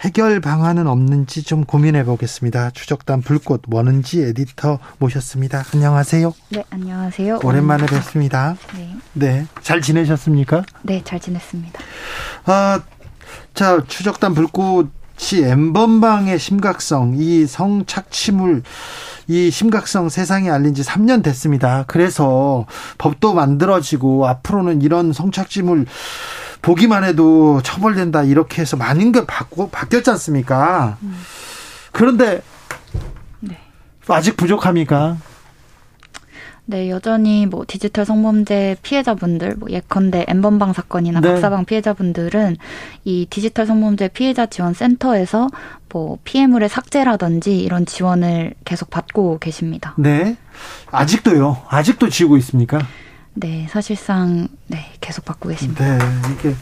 해결 방안은 없는지 좀 고민해 보겠습니다. 추적단 불꽃 원은지 에디터 모셨습니다. 안녕하세요. 네, 안녕하세요. 오랜만에 뵙습니다. 네, 네. 잘 지내셨습니까? 네, 잘 지냈습니다. 아, 자, 추적단 불꽃이 엠번방의 심각성, 이 성착취물, 이 심각성 세상에 알린 지 3년 됐습니다. 그래서 법도 만들어지고 앞으로는 이런 성착취물 보기만 해도 처벌된다 이렇게 해서 많은 게 바꾸, 바뀌었지 않습니까? 그런데 네. 아직 부족합니까? 네, 여전히 뭐 디지털 성범죄 피해자분들, 뭐 예컨대 엠번방 사건이나 네. 박사방 피해자분들은 이 디지털 성범죄 피해자 지원 센터에서 뭐 피해물의 삭제라든지 이런 지원을 계속 받고 계십니다. 네. 아직도요. 아직도 지우고 있습니까? 네, 사실상 네, 계속 받고 계십니다. 네. 이게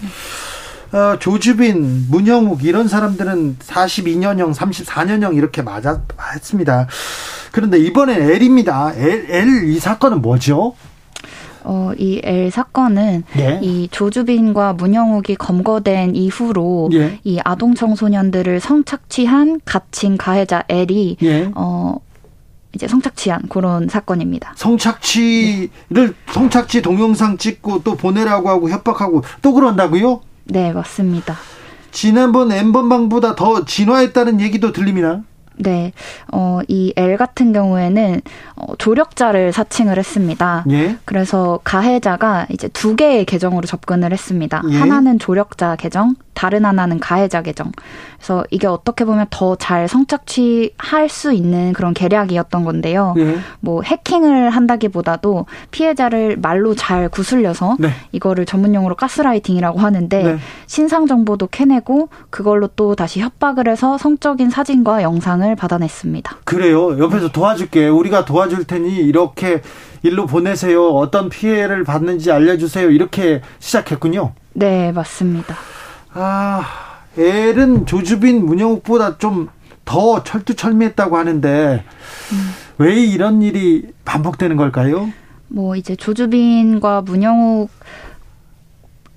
어, 조주빈, 문영욱 이런 사람들은 42년형, 34년형 이렇게 맞아 했습니다. 그런데 이번엔 L입니다. L, L 이 사건은 뭐죠? 어, 이 L 사건은 예. 이 조주빈과 문영욱이 검거된 이후로 예. 이 아동 청소년들을 성착취한 갇힌 가해자 L이 예. 어 이제 성착취한 그런 사건입니다. 성착취를 성착취 동영상 찍고 또 보내라고 하고 협박하고 또 그런다고요? 네, 맞습니다. 지난번 엠번방보다 더 진화했다는 얘기도 들립니다. 네, 어, 이 L 같은 경우에는 어, 조력자를 사칭을 했습니다. 예. 그래서 가해자가 이제 두 개의 계정으로 접근을 했습니다. 예. 하나는 조력자 계정, 다른 하나는 가해자 계정. 그래서 이게 어떻게 보면 더 잘 성착취할 수 있는 그런 계략이었던 건데요. 예. 뭐 해킹을 한다기보다도 피해자를 말로 잘 구슬려서 네. 이거를 전문용어로 가스라이팅이라고 하는데 네. 신상 정보도 캐내고 그걸로 또 다시 협박을 해서 성적인 사진과 영상을 받아냈습니다. 그래요. 옆에서 도와줄게. 우리가 도와줄 테니 이렇게 일로 보내세요. 어떤 피해를 받는지 알려주세요. 이렇게 시작했군요. 네, 맞습니다. 아, L은 조주빈, 문영욱보다 좀 더 철두철미했다고 하는데 왜 이런 일이 반복되는 걸까요? 뭐 이제 조주빈과 문영욱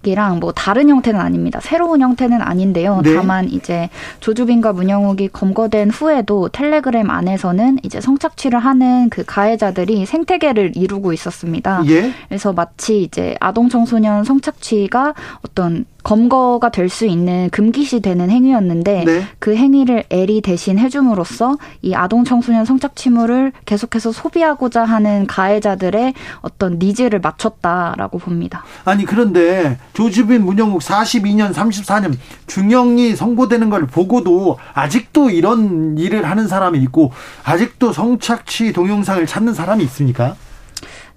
이랑 뭐 다른 형태는 아닙니다. 새로운 형태는 아닌데요. 네. 다만 이제 조주빈과 문영욱이 검거된 후에도 텔레그램 안에서는 이제 성착취를 하는 그 가해자들이 생태계를 이루고 있었습니다. 예. 그래서 마치 이제 아동 청소년 성착취가 어떤 검거가 될 수 있는 금기시 되는 행위였는데 네. 그 행위를 L이 대신 해줌으로써 이 아동 청소년 성착취물을 계속해서 소비하고자 하는 가해자들의 어떤 needs를 맞췄다라고 봅니다. 아니 그런데 조주빈, 문형욱 42년, 34년 중형이 선고되는 걸 보고도 아직도 이런 일을 하는 사람이 있고 아직도 성착취 동영상을 찾는 사람이 있습니까?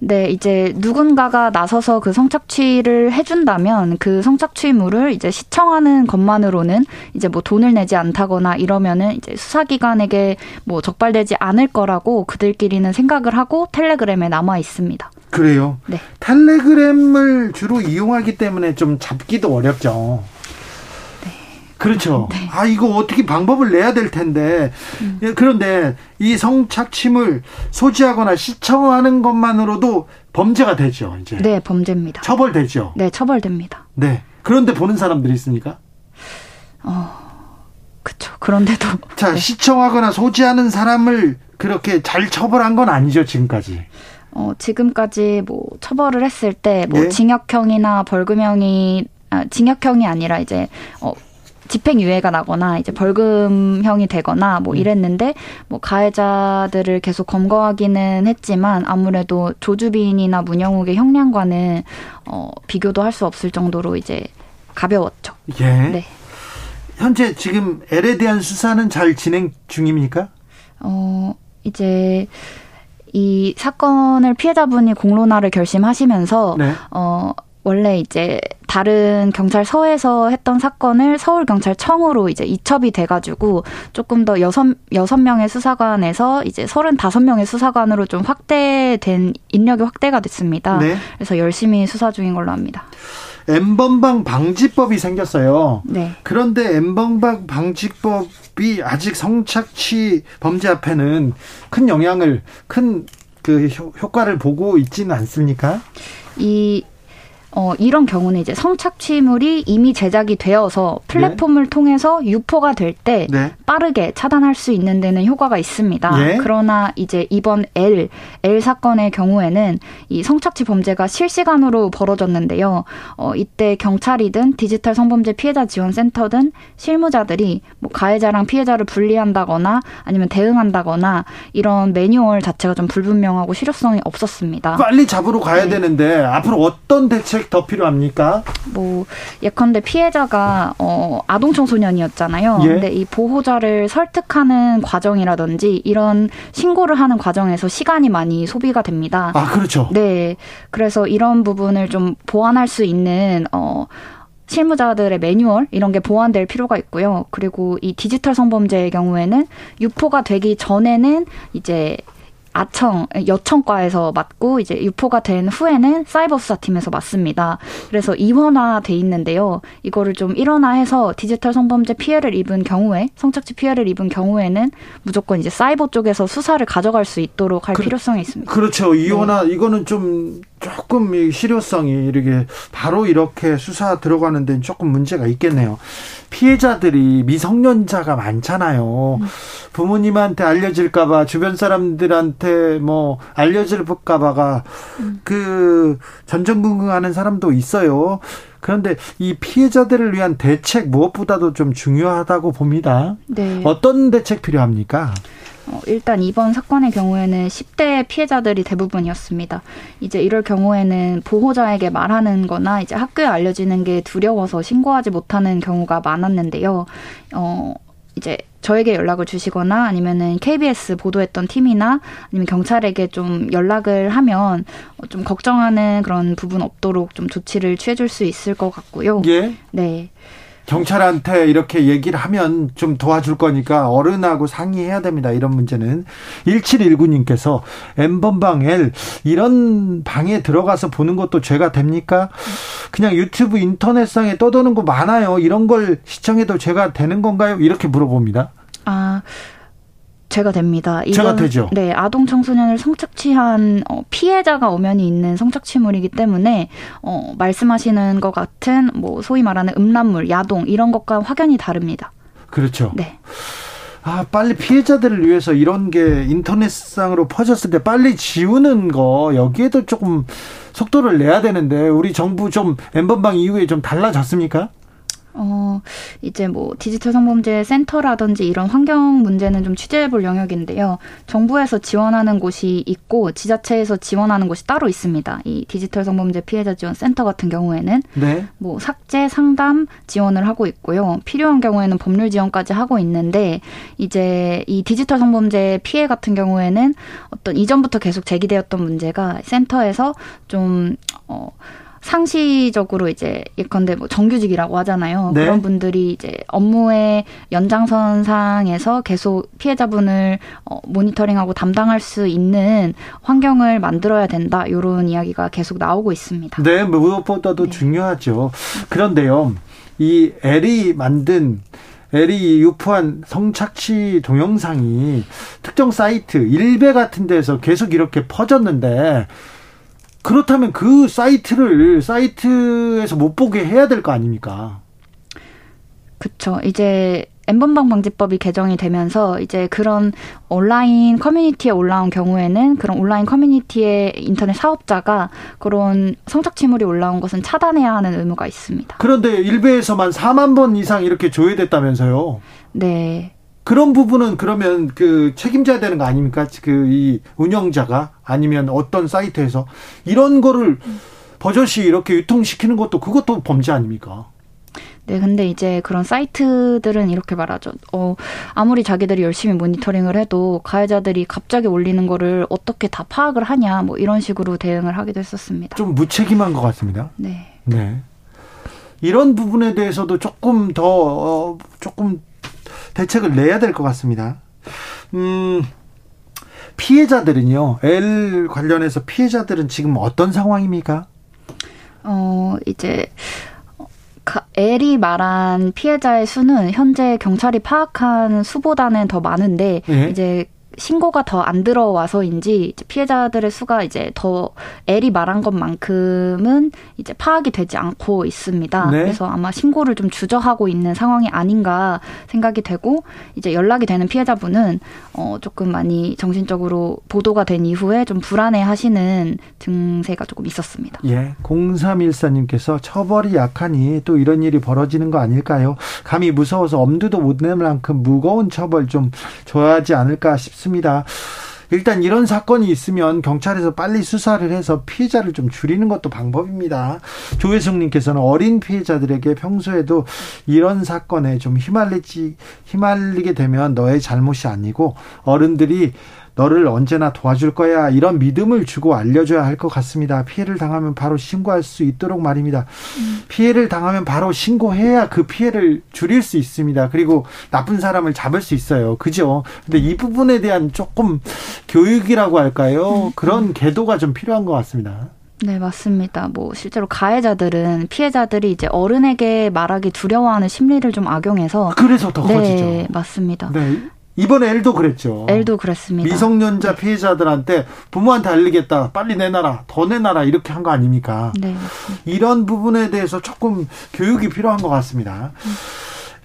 네, 이제 누군가가 나서서 그 성착취를 해준다면 그 성착취물을 이제 시청하는 것만으로는 이제 뭐 돈을 내지 않다거나 이러면은 이제 수사기관에게 뭐 적발되지 않을 거라고 그들끼리는 생각을 하고 텔레그램에 남아 있습니다. 그래요. 네. 텔레그램을 주로 이용하기 때문에 좀 잡기도 어렵죠. 그렇죠. 아 이거 어떻게 방법을 내야 될 텐데 예, 그런데 이 성착취물 소지하거나 시청하는 것만으로도 범죄가 되죠. 이제 네, 범죄입니다. 처벌되죠. 네, 처벌됩니다. 네. 그런데 보는 사람들이 있습니까? 그쵸. 그런데도. 자 네. 시청하거나 소지하는 사람을 그렇게 잘 처벌한 건 아니죠 지금까지. 어, 지금까지 뭐 처벌을 했을 때뭐 네. 징역형이나 벌금형이 아, 징역형이 아니라 이제 어 집행유예가 나거나 이제 벌금형이 되거나 뭐 이랬는데 뭐 가해자들을 계속 검거하기는 했지만 아무래도 조주빈이나 문영욱의 형량과는 어 비교도 할 수 없을 정도로 이제 가벼웠죠. 예. 네. 현재 지금 L에 대한 수사는 잘 진행 중입니까? 어, 이제 이 사건을 피해자분이 공론화를 결심하시면서 네. 어, 원래 이제 다른 경찰서에서 했던 사건을 서울경찰청으로 이제 이첩이 돼가지고 조금 더 여섯, 여섯 명의 수사관에서 이제 서른다섯 명의 수사관으로 좀 확대된 인력이 확대가 됐습니다. 네. 그래서 열심히 수사 중인 걸로 합니다. N번방 방지법이 생겼어요. 네. 그런데 N번방 방지법이 아직 성착취 범죄 앞에는 큰 영향을 큰 그 효과를 보고 있지는 않습니까? 이 어, 이런 경우는 이제 성착취물이 이미 제작이 되어서 플랫폼을 통해서 유포가 될때 네. 빠르게 차단할 수 있는 데는 효과가 있습니다. 예. 그러나 이제 이번 L, L 사건의 경우에는 이 성착취 범죄가 실시간으로 벌어졌는데요. 어, 이때 경찰이든 디지털 성범죄 피해자 지원센터든 실무자들이 뭐 가해자랑 피해자를 분리한다거나 아니면 대응한다거나 이런 매뉴얼 자체가 좀 불분명하고 실효성이 없었습니다. 빨리 잡으러 가야 네. 되는데 앞으로 어떤 대책 을 대책 더 필요합니까? 뭐 예컨대 피해자가 어 아동 청소년이었잖아요. 예. 근데 이 보호자를 설득하는 과정이라든지 이런 신고를 하는 과정에서 시간이 많이 소비가 됩니다. 아, 그렇죠. 네. 그래서 이런 부분을 좀 보완할 수 있는 어 실무자들의 매뉴얼 이런 게 보완될 필요가 있고요. 그리고 이 디지털 성범죄의 경우에는 유포가 되기 전에는 이제 아청 여청과에서 맡고 이제 유포가 된 후에는 사이버 수사팀에서 맡습니다. 그래서 이원화돼 있는데요. 이거를 좀 일원화해서 디지털 성범죄 피해를 입은 경우에 성착취 피해를 입은 경우에는 무조건 이제 사이버 쪽에서 수사를 가져갈 수 있도록 할 그- 필요성이 있습니다. 그렇죠. 네. 이혼아 이거는 좀 조금 이 실효성이 이렇게 바로 이렇게 수사 들어가는 데는 조금 문제가 있겠네요. 피해자들이 미성년자가 많잖아요. 음. 부모님한테 알려질까봐 주변 사람들한테 뭐 알려질까봐가 음. 그 전전긍긍하는 사람도 있어요. 그런데 이 피해자들을 위한 대책 무엇보다도 좀 중요하다고 봅니다. 네. 어떤 대책 필요합니까? 어, 일단 이번 사건의 경우에는 10대 피해자들이 대부분이었습니다. 이제 이럴 경우에는 보호자에게 말하는 거나 이제 학교에 알려지는 게 두려워서 신고하지 못하는 경우가 많았는데요. 어, 이제 저에게 연락을 주시거나 아니면은 KBS 보도했던 팀이나 아니면 경찰에게 좀 연락을 하면 어, 좀 걱정하는 그런 부분 없도록 좀 조치를 취해줄 수 있을 것 같고요. 예. 네. 경찰한테 이렇게 얘기를 하면 좀 도와줄 거니까 어른하고 상의해야 됩니다. 이런 문제는 1719님께서 엠번방 L 이런 방에 들어가서 보는 것도 죄가 됩니까? 그냥 유튜브 인터넷상에 떠도는 거 많아요. 이런 걸 시청해도 죄가 되는 건가요? 이렇게 물어봅니다. 아, 제가 됩니다. 제가 되죠. 네, 아동 청소년을 성착취한 어, 피해자가 엄연히 있는 성착취물이기 때문에 어, 말씀하시는 것 같은 뭐 소위 말하는 음란물, 야동 이런 것과 확연히 다릅니다. 그렇죠. 네. 아, 빨리 피해자들을 위해서 이런 게 인터넷상으로 퍼졌을 때 빨리 지우는 거 여기에도 조금 속도를 내야 되는데 우리 정부 좀 엠번방 이후에 좀 달라졌습니까? 어, 이제 뭐 디지털 성범죄 센터라든지 이런 환경 문제는 좀 취재해 볼 영역인데요. 정부에서 지원하는 곳이 있고 지자체에서 지원하는 곳이 따로 있습니다. 이 디지털 성범죄 피해자 지원 센터 같은 경우에는 네. 뭐 삭제 상담 지원을 하고 있고요. 필요한 경우에는 법률 지원까지 하고 있는데 이제 이 디지털 성범죄 피해 같은 경우에는 어떤 이전부터 계속 제기되었던 문제가 센터에서 좀 어. 상시적으로 이제 예컨대 뭐 정규직이라고 하잖아요. 네. 그런 분들이 이제 업무의 연장선상에서 계속 피해자분을 어, 모니터링하고 담당할 수 있는 환경을 만들어야 된다. 이런 이야기가 계속 나오고 있습니다. 네, 무엇보다도 중요하죠. 그런데요, 이 엘이 만든 엘이 유포한 성착취 동영상이 특정 사이트, 일베 같은 데서 계속 이렇게 퍼졌는데, 그렇다면 그 사이트를 사이트에서 못 보게 해야 될 거 아닙니까? 그쵸. 이제 엠번방 방지법이 개정이 되면서 이제 그런 온라인 커뮤니티에 올라온 경우에는 그런 온라인 커뮤니티의 인터넷 사업자가 그런 성착취물이 올라온 것은 차단해야 하는 의무가 있습니다. 그런데 일베에서만 4만 번 이상 이렇게 조회됐다면서요. 네. 그런 부분은 그러면 그 책임져야 되는 거 아닙니까? 그 이 운영자가 아니면 어떤 사이트에서 이런 거를 버젓이 이렇게 유통시키는 것도 그것도 범죄 아닙니까? 네, 근데 이제 그런 사이트들은 이렇게 말하죠. 어, 아무리 자기들이 열심히 모니터링을 해도 가해자들이 갑자기 올리는 거를 어떻게 다 파악을 하냐, 뭐 이런 식으로 대응을 하기도 했었습니다. 좀 무책임한 것 같습니다. 네. 네. 이런 부분에 대해서도 조금 더 어, 조금 대책을 내야 될 것 같습니다. 음. 피해자들은요. L 관련해서 피해자들은 지금 어떤 상황입니까? 어, 이제, 가- 엘이 말한 피해자의 수는 현재 경찰이 파악한 수보다는 더 많은데, 예. 이제 신고가 더 안 들어와서인지 피해자들의 수가 이제 더 엘이 말한 것만큼은 이제 파악이 되지 않고 있습니다. 네. 그래서 아마 신고를 좀 주저하고 있는 상황이 아닌가 생각이 되고 이제 연락이 되는 피해자분은 어 조금 많이 정신적으로 보도가 된 이후에 좀 불안해 하시는 증세가 조금 있었습니다. 예. 0314님께서 처벌이 약하니 또 이런 일이 벌어지는 거 아닐까요? 감히 무서워서 엄두도 못 낼 만큼 무거운 처벌 좀 줘야지 않을까 싶습니다. 일단 이런 사건이 있으면 경찰에서 빨리 수사를 해서 피해자를 좀 줄이는 것도 방법입니다. 조혜숙님께서는 어린 피해자들에게 평소에도 이런 사건에 좀 휘말리지 휘말리게 되면 너의 잘못이 아니고 어른들이 너를 언제나 도와줄 거야 이런 믿음을 주고 알려줘야 할 것 같습니다. 피해를 당하면 바로 신고할 수 있도록 말입니다. 피해를 당하면 바로 신고해야 그 피해를 줄일 수 있습니다. 그리고 나쁜 사람을 잡을 수 있어요. 그죠? 근데 이 부분에 대한 조금 교육이라고 할까요? 그런 계도가 좀 필요한 것 같습니다. 네, 맞습니다. 뭐 실제로 가해자들은 피해자들이 이제 어른에게 말하기 두려워하는 심리를 좀 악용해서 그래서 더 네, 커지죠. 맞습니다. 네. 이번 엘도 그랬죠. 엘도 그랬습니다. 미성년자 피해자들한테 부모한테 알리겠다. 빨리 내놔라. 더 내놔라. 이렇게 한 거 아닙니까? 네. 이런 부분에 대해서 조금 교육이 필요한 것 같습니다.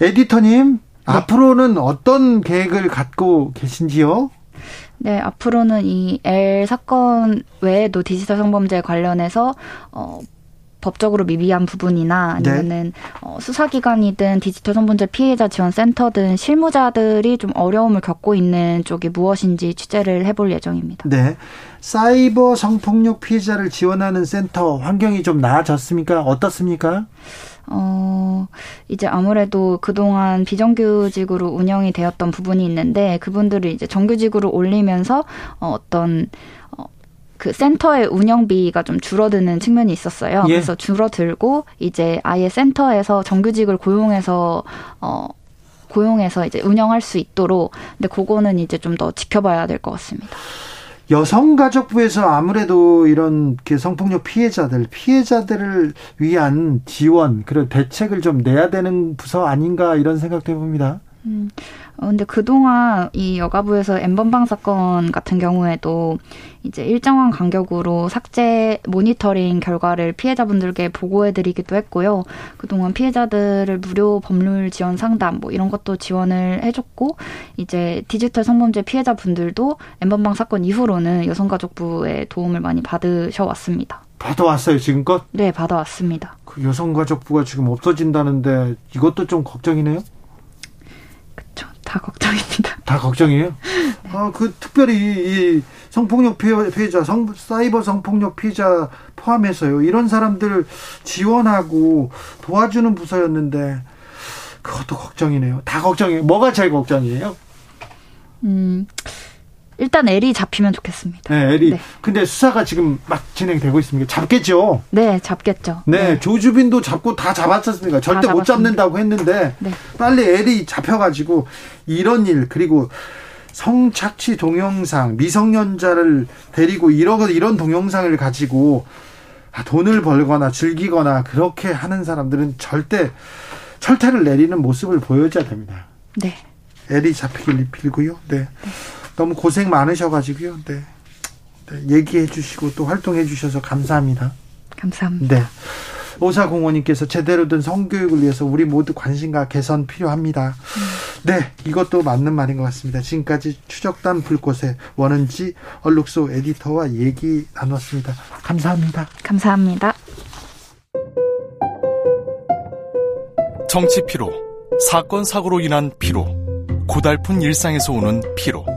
에디터님, 앞으로는 어떤 계획을 갖고 계신지요? 네, 앞으로는 이 L 사건 외에도 디지털 성범죄 관련해서 어 법적으로 미비한 부분이나 네. 아니면은 어, 수사기관이든 디지털 성범죄 피해자 지원 센터든 실무자들이 좀 어려움을 겪고 있는 쪽이 무엇인지 취재를 해볼 예정입니다. 네. 사이버 성폭력 피해자를 지원하는 센터 환경이 좀 나아졌습니까? 어떻습니까? 어, 이제 아무래도 그동안 비정규직으로 운영이 되었던 부분이 있는데 그분들을 이제 정규직으로 올리면서 어, 어떤 어, 그 센터의 운영비가 좀 줄어드는 측면이 있었어요. 예. 그래서 줄어들고 이제 아예 센터에서 정규직을 고용해서 어 고용해서 이제 운영할 수 있도록 근데 그거는 이제 좀 더 지켜봐야 될 것 같습니다. 여성가족부에서 아무래도 이런 그 성폭력 피해자들, 피해자들을 위한 지원, 그런 대책을 좀 내야 되는 부서 아닌가 이런 생각도 해봅니다. 음, 어, 근데 그동안 이 여가부에서 엠번방 사건 같은 경우에도 이제 일정한 간격으로 삭제 모니터링 결과를 피해자분들께 보고해드리기도 했고요. 그동안 피해자들을 무료 법률 지원 상담 뭐 이런 것도 지원을 해줬고 이제 디지털 성범죄 피해자분들도 엠번방 사건 이후로는 여성가족부의 도움을 많이 받으셔왔습니다. 받아왔어요, 지금껏? 네, 받아왔습니다. 그 여성가족부가 지금 없어진다는데 이것도 좀 걱정이네요? 다 걱정입니다. 다 걱정이에요? 아, 그 특별히 이 성폭력 피해- 피해자, 성, 사이버 성폭력 피해자 포함해서요. 이런 사람들 지원하고 도와주는 부서였는데 그것도 걱정이네요. 다 걱정이에요. 뭐가 제일 걱정이에요? 음, 일단 L이 잡히면 좋겠습니다. 네, 에리. 네. 근데 수사가 지금 막 진행되고 있습니까? 잡겠죠? 네, 잡겠죠. 네, 조주빈도 잡고 다 잡았었습니까? 절대 못 잡았습니다. 잡는다고 했는데 네. 빨리 엘이 잡혀가지고 이런 일 그리고 성착취 동영상 미성년자를 데리고 이런 이런 동영상을 가지고 아, 돈을 벌거나 즐기거나 그렇게 하는 사람들은 절대 철퇴를 내리는 모습을 보여줘야 됩니다. 네. 엘이 잡히길 빌고요. 네. 너무 고생 많으셔가지고요. 네. 네, 얘기해 주시고 또 활동해 주셔서 감사합니다. 감사합니다. 네. 오사공원님께서 제대로 된 성교육을 위해서 우리 모두 관심과 개선 필요합니다. 네, 이것도 맞는 말인 것 같습니다. 지금까지 추적단 불꽃의 원은지 얼룩소 에디터와 얘기 나눴습니다. 감사합니다. 감사합니다. 정치 피로, 사건 사고로 인한 피로, 고달픈 일상에서 오는 피로.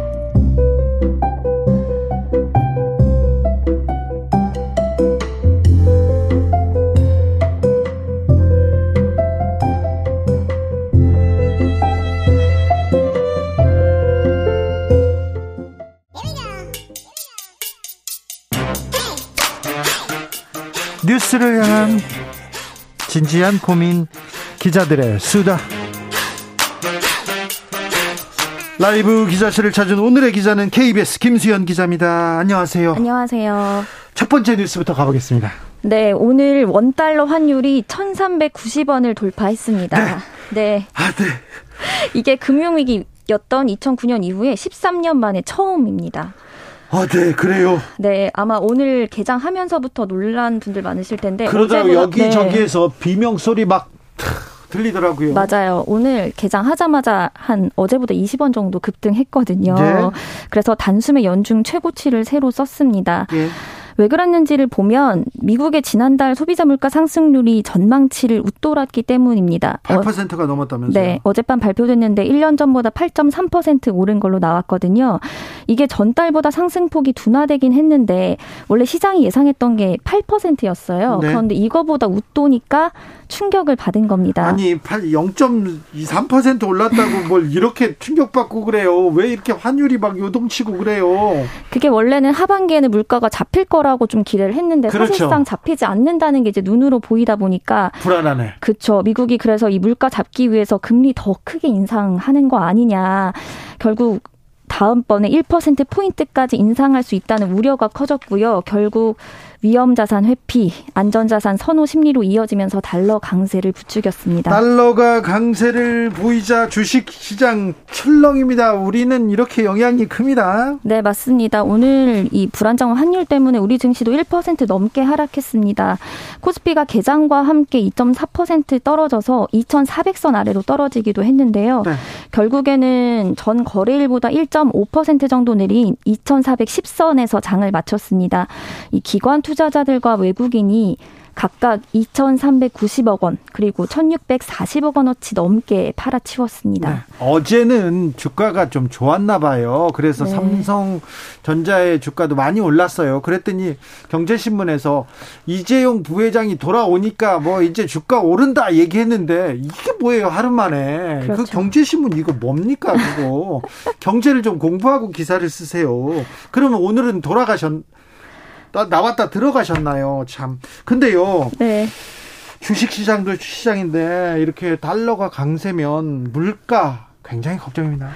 뉴스를 향한 진지한 고민 기자들의 수다. 라이브 기자실을 찾은 오늘의 기자는 KBS 김수현 기자입니다. 안녕하세요. 안녕하세요. 첫 번째 뉴스부터 가보겠습니다. 네, 오늘 원달러 환율이 1,390원을 돌파했습니다. 네. 아, 네. 이게 금융위기였던 2009년 이후에 13년 만에 처음입니다. 아, 네, 그래요. 네, 아마 오늘 개장하면서부터 놀란 분들 많으실 텐데. 그러다가 어제보다- 여기저기에서 비명 소리 막 들리더라고요. 맞아요. 오늘 개장하자마자 한 어제보다 20원 정도 급등했거든요. 네. 그래서 단숨에 연중 최고치를 새로 썼습니다. 예. 왜 그랬는지를 보면 미국의 지난달 소비자 물가 상승률이 전망치를 웃돌았기 때문입니다. 8%가 넘었다면서요? 네, 어젯밤 발표됐는데 1년 전보다 8.3% 오른 걸로 나왔거든요. 이게 전달보다 상승폭이 둔화되긴 했는데 원래 시장이 예상했던 게 8%였어요. 네. 그런데 이거보다 웃도니까 충격을 받은 겁니다. 아니 0.23% 올랐다고 뭘 이렇게 충격받고 그래요? 왜 이렇게 환율이 막 요동치고 그래요? 그게 원래는 하반기에는 물가가 잡힐 거 라고 좀 기대를 했는데 그렇죠. 사실상 잡히지 않는다는 게 이제 눈으로 보이다 보니까 불안하네. 그쵸. 미국이 그래서 이 물가 잡기 위해서 금리 더 크게 인상하는 거 아니냐. 결국 다음번에 1% 포인트까지 인상할 수 있다는 우려가 커졌고요. 결국 위험 자산 회피, 안전 자산 선호 심리로 이어지면서 달러 강세를 부추겼습니다. 달러가 강세를 보이자 주식 시장 출렁입니다. 우리는 이렇게 영향이 큽니다. 네, 맞습니다. 오늘 이 불안정한 환율 때문에 우리 증시도 1% 넘게 하락했습니다. 코스피가 개장과 함께 2.4% 떨어져서 2,400선 아래로 떨어지기도 했는데요. 네. 결국에는 전 거래일보다 1.5% 정도 내린 2,410선에서 장을 마쳤습니다. 이 기관 투자자들과 외국인이 각각 2,390억 원 그리고 1,640억 원어치 넘게 팔아치웠습니다. 네. 어제는 주가가 좀 좋았나 봐요. 그래서 네. 삼성전자의 주가도 많이 올랐어요. 그랬더니 경제신문에서 이재용 부회장이 돌아오니까 뭐 이제 주가 오른다 얘기했는데 이게 뭐예요 하루 만에 그 그렇죠. 경제신문 이거 뭡니까 그거 경제를 좀 공부하고 기사를 쓰세요. 그러면 오늘은 돌아가셨 나, 나왔다 들어가셨나요? 참. 근데요. 네. 주식 시장도 시장인데 이렇게 달러가 강세면 물가 굉장히 걱정입니다.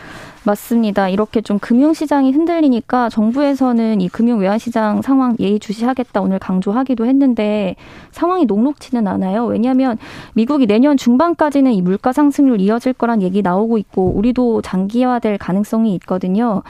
맞습니다. 이렇게 좀 금융시장이 흔들리니까 정부에서는 이 금융 외환시장 상황 예의주시하겠다 오늘 강조하기도 했는데 상황이 녹록치는 않아요. 왜냐하면 미국이 내년 중반까지는 이 물가 상승률 이어질 거란 얘기 나오고 있고 우리도 장기화될 가능성이 있거든요.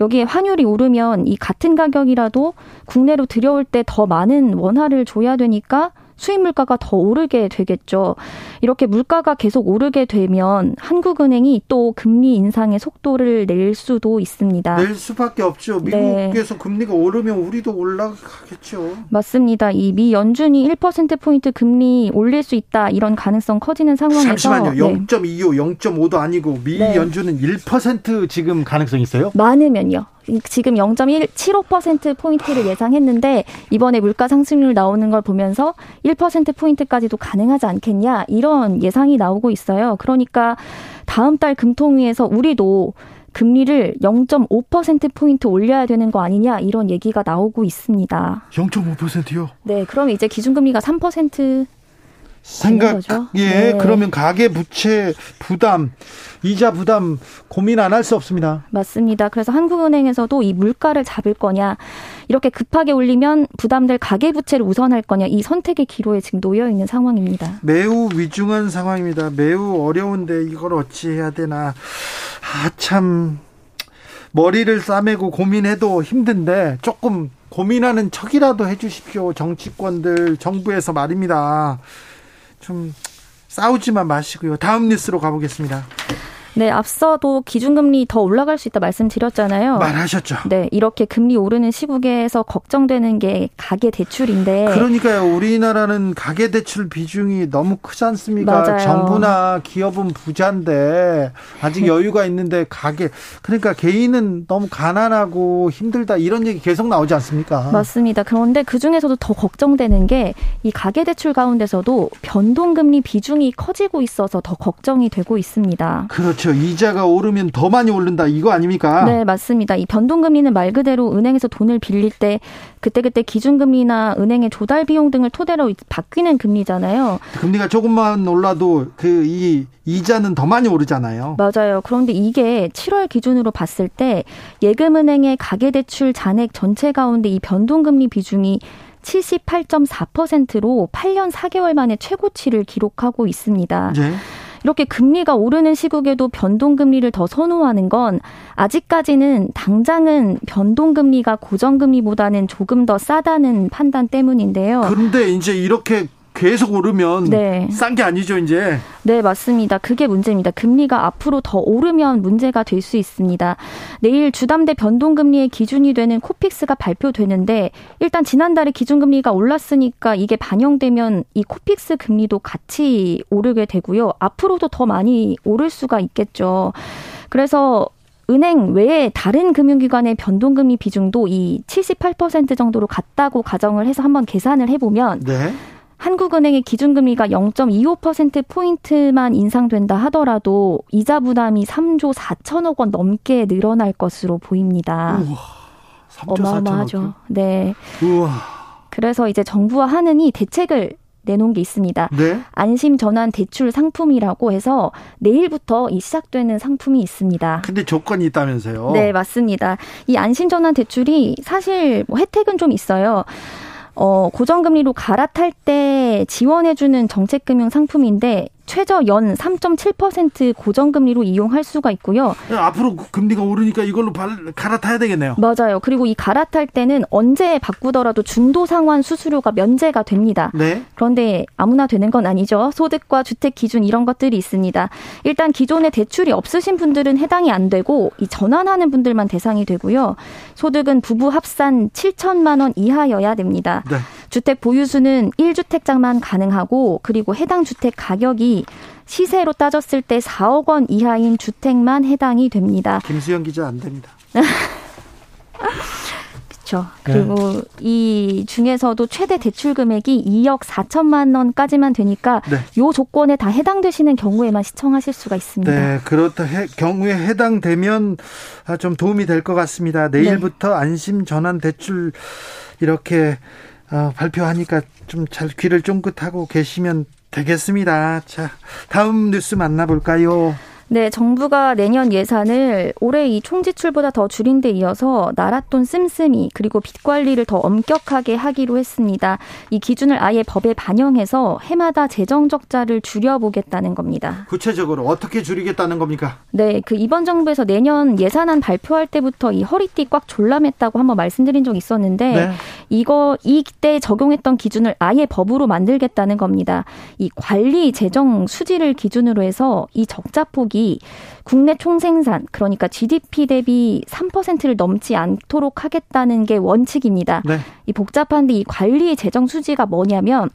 여기에 환율이 오르면 이 같은 가격이라도 국내로 들여올 때 더 많은 원화를 줘야 되니까 수입 물가가 더 오르게 되겠죠. 이렇게 물가가 계속 오르게 되면 한국은행이 또 금리 인상의 속도를 낼 수도 있습니다. 낼 수밖에 없죠. 네. 미국에서 금리가 오르면 우리도 올라가겠죠. 맞습니다. 이 미 연준이 1%포인트 금리 올릴 수 있다 이런 가능성 커지는 상황에서 잠시만요. 네. 0.25, 0.5도 아니고 미 네. 연준은 1% 지금 가능성 있어요? 많으면요. 지금 0.75% 포인트를 예상했는데 이번에 물가 상승률 나오는 걸 보면서 1% 포인트까지도 가능하지 않겠냐 이런 예상이 나오고 있어요. 그러니까 다음 달 금통위에서 우리도 금리를 0.5% 포인트 올려야 되는 거 아니냐 이런 얘기가 나오고 있습니다. 0.5%요? 네, 그럼 이제 기준금리가 3% 생각? 예 네. 그러면 가계 부채 부담 이자 부담 고민 안 할 수 없습니다. 맞습니다. 그래서 한국은행에서도 이 물가를 잡을 거냐, 이렇게 급하게 올리면 부담될 가계 부채를 우선할 거냐, 이 선택의 기로에 지금 놓여 있는 상황입니다. 매우 위중한 상황입니다. 매우 어려운데 이걸 어찌 해야 되나 아참 머리를 싸매고 고민해도 힘든데 조금 고민하는 척이라도 해주십시오. 정치권들 정부에서 말입니다. 좀 싸우지만 마시고요. 다음 뉴스로 가보겠습니다. 네, 앞서도 기준금리 더 올라갈 수 있다 말씀드렸잖아요. 말하셨죠. 네, 이렇게 금리 오르는 시국에서 걱정되는 게 가계 대출인데. 그러니까요. 우리나라는 가계 대출 비중이 너무 크지 않습니까? 맞아요. 정부나 기업은 부자인데 아직 여유가 있는데 가계 그러니까 개인은 너무 가난하고 힘들다 이런 얘기 계속 나오지 않습니까? 맞습니다. 그런데 그 중에서도 더 걱정되는 게 이 가계 대출 가운데서도 변동금리 비중이 커지고 있어서 더 걱정이 되고 있습니다. 그렇죠. 이자가 오르면 더 많이 오른다 이거 아닙니까? 네, 맞습니다. 이 변동금리는 말 그대로 은행에서 돈을 빌릴 때 그때그때 기준금리나 은행의 조달 비용 등을 토대로 바뀌는 금리잖아요. 금리가 조금만 올라도 그 이 이자는 더 많이 오르잖아요. 맞아요. 그런데 이게 7월 기준으로 봤을 때 예금은행의 가계대출 잔액 전체 가운데 이 변동금리 비중이 78.4%로 8년 4개월 만에 최고치를 기록하고 있습니다. 예. 이렇게 금리가 오르는 시국에도 변동금리를 더 선호하는 건 아직까지는 당장은 변동금리가 고정금리보다는 조금 더 싸다는 판단 때문인데요. 그런데 이제 이렇게 계속 오르면 네. 싼 게 아니죠, 이제. 네, 맞습니다. 그게 문제입니다. 금리가 앞으로 더 오르면 문제가 될 수 있습니다. 내일 주담대 변동금리의 기준이 되는 코픽스가 발표되는데 일단 지난달에 기준금리가 올랐으니까 이게 반영되면 이 코픽스 금리도 같이 오르게 되고요. 앞으로도 더 많이 오를 수가 있겠죠. 그래서 은행 외에 다른 금융기관의 변동금리 비중도 이 78% 정도로 같다고 가정을 해서 한번 계산을 해보면 네. 한국은행의 기준금리가 0.25%포인트만 인상된다 하더라도 이자 부담이 3조 4천억 원 넘게 늘어날 것으로 보입니다. 우와. 3조 4천억. 어마어마하죠. 네. 우와. 그래서 이제 정부와 하느니 대책을 내놓은 게 있습니다. 네. 안심 전환 대출 상품이라고 해서 내일부터 이 시작되는 상품이 있습니다. 근데 조건이 있다면서요. 네, 맞습니다. 이 안심 전환 대출이 사실 뭐 혜택은 좀 있어요. 어, 고정금리로 갈아탈 때 지원해주는 정책금융 상품인데 최저 연 3.7% 고정금리로 이용할 수가 있고요. 앞으로 금리가 오르니까 이걸로 발, 갈아타야 되겠네요. 맞아요. 그리고 이 갈아탈 때는 언제 바꾸더라도 중도 상환 수수료가 면제가 됩니다. 네. 그런데 아무나 되는 건 아니죠. 소득과 주택 기준 이런 것들이 있습니다. 일단 기존에 대출이 없으신 분들은 해당이 안 되고 이 전환하는 분들만 대상이 되고요. 소득은 부부 합산 7천만 원 이하여야 됩니다. 네. 주택 보유수는 1주택자만 가능하고 그리고 해당 주택 가격이 시세로 따졌을 때 4억 원 이하인 주택만 해당이 됩니다. 김수영 기자 안 됩니다. 그렇죠. 그리고 이 중에서도 최대 대출 금액이 2억 4천만 원까지만 되니까 네. 요 조건에 다 해당되시는 경우에만 시청하실 수가 있습니다. 네, 그렇다 해, 경우에 해당되면 아, 좀 도움이 될 것 같습니다. 내일부터 네. 안심 전환 대출 이렇게 어, 발표하니까 좀 잘 귀를 쫑긋하고 계시면 되겠습니다. 자, 다음 뉴스 만나볼까요? 네, 정부가 내년 예산을 올해 이 총지출보다 더 줄인 데 이어서 나랏돈 씀씀이 그리고 빚 관리를 더 엄격하게 하기로 했습니다. 이 기준을 아예 법에 반영해서 해마다 재정 적자를 줄여보겠다는 겁니다. 구체적으로 어떻게 줄이겠다는 겁니까? 네, 그 이번 정부에서 내년 예산안 발표할 때부터 이 허리띠 꽉 졸라맸다고 한번 말씀드린 적 있었는데 네. 이거 이때 적용했던 기준을 아예 법으로 만들겠다는 겁니다. 이 관리 재정 수지를 기준으로 해서 이 적자 폭이 국내 총생산 그러니까 GDP 대비 3%를 넘지 않도록 하겠다는 게 원칙입니다. 네. 이 복잡한데 이 관리 재정 수지가 뭐냐면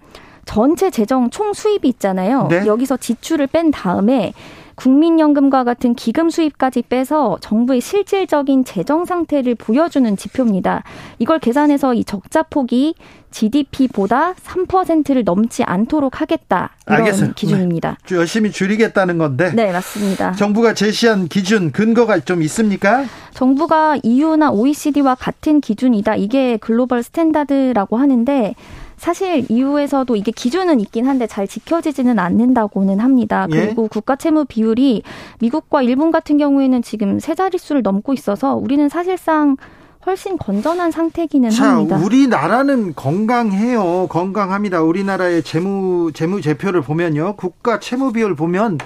전체 재정 총 수입이 있잖아요. 네. 여기서 지출을 뺀 다음에 국민연금과 같은 기금 수입까지 빼서 정부의 실질적인 재정 상태를 보여주는 지표입니다. 이걸 계산해서 이 적자 폭이 GDP보다 3%를 넘지 않도록 하겠다. 이런 알겠어요. 기준입니다. 네. 열심히 줄이겠다는 건데 네, 맞습니다. 정부가 제시한 기준 근거가 좀 있습니까? 정부가 EU나 OECD와 같은 기준이다. 이게 글로벌 스탠다드라고 하는데 사실 EU에서도 이게 기준은 있긴 한데 잘 지켜지지는 않는다고는 합니다. 예. 그리고 국가 채무 비율이 미국과 일본 같은 경우에는 지금 세 자릿수를 넘고 있어서 우리는 사실상 훨씬 건전한 상태기는 자, 합니다. 우리나라는 건강해요. 건강합니다. 우리나라의 재무 재무 제표를 보면요. 국가 채무 비율 보면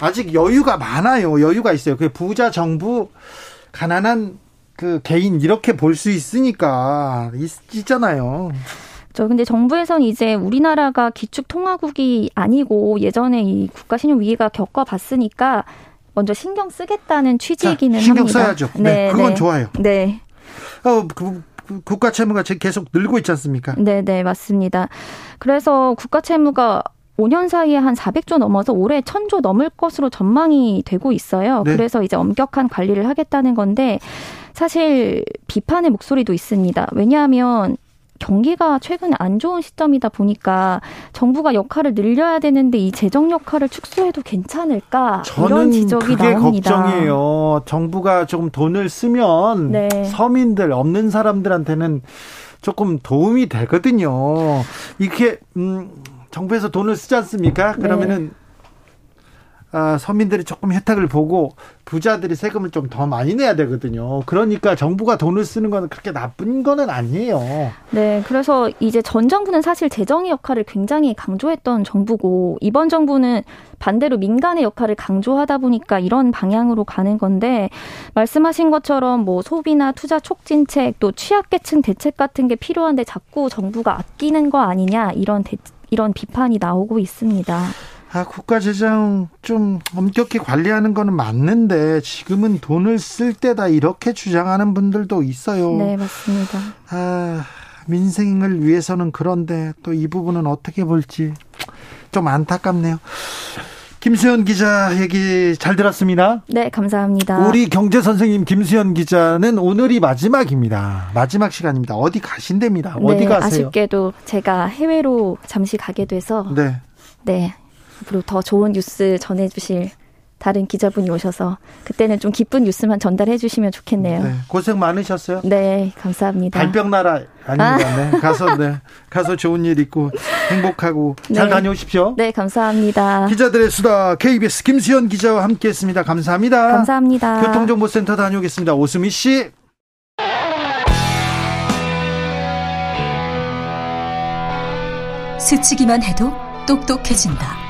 아직 여유가 많아요. 여유가 있어요. 그 부자 정부 가난한 그 개인 이렇게 볼 수 있으니까 있, 있잖아요. 저 근데 정부에선 이제 우리나라가 기축 통화국이 아니고 예전에 이 국가 신용 위기가 겪어봤으니까 먼저 신경 쓰겠다는 취지이기는 자, 신경 합니다. 써야죠. 네, 그건 좋아요. 네. 어, 그, 그 국가 채무가 계속 늘고 있지 않습니까? 네, 네, 맞습니다. 그래서 국가 채무가 5년 사이에 한 400조 넘어서 올해 1000조 넘을 것으로 전망이 되고 있어요. 네. 그래서 이제 엄격한 관리를 하겠다는 건데 사실 비판의 목소리도 있습니다. 왜냐하면 경기가 최근에 안 좋은 시점이다 보니까 정부가 역할을 늘려야 되는데 이 재정 역할을 축소해도 괜찮을까 이런 지적이 그게 나옵니다. 걱정이에요. 정부가 조금 돈을 쓰면 네. 서민들 없는 사람들한테는 조금 도움이 되거든요. 이렇게 음, 정부에서 돈을 쓰지 않습니까? 네. 그러면은 아, 서민들이 조금 혜택을 보고 부자들이 세금을 좀 더 많이 내야 되거든요. 그러니까 정부가 돈을 쓰는 거는 그렇게 나쁜 거는 아니에요. 네, 그래서 이제 전 정부는 사실 재정의 역할을 굉장히 강조했던 정부고 이번 정부는 반대로 민간의 역할을 강조하다 보니까 이런 방향으로 가는 건데 말씀하신 것처럼 뭐 소비나 투자 촉진책 또 취약계층 대책 같은 게 필요한데 자꾸 정부가 아끼는 거 아니냐 이런 대, 이런 비판이 나오고 있습니다. 아, 국가 재정 좀 엄격히 관리하는 거는 맞는데 지금은 돈을 쓸 때다 이렇게 주장하는 분들도 있어요. 네, 맞습니다. 아, 민생을 위해서는 그런데 또 이 부분은 어떻게 볼지 좀 안타깝네요. 김수현 기자 얘기 잘 들었습니다. 네, 감사합니다. 우리 경제 선생님 김수현 기자는 오늘이 마지막입니다. 마지막 시간입니다. 어디 가신답니다. 어디 네, 가세요? 아쉽게도 제가 해외로 잠시 가게 돼서 네. 네. 앞으로 더 좋은 뉴스 전해주실 다른 기자분이 오셔서 그때는 좀 기쁜 뉴스만 전달해 주시면 좋겠네요. 네, 고생 많으셨어요. 네, 감사합니다. 달병 나라 아닙니다. 네, 가서 네, 가서 좋은 일 있고 행복하고 잘 네. 다녀오십시오. 네, 감사합니다. 기자들의 수다 KBS 김수현 기자와 함께했습니다. 감사합니다. 감사합니다. 교통정보센터 다녀오겠습니다. 오수미 씨. 스치기만 해도 똑똑해진다.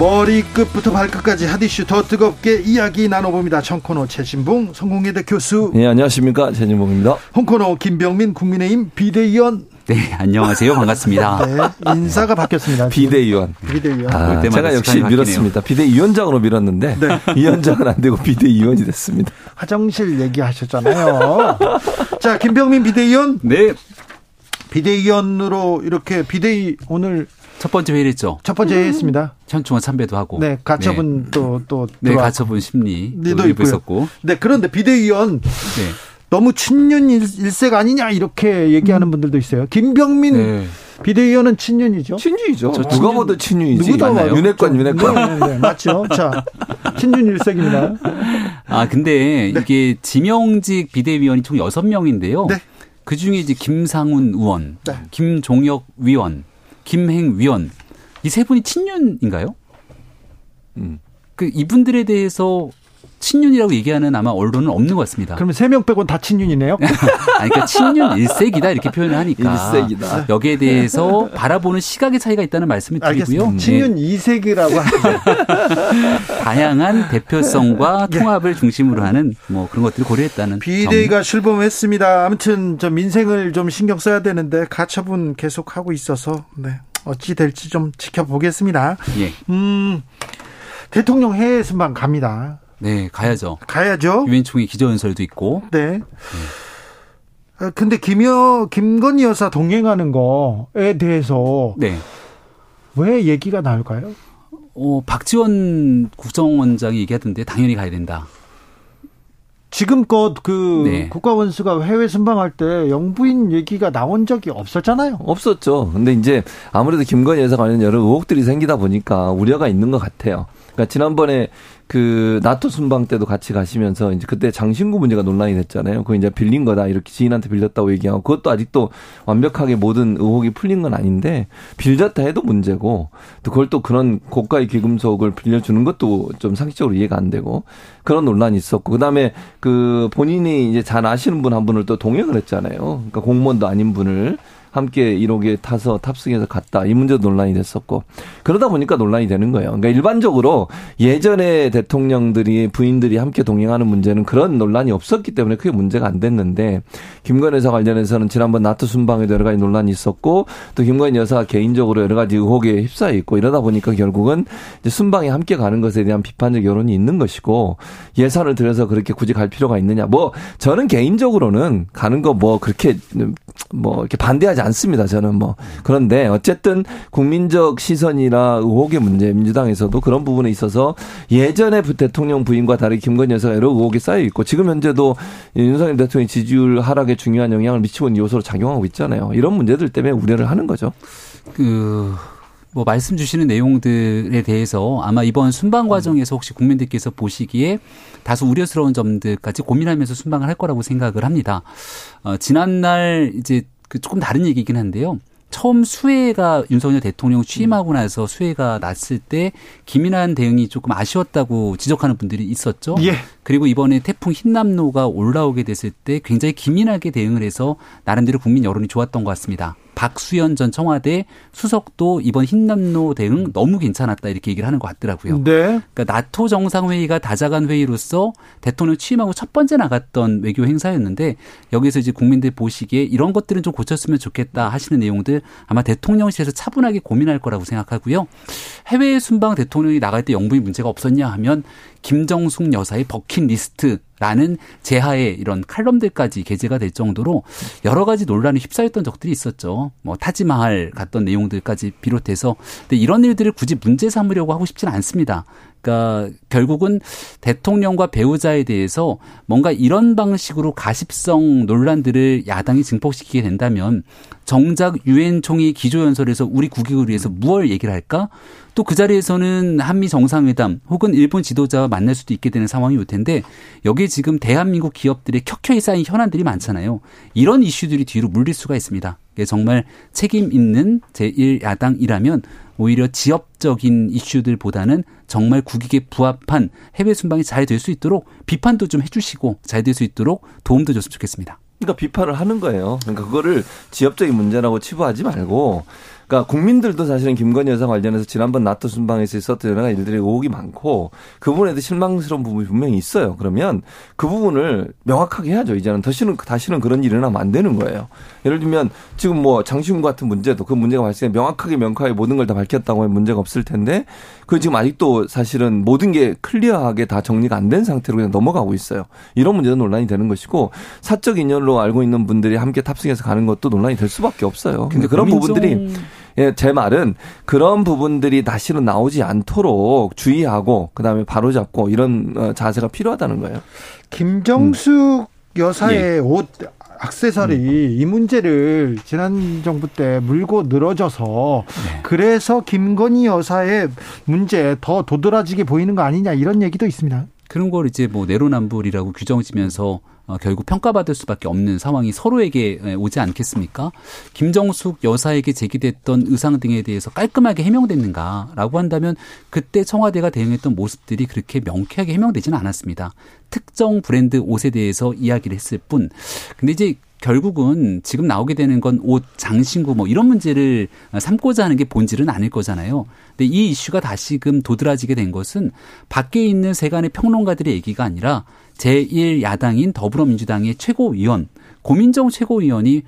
머리끝부터 발끝까지 핫이슈 더 뜨겁게 이야기 나눠봅니다 청코노 최진봉 성공회대 교수 네, 안녕하십니까. 최진봉입니다. 홍코노 김병민 국민의힘 비대위원 네, 안녕하세요. 반갑습니다. 네, 인사가 바뀌었습니다 비대위원. 비대위원 아, 제가 역시. 밀었습니다. 비대위원장으로 밀었는데 네. 위원장은 안 되고 비대위원이 됐습니다. 화장실 얘기하셨잖아요 자 김병민 비대위원 네, 비대위원으로 이렇게 비대위 오늘 첫 번째 회의를 했죠. 첫 번째 했습니다. 현충원 참배도 하고. 네, 가처분 또, 또. 네, 가처분 심리 리도 도 일부 있고요. 있었고. 네, 그런데 비대위원 네. 너무 친윤 일- 일색 아니냐 이렇게 얘기하는 분들도 있어요. 김병민 네. 비대위원은 친윤이죠. 친주이죠. 저 누가 친윤- 봐도 친유이지. 누구도 맞나요? 윤핵관, 윤핵관. 네, 네, 네, 맞죠. 자, 친윤 일색입니다. 아, 근데 네. 이게 지명직 비대위원이 총 6명인데요. 네. 그 중에 이제 김상훈 의원, 네. 김종혁 위원, 김행 위원 이 세 분이 친윤인가요? 음. 그 이분들에 대해서 친윤이라고 얘기하는 아마 언론은 없는 것 같습니다. 그러면 세 명 빼곤 다 친윤이네요. 아니, 그러니까 친윤 일색이다 이렇게 표현을 하니까 일색이다. 여기에 대해서 바라보는 시각의 차이가 있다는 말씀을 드리고요. 알겠습니다. 친윤 이색이라고 하죠. 네, 다양한 대표성과 네. 통합을 중심으로 하는 뭐 그런 것들을 고려했다는 점. 비대위가 출범했습니다. 아무튼 저 민생을 좀 신경 써야 되는데 가처분 계속 하고 있어서 네. 어찌 될지 좀 지켜보겠습니다. 예. 음, 대통령 해외 순방 갑니다. 네, 가야죠. 가야죠. 유엔 총회 기조연설도 있고. 네. 아, 근데 김여 김건희 여사 동행하는 거에 대해서 네. 왜 얘기가 나올까요? 어, 박지원 국정원장이 얘기하던데 당연히 가야 된다. 지금껏 그 네. 국가원수가 해외 순방할 때 영부인 얘기가 나온 적이 없었잖아요. 없었죠. 근데 이제 아무래도 김건희 여사 관련 여러 의혹들이 생기다 보니까 우려가 있는 것 같아요. 그러니까 지난번에 그 나토 순방 때도 같이 가시면서 이제 그때 장신구 문제가 논란이 됐잖아요. 그거 이제 빌린 거다 이렇게 지인한테 빌렸다고 얘기하고 그것도 아직도 완벽하게 모든 의혹이 풀린 건 아닌데 빌렸다 해도 문제고 또 그걸 또 그런 고가의 귀금속을 빌려주는 것도 좀 상식적으로 이해가 안 되고 그런 논란이 있었고 그다음에 그 본인이 이제 잘 아시는 분 한 분을 또 동행을 했잖아요. 그러니까 공무원도 아닌 분을 함께 1호기에 타서 탑승해서 갔다. 이 문제도 논란이 됐었고. 그러다 보니까 논란이 되는 거예요. 그러니까 일반적으로 예전에 대통령들이 부인들이 함께 동행하는 문제는 그런 논란이 없었기 때문에 크게 문제가 안 됐는데 김건희 여사 관련해서는 지난번 나토 순방에도 여러 가지 논란이 있었고 또 김건희 여사 개인적으로 여러 가지 의혹에 휩싸여 있고 이러다 보니까 결국은 순방에 함께 가는 것에 대한 비판적 여론이 있는 것이고 예산을 들여서 그렇게 굳이 갈 필요가 있느냐. 뭐 저는 개인적으로는 가는 거 뭐 그렇게 뭐 이렇게 반대하지 않습니다. 저는 뭐 그런데 어쨌든 국민적 시선이나 의혹의 문제 민주당에서도 그런 부분에 있어서 예전에 부- 대통령 부인과 다르게 김건희 여사가 여러 의혹이 쌓여 있고 지금 현재도 윤석열 대통령 지지율 하락에 중요한 영향을 미치고 있는 요소로 작용하고 있잖아요. 이런 문제들 때문에 우려를 하는 거죠. 그, 뭐, 말씀 주시는 내용들에 대해서 아마 이번 순방 과정에서 혹시 국민들께서 보시기에 다소 우려스러운 점들까지 고민하면서 순방을 할 거라고 생각을 합니다. 어, 지난날 이제 그 조금 다른 얘기긴 한데요. 처음 수해가 윤석열 대통령 취임하고 나서 수해가 났을 때 기민한 대응이 조금 아쉬웠다고 지적하는 분들이 있었죠. 예. 그리고 이번에 태풍 흰남노가 올라오게 됐을 때 굉장히 기민하게 대응을 해서 나름대로 국민 여론이 좋았던 것 같습니다. 박수현 전 청와대 수석도 이번 흰남노 대응 너무 괜찮았다 이렇게 얘기를 하는 것 같더라고요. 네. 그러니까 나토 정상회의가 다자간 회의로서 대통령 취임하고 첫 번째 나갔던 외교 행사였는데 여기서 이제 국민들 보시기에 이런 것들은 좀 고쳤으면 좋겠다 하시는 내용들 아마 대통령실에서 차분하게 고민할 거라고 생각하고요. 해외 순방 대통령이 나갈 때 영부인 문제가 없었냐 하면 김정숙 여사의 버킷리스트라는 제하에 이런 칼럼들까지 게재가 될 정도로 여러 가지 논란이 휩싸였던 적들이 있었죠. 뭐 타지마할 갔던 내용들까지 비롯해서 근데 이런 일들을 굳이 문제 삼으려고 하고 싶지는 않습니다. 그러니까 결국은 대통령과 배우자에 대해서 뭔가 이런 방식으로 가십성 논란들을 야당이 증폭시키게 된다면 정작 유엔 총회 기조연설에서 우리 국익을 위해서 무엇을 얘기를 할까? 또 그 자리에서는 한미 정상회담 혹은 일본 지도자와 만날 수도 있게 되는 상황이 올 텐데 여기에 지금 대한민국 기업들의 켜켜이 쌓인 현안들이 많잖아요. 이런 이슈들이 뒤로 물릴 수가 있습니다. 정말 책임 있는 제1야당이라면 오히려 지역적인 이슈들보다는 정말 국익에 부합한 해외 순방이 잘 될 수 있도록 비판도 좀 해주시고 잘 될 수 있도록 도움도 줬으면 좋겠습니다. 그러니까 비판을 하는 거예요. 그러니까 그거를 지역적인 문제라고 치부하지 말고 그러니까 국민들도 사실은 김건희 여사 관련해서 지난번 나토 순방에서 있었던 여러 가지 일들이 의혹이 많고 그 부분에 대해 실망스러운 부분이 분명히 있어요. 그러면 그 부분을 명확하게 해야죠. 이제는 다시는 다시는 그런 일이 일어나면 안 되는 거예요. 예를 들면 지금 뭐 장시훈 같은 문제도 그 문제가 발생해 명확하게 명확하게 모든 걸 다 밝혔다고 하면 문제가 없을 텐데 그 지금 아직도 사실은 모든 게 클리어하게 다 정리가 안 된 상태로 그냥 넘어가고 있어요. 이런 문제도 논란이 되는 것이고 사적 인연으로 알고 있는 분들이 함께 탑승해서 가는 것도 논란이 될 수밖에 없어요. 근데 그런 부분들이 예, 제 말은 그런 부분들이 다시는 나오지 않도록 주의하고 그다음에 바로잡고 이런 어, 자세가 필요하다는 거예요. 김정숙 여사의 예. 옷 액세서리 이 문제를 지난 정부 때 물고 늘어져서 그래서 김건희 여사의 문제 더 도드라지게 보이는 거 아니냐 이런 얘기도 있습니다. 그런 걸 이제 뭐 내로남불이라고 규정 지면서 어, 결국 평가받을 수밖에 없는 상황이 서로에게 에, 오지 않겠습니까? 김정숙 여사에게 제기됐던 의상 등에 대해서 깔끔하게 해명됐는가라고 한다면 그때 청와대가 대응했던 모습들이 그렇게 명쾌하게 해명되지는 않았습니다. 특정 브랜드 옷에 대해서 이야기를 했을 뿐. 근데 이제 결국은 지금 나오게 되는 건 옷, 장신구 뭐 이런 문제를 삼고자 하는 게 본질은 아닐 거잖아요. 근데 이 이슈가 다시금 도드라지게 된 것은 밖에 있는 세간의 평론가들의 얘기가 아니라 제1야당인 더불어민주당의 최고위원, 고민정 최고위원이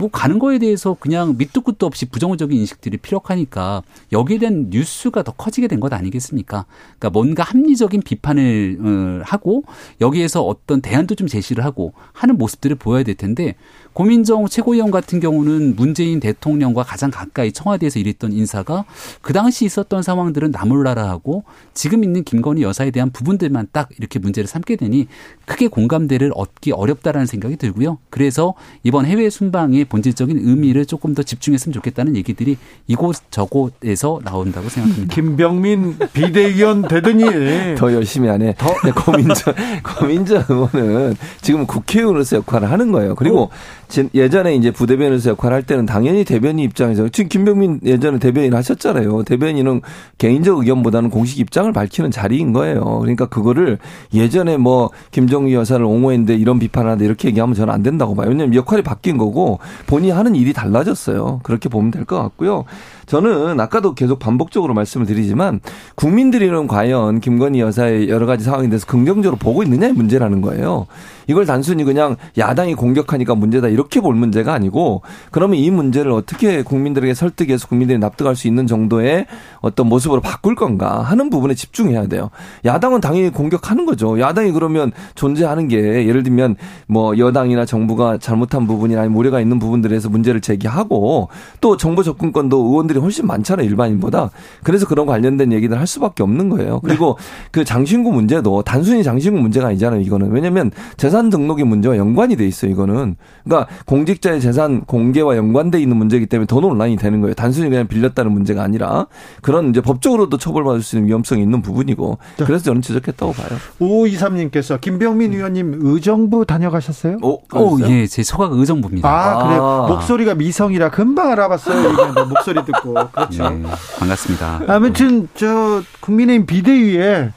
뭐 가는 거에 대해서 그냥 밑도 끝도 없이 부정적인 인식들이 피력하니까 여기에 대한 뉴스가 더 커지게 된 것 아니겠습니까? 그러니까 뭔가 합리적인 비판을 어, 하고 여기에서 어떤 대안도 좀 제시를 하고 하는 모습들을 보여야 될 텐데 고민정 최고위원 같은 경우는 문재인 대통령과 가장 가까이 청와대에서 일했던 인사가 그 당시 있었던 상황들은 나몰라라 하고 지금 있는 김건희 여사에 대한 부분들만 딱 이렇게 문제를 삼게 되니 크게 공감대를 얻기 어렵다라는 생각이 들고요. 그래서 이번 해외 순방의 본질적인 의미를 조금 더 집중했으면 좋겠다는 얘기들이 이곳 저곳에서 나온다고 생각합니다. 김병민 비대위원 되더니 더 열심히 하네. 더 고민정 고민정 의원은 지금 국회의원으로서 역할을 하는 거예요. 그리고 진- 예전에 이제 부대변인으로서 역할을 할 때는 당연히 대변인 입장에서 지금 김병민 예전에 대변인 하셨잖아요. 대변인은 개인적 의견보다는 공식 입장을 밝히는 자리인 거예요. 그러니까 그거를 예전에 뭐 김정희 여사를 옹호했는데 이런 비판을 하는데 이렇게 얘기하면 저는 안 된다고 봐요. 왜냐하면 역할이 바뀐 거고 본인이 하는 일이 달라졌어요. 그렇게 보면 될 것 같고요. 저는 아까도 계속 반복적으로 말씀을 드리지만 국민들이는 과연 김건희 여사의 여러 가지 상황에 대해서 긍정적으로 보고 있느냐의 문제라는 거예요. 이걸 단순히 그냥 야당이 공격하니까 문제다 이렇게 볼 문제가 아니고 그러면 이 문제를 어떻게 국민들에게 설득해서 국민들이 납득할 수 있는 정도의 어떤 모습으로 바꿀 건가 하는 부분에 집중해야 돼요. 야당은 당연히 공격하는 거죠. 야당이 그러면 존재하는 게 예를 들면 뭐 여당이나 정부가 잘못한 부분이나 아니면 우려가 있는 부분들에서 문제를 제기하고 또 정보 접근권도 의원들이 훨씬 많잖아요 일반인보다. 그래서 그런 관련된 얘기를 할 수밖에 없는 거예요. 그리고 그 장신구 문제도 단순히 장신구 문제가 아니잖아요 이거는 왜냐하면 재산 등록의 문제와 연관이 돼 있어요. 이거는 그러니까 공직자의 재산 공개와 연관돼 있는 문제이기 때문에 더 논란이 되는 거예요. 단순히 그냥 빌렸다는 문제가 아니라 그런 이제 법적으로도 처벌받을 수 있는 위험성이 있는 부분이고 그래서 저는 지적했다고 봐요. 5523님께서 김병민 의원님 의정부 다녀가셨어요? 오, 어, 예, 제 소각 의정부입니다. 아, 그래요? 목소리가 미성이라 금방 알아봤어요. 목소리 듣고. 그렇죠. 네, 반갑습니다. 아무튼 저 국민의힘 비대위에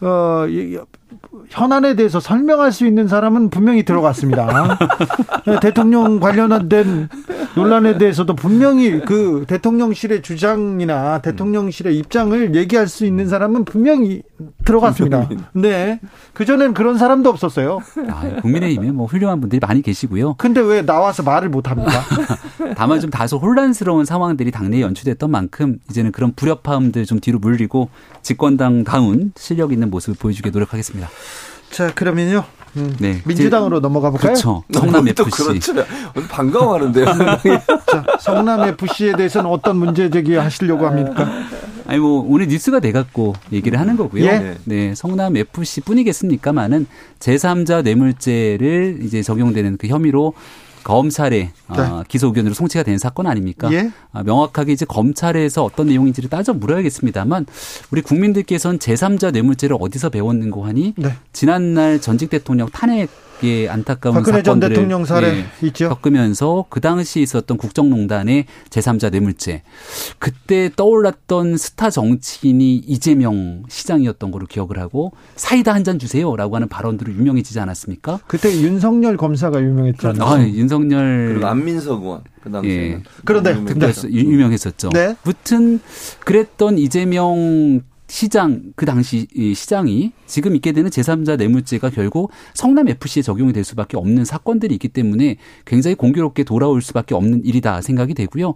어 이- 현안에 대해서 설명할 수 있는 사람은 분명히 들어갔습니다. 네, 대통령 관련된 논란에 대해서도 분명히 그 대통령실의 주장이나 대통령실의 입장을 얘기할 수 있는 사람은 분명히 들어갔습니다. 네. 그전엔 그런 사람도 없었어요. 아, 국민의힘에 뭐 훌륭한 분들이 많이 계시고요. 근데 왜 나와서 말을 못 합니까? 다만 좀 다소 혼란스러운 상황들이 당내에 연출됐던 만큼 이제는 그런 불협화음들 좀 뒤로 물리고 집권당 다운 실력 있는 모습을 보여주게 노력하겠습니다. 자, 그러면요. 음, 네. 민주당으로 넘어가 볼까요? 그렇죠. 성남 또 FC. 그렇죠. 반가워하는데요. 자, 성남 FC에 대해서는 어떤 문제 제기하시려고 합니까? 아니 뭐 오늘 뉴스가 돼 갖고 얘기를 하는 거고요. 예. 네, 성남 FC 뿐이겠습니까만은 제3자 뇌물죄를 이제 적용되는 그 혐의로 검찰에 어, 기소 의견으로 송치가 된 사건 아닙니까? 예. 아, 명확하게 이제 검찰에서 어떤 내용인지를 따져 물어야겠습니다만 우리 국민들께서는 제3자 뇌물죄를 어디서 배웠는고 하니 네. 지난날 전직 대통령 탄핵 의 안타까운 박근혜 전 사건들을 대통령 사례 예, 있죠. 겪으면서 그 당시 있었던 국정농단의 제3자 뇌물죄 그때 떠올랐던 스타 정치인이 이재명 시장이었던 걸로 기억을 하고 사이다 한 잔 주세요라고 하는 발언들로 유명해지지 않았습니까? 그때 윤석열 검사가 유명했잖아요. 아, 윤석열 그리고 안민석 의원 그 당시에는 예. 그런데 그때였어- 유- 유명했었죠. 네. 무튼 그랬던 이재명 시장 그 당시 이 시장이 지금 있게 되는 제3자 뇌물죄가 결국 성남 FC에 적용이 될 수밖에 없는 사건들이 있기 때문에 굉장히 공교롭게 돌아올 수밖에 없는 일이다 생각이 되고요.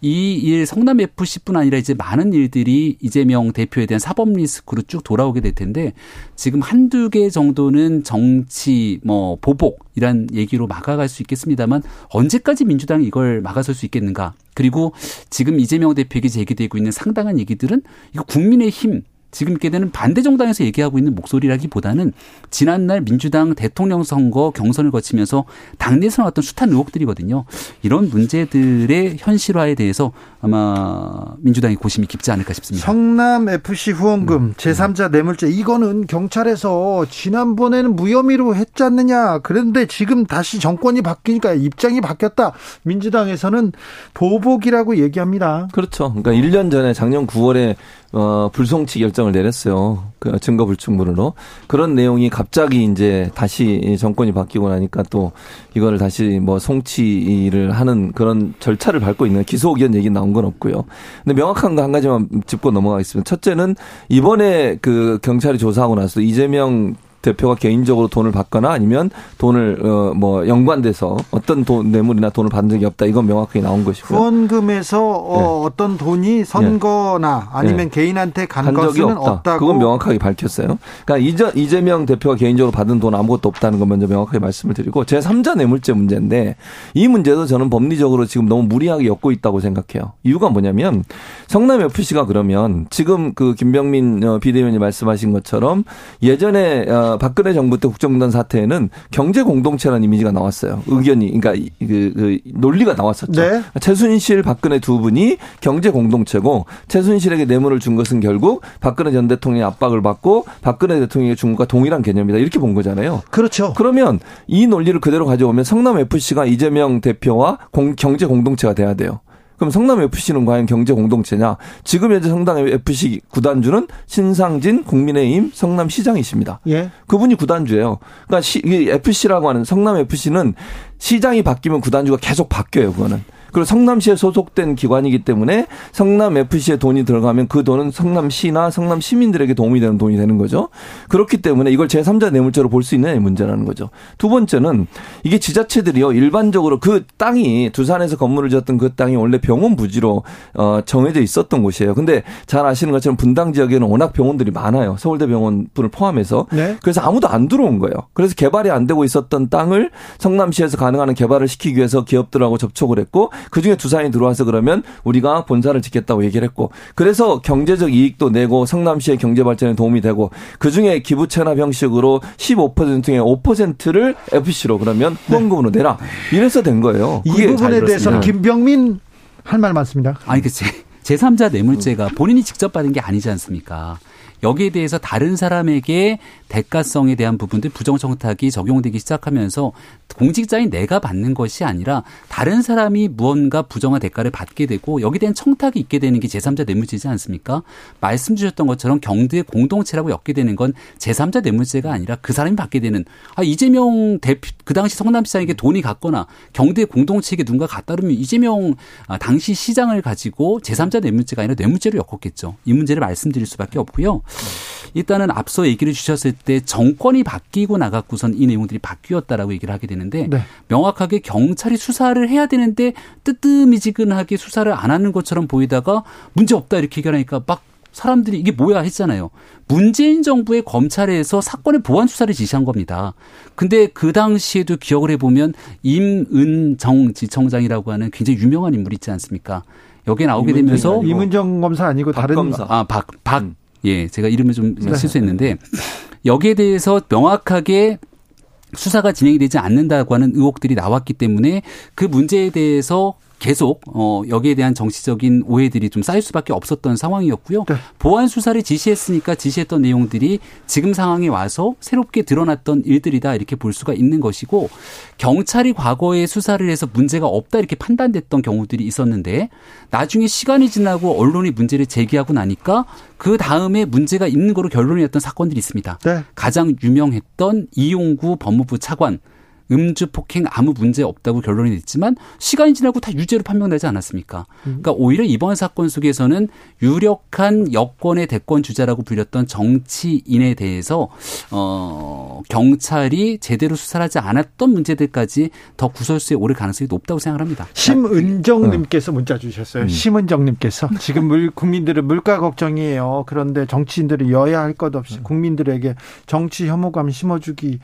이 일 성남 FC뿐 아니라 이제 많은 일들이 이재명 대표에 대한 사법 리스크로 쭉 돌아오게 될 텐데 지금 한두 개 정도는 정치 뭐 보복 이란 얘기로 막아갈 수 있겠습니다만 언제까지 민주당이 이걸 막아설 수 있겠는가? 그리고 지금 이재명 대표에게 제기되고 있는 상당한 얘기들은 이거 국민의 힘 지금 있게 되는 반대 정당에서 얘기하고 있는 목소리라기보다는 지난날 민주당 대통령 선거 경선을 거치면서 당내에서 나왔던 숱한 의혹들이거든요. 이런 문제들의 현실화에 대해서 아마 민주당이 고심이 깊지 않을까 싶습니다. 성남 FC 음. 후원금 제3자 뇌물죄 이거는 경찰에서 지난번에는 무혐의로 했지 않느냐. 그런데 지금 다시 정권이 바뀌니까 입장이 바뀌었다. 민주당에서는 보복이라고 얘기합니다. 그렇죠. 그러니까 1년 전에 작년 9월에 어, 불송치 결정을 내렸어요. 그 증거 불충분으로. 그런 내용이 갑자기 이제 다시 정권이 바뀌고 나니까 또 이거를 다시 뭐 송치를 하는 그런 절차를 밟고 있는 기소 의견 얘기 나온 건 없고요. 근데 명확한 거 한 가지만 짚고 넘어가겠습니다. 첫째는 이번에 그 경찰이 조사하고 나서 이재명 대표가 개인적으로 돈을 받거나 아니면 돈을 어 뭐 연관돼서 어떤 돈 뇌물이나 돈을 받은 적이 없다. 이건 명확하게 나온 것이고요. 후원금에서 어, 어떤 돈이 선거나 아니면 네. 개인한테 간 간 적이 것은 없다. 없다고 그건 명확하게 밝혔어요. 그러니까 이재, 이재명 대표가 개인적으로 받은 돈 아무것도 없다는 건 먼저 명확하게 말씀을 드리고 제 3자 뇌물죄 문제인데 이 문제도 저는 법리적으로 지금 너무 무리하게 엮고 있다고 생각해요. 이유가 뭐냐면 성남 FC가 그러면 지금 그 김병민 어, 비대위원이 말씀하신 것처럼 예전에 어, 박근혜 정부 때 국정농단 사태에는 경제 공동체라는 이미지가 나왔어요. 의견이 그러니까 이- 그, 그 논리가 나왔었죠. 네. 최순실, 박근혜 두 분이 경제 공동체고 최순실에게 뇌물을 준 것은 결국 박근혜 전 대통령의 압박을 받고 박근혜 대통령의 준 것과 동일한 개념이다. 이렇게 본 거잖아요. 그렇죠. 그러면 이 논리를 그대로 가져오면 성남 FC가 이재명 대표와 공- 경제 공동체가 돼야 돼요. 그럼 성남 FC는 과연 경제 공동체냐? 지금 현재 성남 FC 구단주는 신상진 국민의힘 성남시장이십니다. 예. 그분이 구단주예요. 그러니까 시, 이 FC라고 하는 성남 FC는 시장이 바뀌면 구단주가 계속 바뀌어요. 그거는. 그리고 성남시에 소속된 기관이기 때문에 성남 FC에 돈이 들어가면 그 돈은 성남시나 성남 시민들에게 도움이 되는 돈이 되는 거죠. 그렇기 때문에 이걸 제3자 뇌물죄로 볼 수 있느냐의 문제라는 거죠. 두 번째는 이게 지자체들이요 일반적으로 그 땅이 두산에서 건물을 지었던 그 땅이 원래 병원 부지로 어 정해져 있었던 곳이에요. 근데 잘 아시는 것처럼 분당 지역에는 워낙 병원들이 많아요. 서울대 병원 분을 포함해서 네. 그래서 아무도 안 들어온 거예요. 그래서 개발이 안 되고 있었던 땅을 성남시에서 가능한 개발을 시키기 위해서 기업들하고 접촉을 했고 그 중에 두 사람이 들어와서 그러면 우리가 본사를 짓겠다고 얘기를 했고 그래서 경제적 이익도 내고 성남시의 경제 발전에 도움이 되고 그 중에 기부 체납 형식으로 15% 중에 5%를 FC로 그러면 후원금으로 내라. 이래서 된 거예요. 이 부분에 잘 대해서는. 김병민 할 말 많습니다. 아니 그 제, 제3자 뇌물죄가 본인이 직접 받은 게 아니지 않습니까? 여기에 대해서 다른 사람에게 대가성에 대한 부분들 부정청탁이 적용되기 시작하면서 공직자인 내가 받는 것이 아니라 다른 사람이 무언가 부정한 대가를 받게 되고 여기에 대한 청탁이 있게 되는 게 제3자 뇌물죄지 않습니까? 말씀 주셨던 것처럼 경제 공동체라고 엮게 되는 건 제3자 뇌물죄가 아니라 그 사람이 받게 되는 아 이재명 대표 그 당시 성남시장에게 돈이 갔거나 경제 공동체에게 누군가 갖다 주면 이재명 아, 당시 시장을 가지고 제3자 뇌물죄가 아니라 뇌물죄로 엮었겠죠. 이 문제를 말씀드릴 수밖에 없고요. 일단은 앞서 얘기를 주셨을 때 정권이 바뀌고 나갔고선 이 내용들이 바뀌었다라고 얘기를 하게 되는데 네. 명확하게 경찰이 수사를 해야 되는데 뜨뜻미지근하게 수사를 안 하는 것처럼 보이다가 문제 없다 이렇게 얘기하니까 막 사람들이 이게 뭐야 했잖아요. 문재인 정부의 검찰에서 사건의 보안 수사를 지시한 겁니다. 근데 그 당시에도 기억을 해보면 임은정 지청장이라고 하는 굉장히 유명한 인물이 있지 않습니까? 여기에 나오게 되면서 이문정 검사 아니고 다른 검사. 아, 박, 박, 예, 제가 이름을 좀 네. 실수했는데, 여기에 대해서 명확하게 수사가 진행이 되지 않는다고 하는 의혹들이 나왔기 때문에 그 문제에 대해서 계속 어 여기에 대한 정치적인 오해들이 좀 쌓일 수밖에 없었던 상황이었고요. 네. 보안 수사를 지시했으니까 지시했던 내용들이 지금 상황에 와서 새롭게 드러났던 일들이다 이렇게 볼 수가 있는 것이고 경찰이 과거에 수사를 해서 문제가 없다 이렇게 판단됐던 경우들이 있었는데 나중에 시간이 지나고 언론이 문제를 제기하고 나니까 그 다음에 문제가 있는 거로 결론이 났던 사건들이 있습니다. 네. 가장 유명했던 이용구 법무부 차관 음주 폭행 아무 문제 없다고 결론이 냈지만 시간이 지나고 다 유죄로 판명되지 않았습니까? 그러니까 오히려 이번 사건 속에서는 유력한 여권의 대권 주자라고 불렸던 정치인에 대해서 어 경찰이 제대로 수사하지 않았던 문제들까지 더 구설수에 오를 가능성이 높다고 생각합니다. 심은정님께서 문자 주셨어요. 심은정님께서 지금 물, 국민들은 물가 걱정이에요. 그런데 정치인들이 여야 할 것 없이 국민들에게 정치 혐오감 심어주기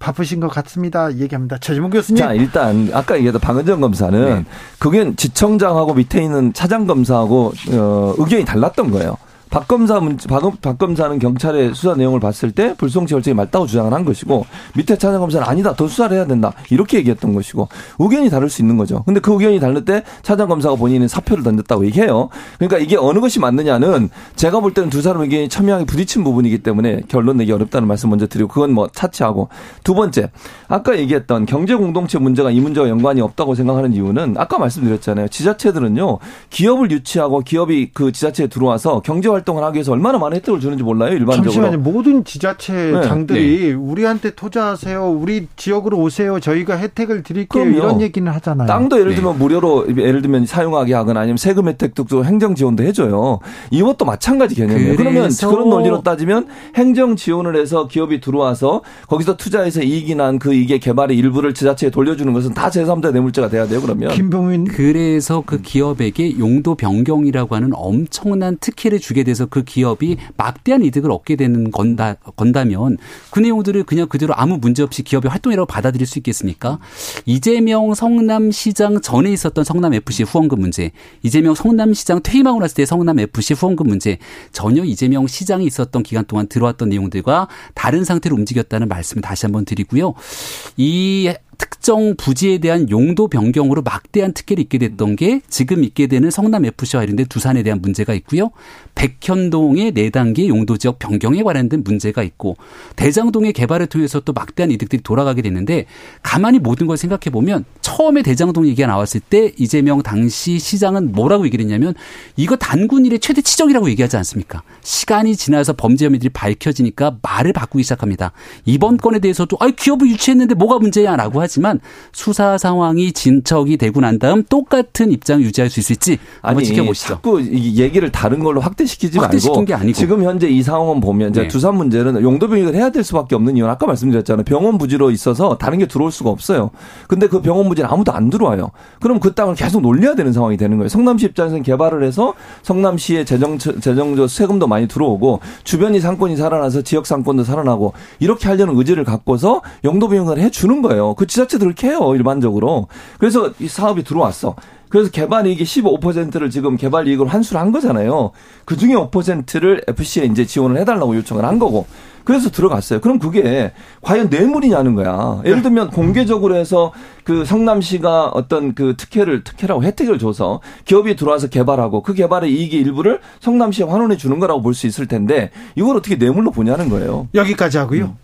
바쁘신 것 같습니다. 얘기 합니다. 최지문 교수님. 자, 일단 아까 얘기했던 박은정 검사는 네. 그게 지청장하고 밑에 있는 차장 검사하고 어, 의견이 달랐던 거예요. 박 검사 문, 박, 박 검사는 경찰의 수사 내용을 봤을 때 불송치 결정이 맞다고 주장을 한 것이고 밑에 차장 검사는 아니다 더 수사를 해야 된다 이렇게 얘기했던 것이고 의견이 다를 수 있는 거죠. 근데 그 의견이 다를 때 차장 검사가 본인은 사표를 던졌다고 얘기해요. 그러니까 이게 어느 것이 맞느냐는 제가 볼 때는 두 사람 의견이 첨예하게 부딪힌 부분이기 때문에 결론 내기 어렵다는 말씀 먼저 드리고 그건 뭐 차치하고 두 번째 아까 얘기했던 경제 공동체 문제가 이 문제와 연관이 없다고 생각하는 이유는 아까 말씀드렸잖아요. 지자체들은요 기업을 유치하고 기업이 그 지자체에 들어와서 경제 활동 을 하기 위해서 얼마나 많은 혜택을 주는지 몰라요 일반적으로. 잠시만요. 모든 지자체 네. 장들이 우리한테 투자하세요. 우리 지역으로 오세요. 저희가 혜택을 드릴게요. 그럼요. 이런 얘기는 하잖아요. 땅도 예를 네. 들면 무료로 예를 들면 사용하게 하거나 아니면 세금 혜택도 또 행정 지원도 해줘요. 이것도 마찬가지 개념이에요. 그러면 그런 논리로 따지면 행정 지원을 해서 기업이 들어와서 거기서 투자해서 이익이 난 그 이익의 개발의 일부를 지자체에 돌려주는 것은 다 제3자 뇌물죄가 돼야 돼요. 그러면 김병민 그래서 그 기업에게 용도 변경이라고 하는 엄청난 특혜를 주게 돼서 그 기업이 막대한 이득을 얻게 되는 건다, 건다면 그 내용들을 그냥 그대로 아무 문제 없이 기업의 활동이라고 받아들일 수 있겠습니까? 이재명 성남시장 전에 있었던 성남FC 후원금 문제, 이재명 성남시장 퇴임하고 났을 때 성남FC 후원금 문제, 전혀 이재명 시장이 있었던 기간 동안 들어왔던 내용들과 다른 상태로 움직였다는 말씀을 다시 한번 드리고요. 이 특정 부지에 대한 용도 변경으로 막대한 특혜를 입게 됐던 게 지금 있게 되는 성남 FC와 관련된 두산에 대한 문제가 있고요. 백현동의 네 단계 용도 지역 변경에 관련된 문제가 있고 대장동의 개발을 통해서 또 막대한 이득들이 돌아가게 됐는데 가만히 모든 걸 생각해 보면 처음에 대장동 얘기가 나왔을 때 이재명 당시 시장은 뭐라고 얘기를 했냐면 이거 단군 일의 최대 치적이라고 얘기하지 않습니까? 시간이 지나서 범죄 혐의들이 밝혀지니까 말을 바꾸기 시작합니다. 이번 건에 대해서도 아 기업을 유치했는데 뭐가 문제야라고 하지 만 수사 상황이 진척이 되고 난 다음 똑같은 입장을 유지할 수 있을지 한번 아니 지켜보시죠. 자꾸 이 얘기를 다른 걸로 확대시키지 말고. 지금 현재 이 상황은 보면 네. 두산 문제는 용도 병역을 해야 될 수밖에 없는 이유는 아까 말씀드렸잖아요. 병원 부지로 있어서 다른 게 들어올 수가 없어요. 근데 그 병원 부지는 아무도 안 들어와요. 그럼 그 땅을 계속 놀려야 되는 상황이 되는 거예요. 성남시 입장에서는 개발을 해서 성남시의 재정 재정적 세금도 많이 들어오고 주변이 상권이 살아나서 지역 상권도 살아나고 이렇게 하려는 의지를 갖고서 용도 병역을 해 주는 거예요. 그 지자체들 그렇게 해요 일반적으로. 그래서 이 사업이 들어왔어. 그래서 개발 이익이 15%를 지금 개발 이익으로 환수를 한 거잖아요. 그 중에 5%를 FC에 이제 지원을 해달라고 요청을 한 거고. 그래서 들어갔어요. 그럼 그게 과연 뇌물이냐는 거야. 예를 네. 들면 공개적으로 해서 그 성남시가 어떤 그 특혜를 특혜라고 혜택을 줘서 기업이 들어와서 개발하고 그 개발의 이익의 일부를 성남시에 환원해 주는 거라고 볼 수 있을 텐데 이걸 어떻게 뇌물로 보냐는 거예요. 여기까지 하고요.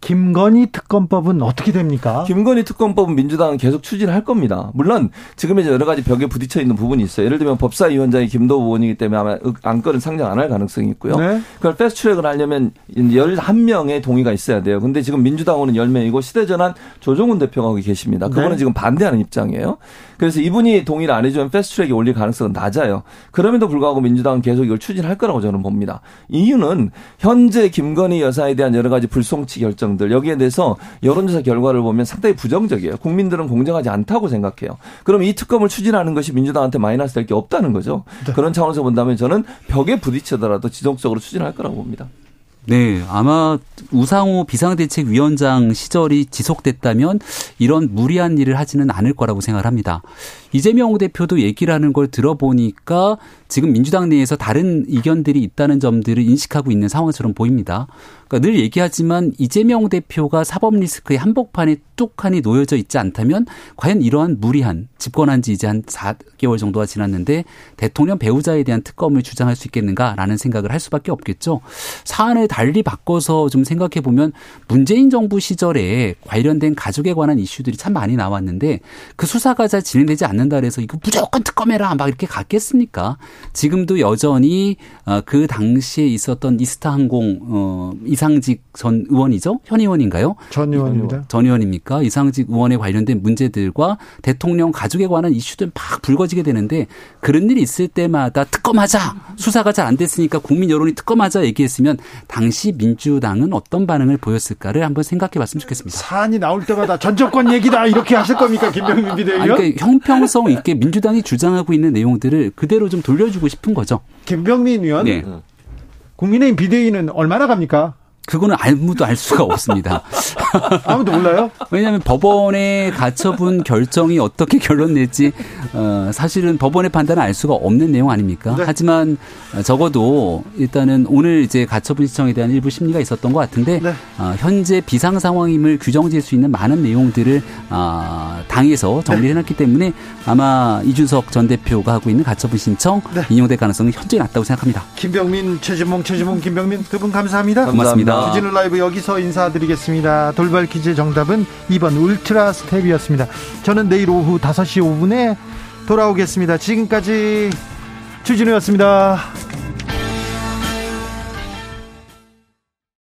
김건희 특검법은 어떻게 됩니까? 김건희 특검법은 민주당은 계속 추진할 겁니다. 물론 지금 이제 여러 가지 벽에 부딪혀 있는 부분이 있어요. 예를 들면 법사위원장이 김도우 의원이기 때문에 아마 안건을 상정 안 할 가능성이 있고요. 네. 그걸 패스트트랙을 하려면 11명의 동의가 있어야 돼요. 근데 지금 민주당은 10명이고 시대전환 조정훈 대표가 거기 계십니다. 그거는 네. 지금 반대하는 입장이에요. 그래서 이분이 동의를 안 해주면 패스트트랙이 올릴 가능성은 낮아요. 그럼에도 불구하고 민주당은 계속 이걸 추진할 거라고 저는 봅니다. 이유는 현재 김건희 여사에 대한 여러 가지 불송치 결정들 여기에 대해서 여론조사 결과를 보면 상당히 부정적이에요. 국민들은 공정하지 않다고 생각해요. 그럼 이 특검을 추진하는 것이 민주당한테 마이너스 될 게 없다는 거죠. 그런 차원에서 본다면 저는 벽에 부딪히더라도 지속적으로 추진할 거라고 봅니다. 네, 아마 우상호 비상대책위원장 시절이 지속됐다면 이런 무리한 일을 하지는 않을 거라고 생각을 합니다. 이재명 대표도 얘기를 하는 걸 들어보니까 지금 민주당 내에서 다른 의견들이 있다는 점들을 인식하고 있는 상황처럼 보입니다. 그러니까 늘 얘기하지만 이재명 대표가 사법 리스크의 한복판에 뚝하니 놓여져 있지 않다면 과연 이러한 무리한 집권한 지 이제 한 4개월 정도가 지났는데 대통령 배우자에 대한 특검을 주장할 수 있겠는가라는 생각을 할 수밖에 없겠죠. 사안을 달리 바꿔서 좀 생각해 보면 문재인 정부 시절에 관련된 가족에 관한 이슈들이 참 많이 나왔는데 그 수사가 잘 진행되지 않는 다 그래서 이거 무조건 특검해라 막 이렇게 갔겠습니까? 지금도 여전히 어, 그 당시에 있었던 이스타 항공 어, 이상직 전 의원이죠? 현 의원인가요? 전 의원입니다. 전 의원입니까? 이상직 의원에 관련된 문제들과 대통령 가족에 관한 이슈들 막 불거지게 되는데 그런 일이 있을 때마다 특검하자 수사가 잘 안 됐으니까 국민 여론이 특검하자 얘기했으면 당시 민주당은 어떤 반응을 보였을까를 한번 생각해 봤으면 좋겠습니다. 사안이 나올 때마다 전 정권 얘기다 이렇게 하실 겁니까 김병민 비대위원? 그러니까 형평성 있게 민주당이 주장하고 있는 내용들을 그대로 좀 돌려주고 싶은 거죠. 김병민 의원, 네. 국민의힘 비대위는 얼마나 갑니까? 그거는 아무도 알 수가 없습니다. 아무도 몰라요? 왜냐하면 법원의 가처분 결정이 어떻게 결론 낼지 어, 사실은 법원의 판단을 알 수가 없는 내용 아닙니까? 네. 하지만 적어도 일단은 오늘 이제 가처분 신청에 대한 일부 심리가 있었던 것 같은데 네. 어, 현재 비상 상황임을 규정질 수 있는 많은 내용들을 어, 당에서 정리해놨기 때문에 아마 이준석 전 대표가 하고 있는 가처분 신청 네. 인용될 가능성은 현재 낮다고 생각합니다. 김병민, 최지봉, 최지봉, 김병민 두 분 감사합니다. 고맙습니다. 주진우 라이브 여기서 인사드리겠습니다. 돌발 퀴즈 정답은 2번 울트라 스텝이었습니다. 저는 내일 오후 5시 5분에 돌아오겠습니다. 지금까지 주진우였습니다.